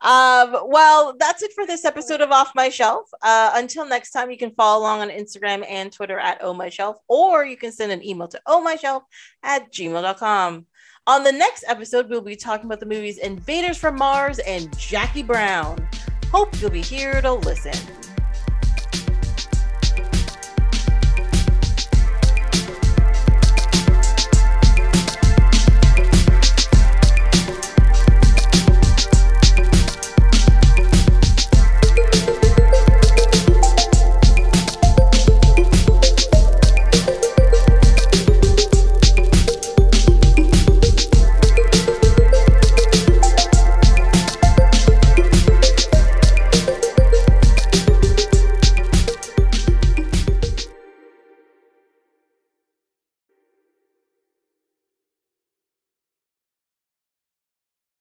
um, well, that's it for this episode of Off My Shelf. Uh, until next time, you can follow along on Instagram and Twitter at Oh My Shelf, or you can send an email to Oh My Shelf at gmail.com. On the next episode, we'll be talking about the movies Invaders from Mars and Jackie Brown. Hope you'll be here to listen.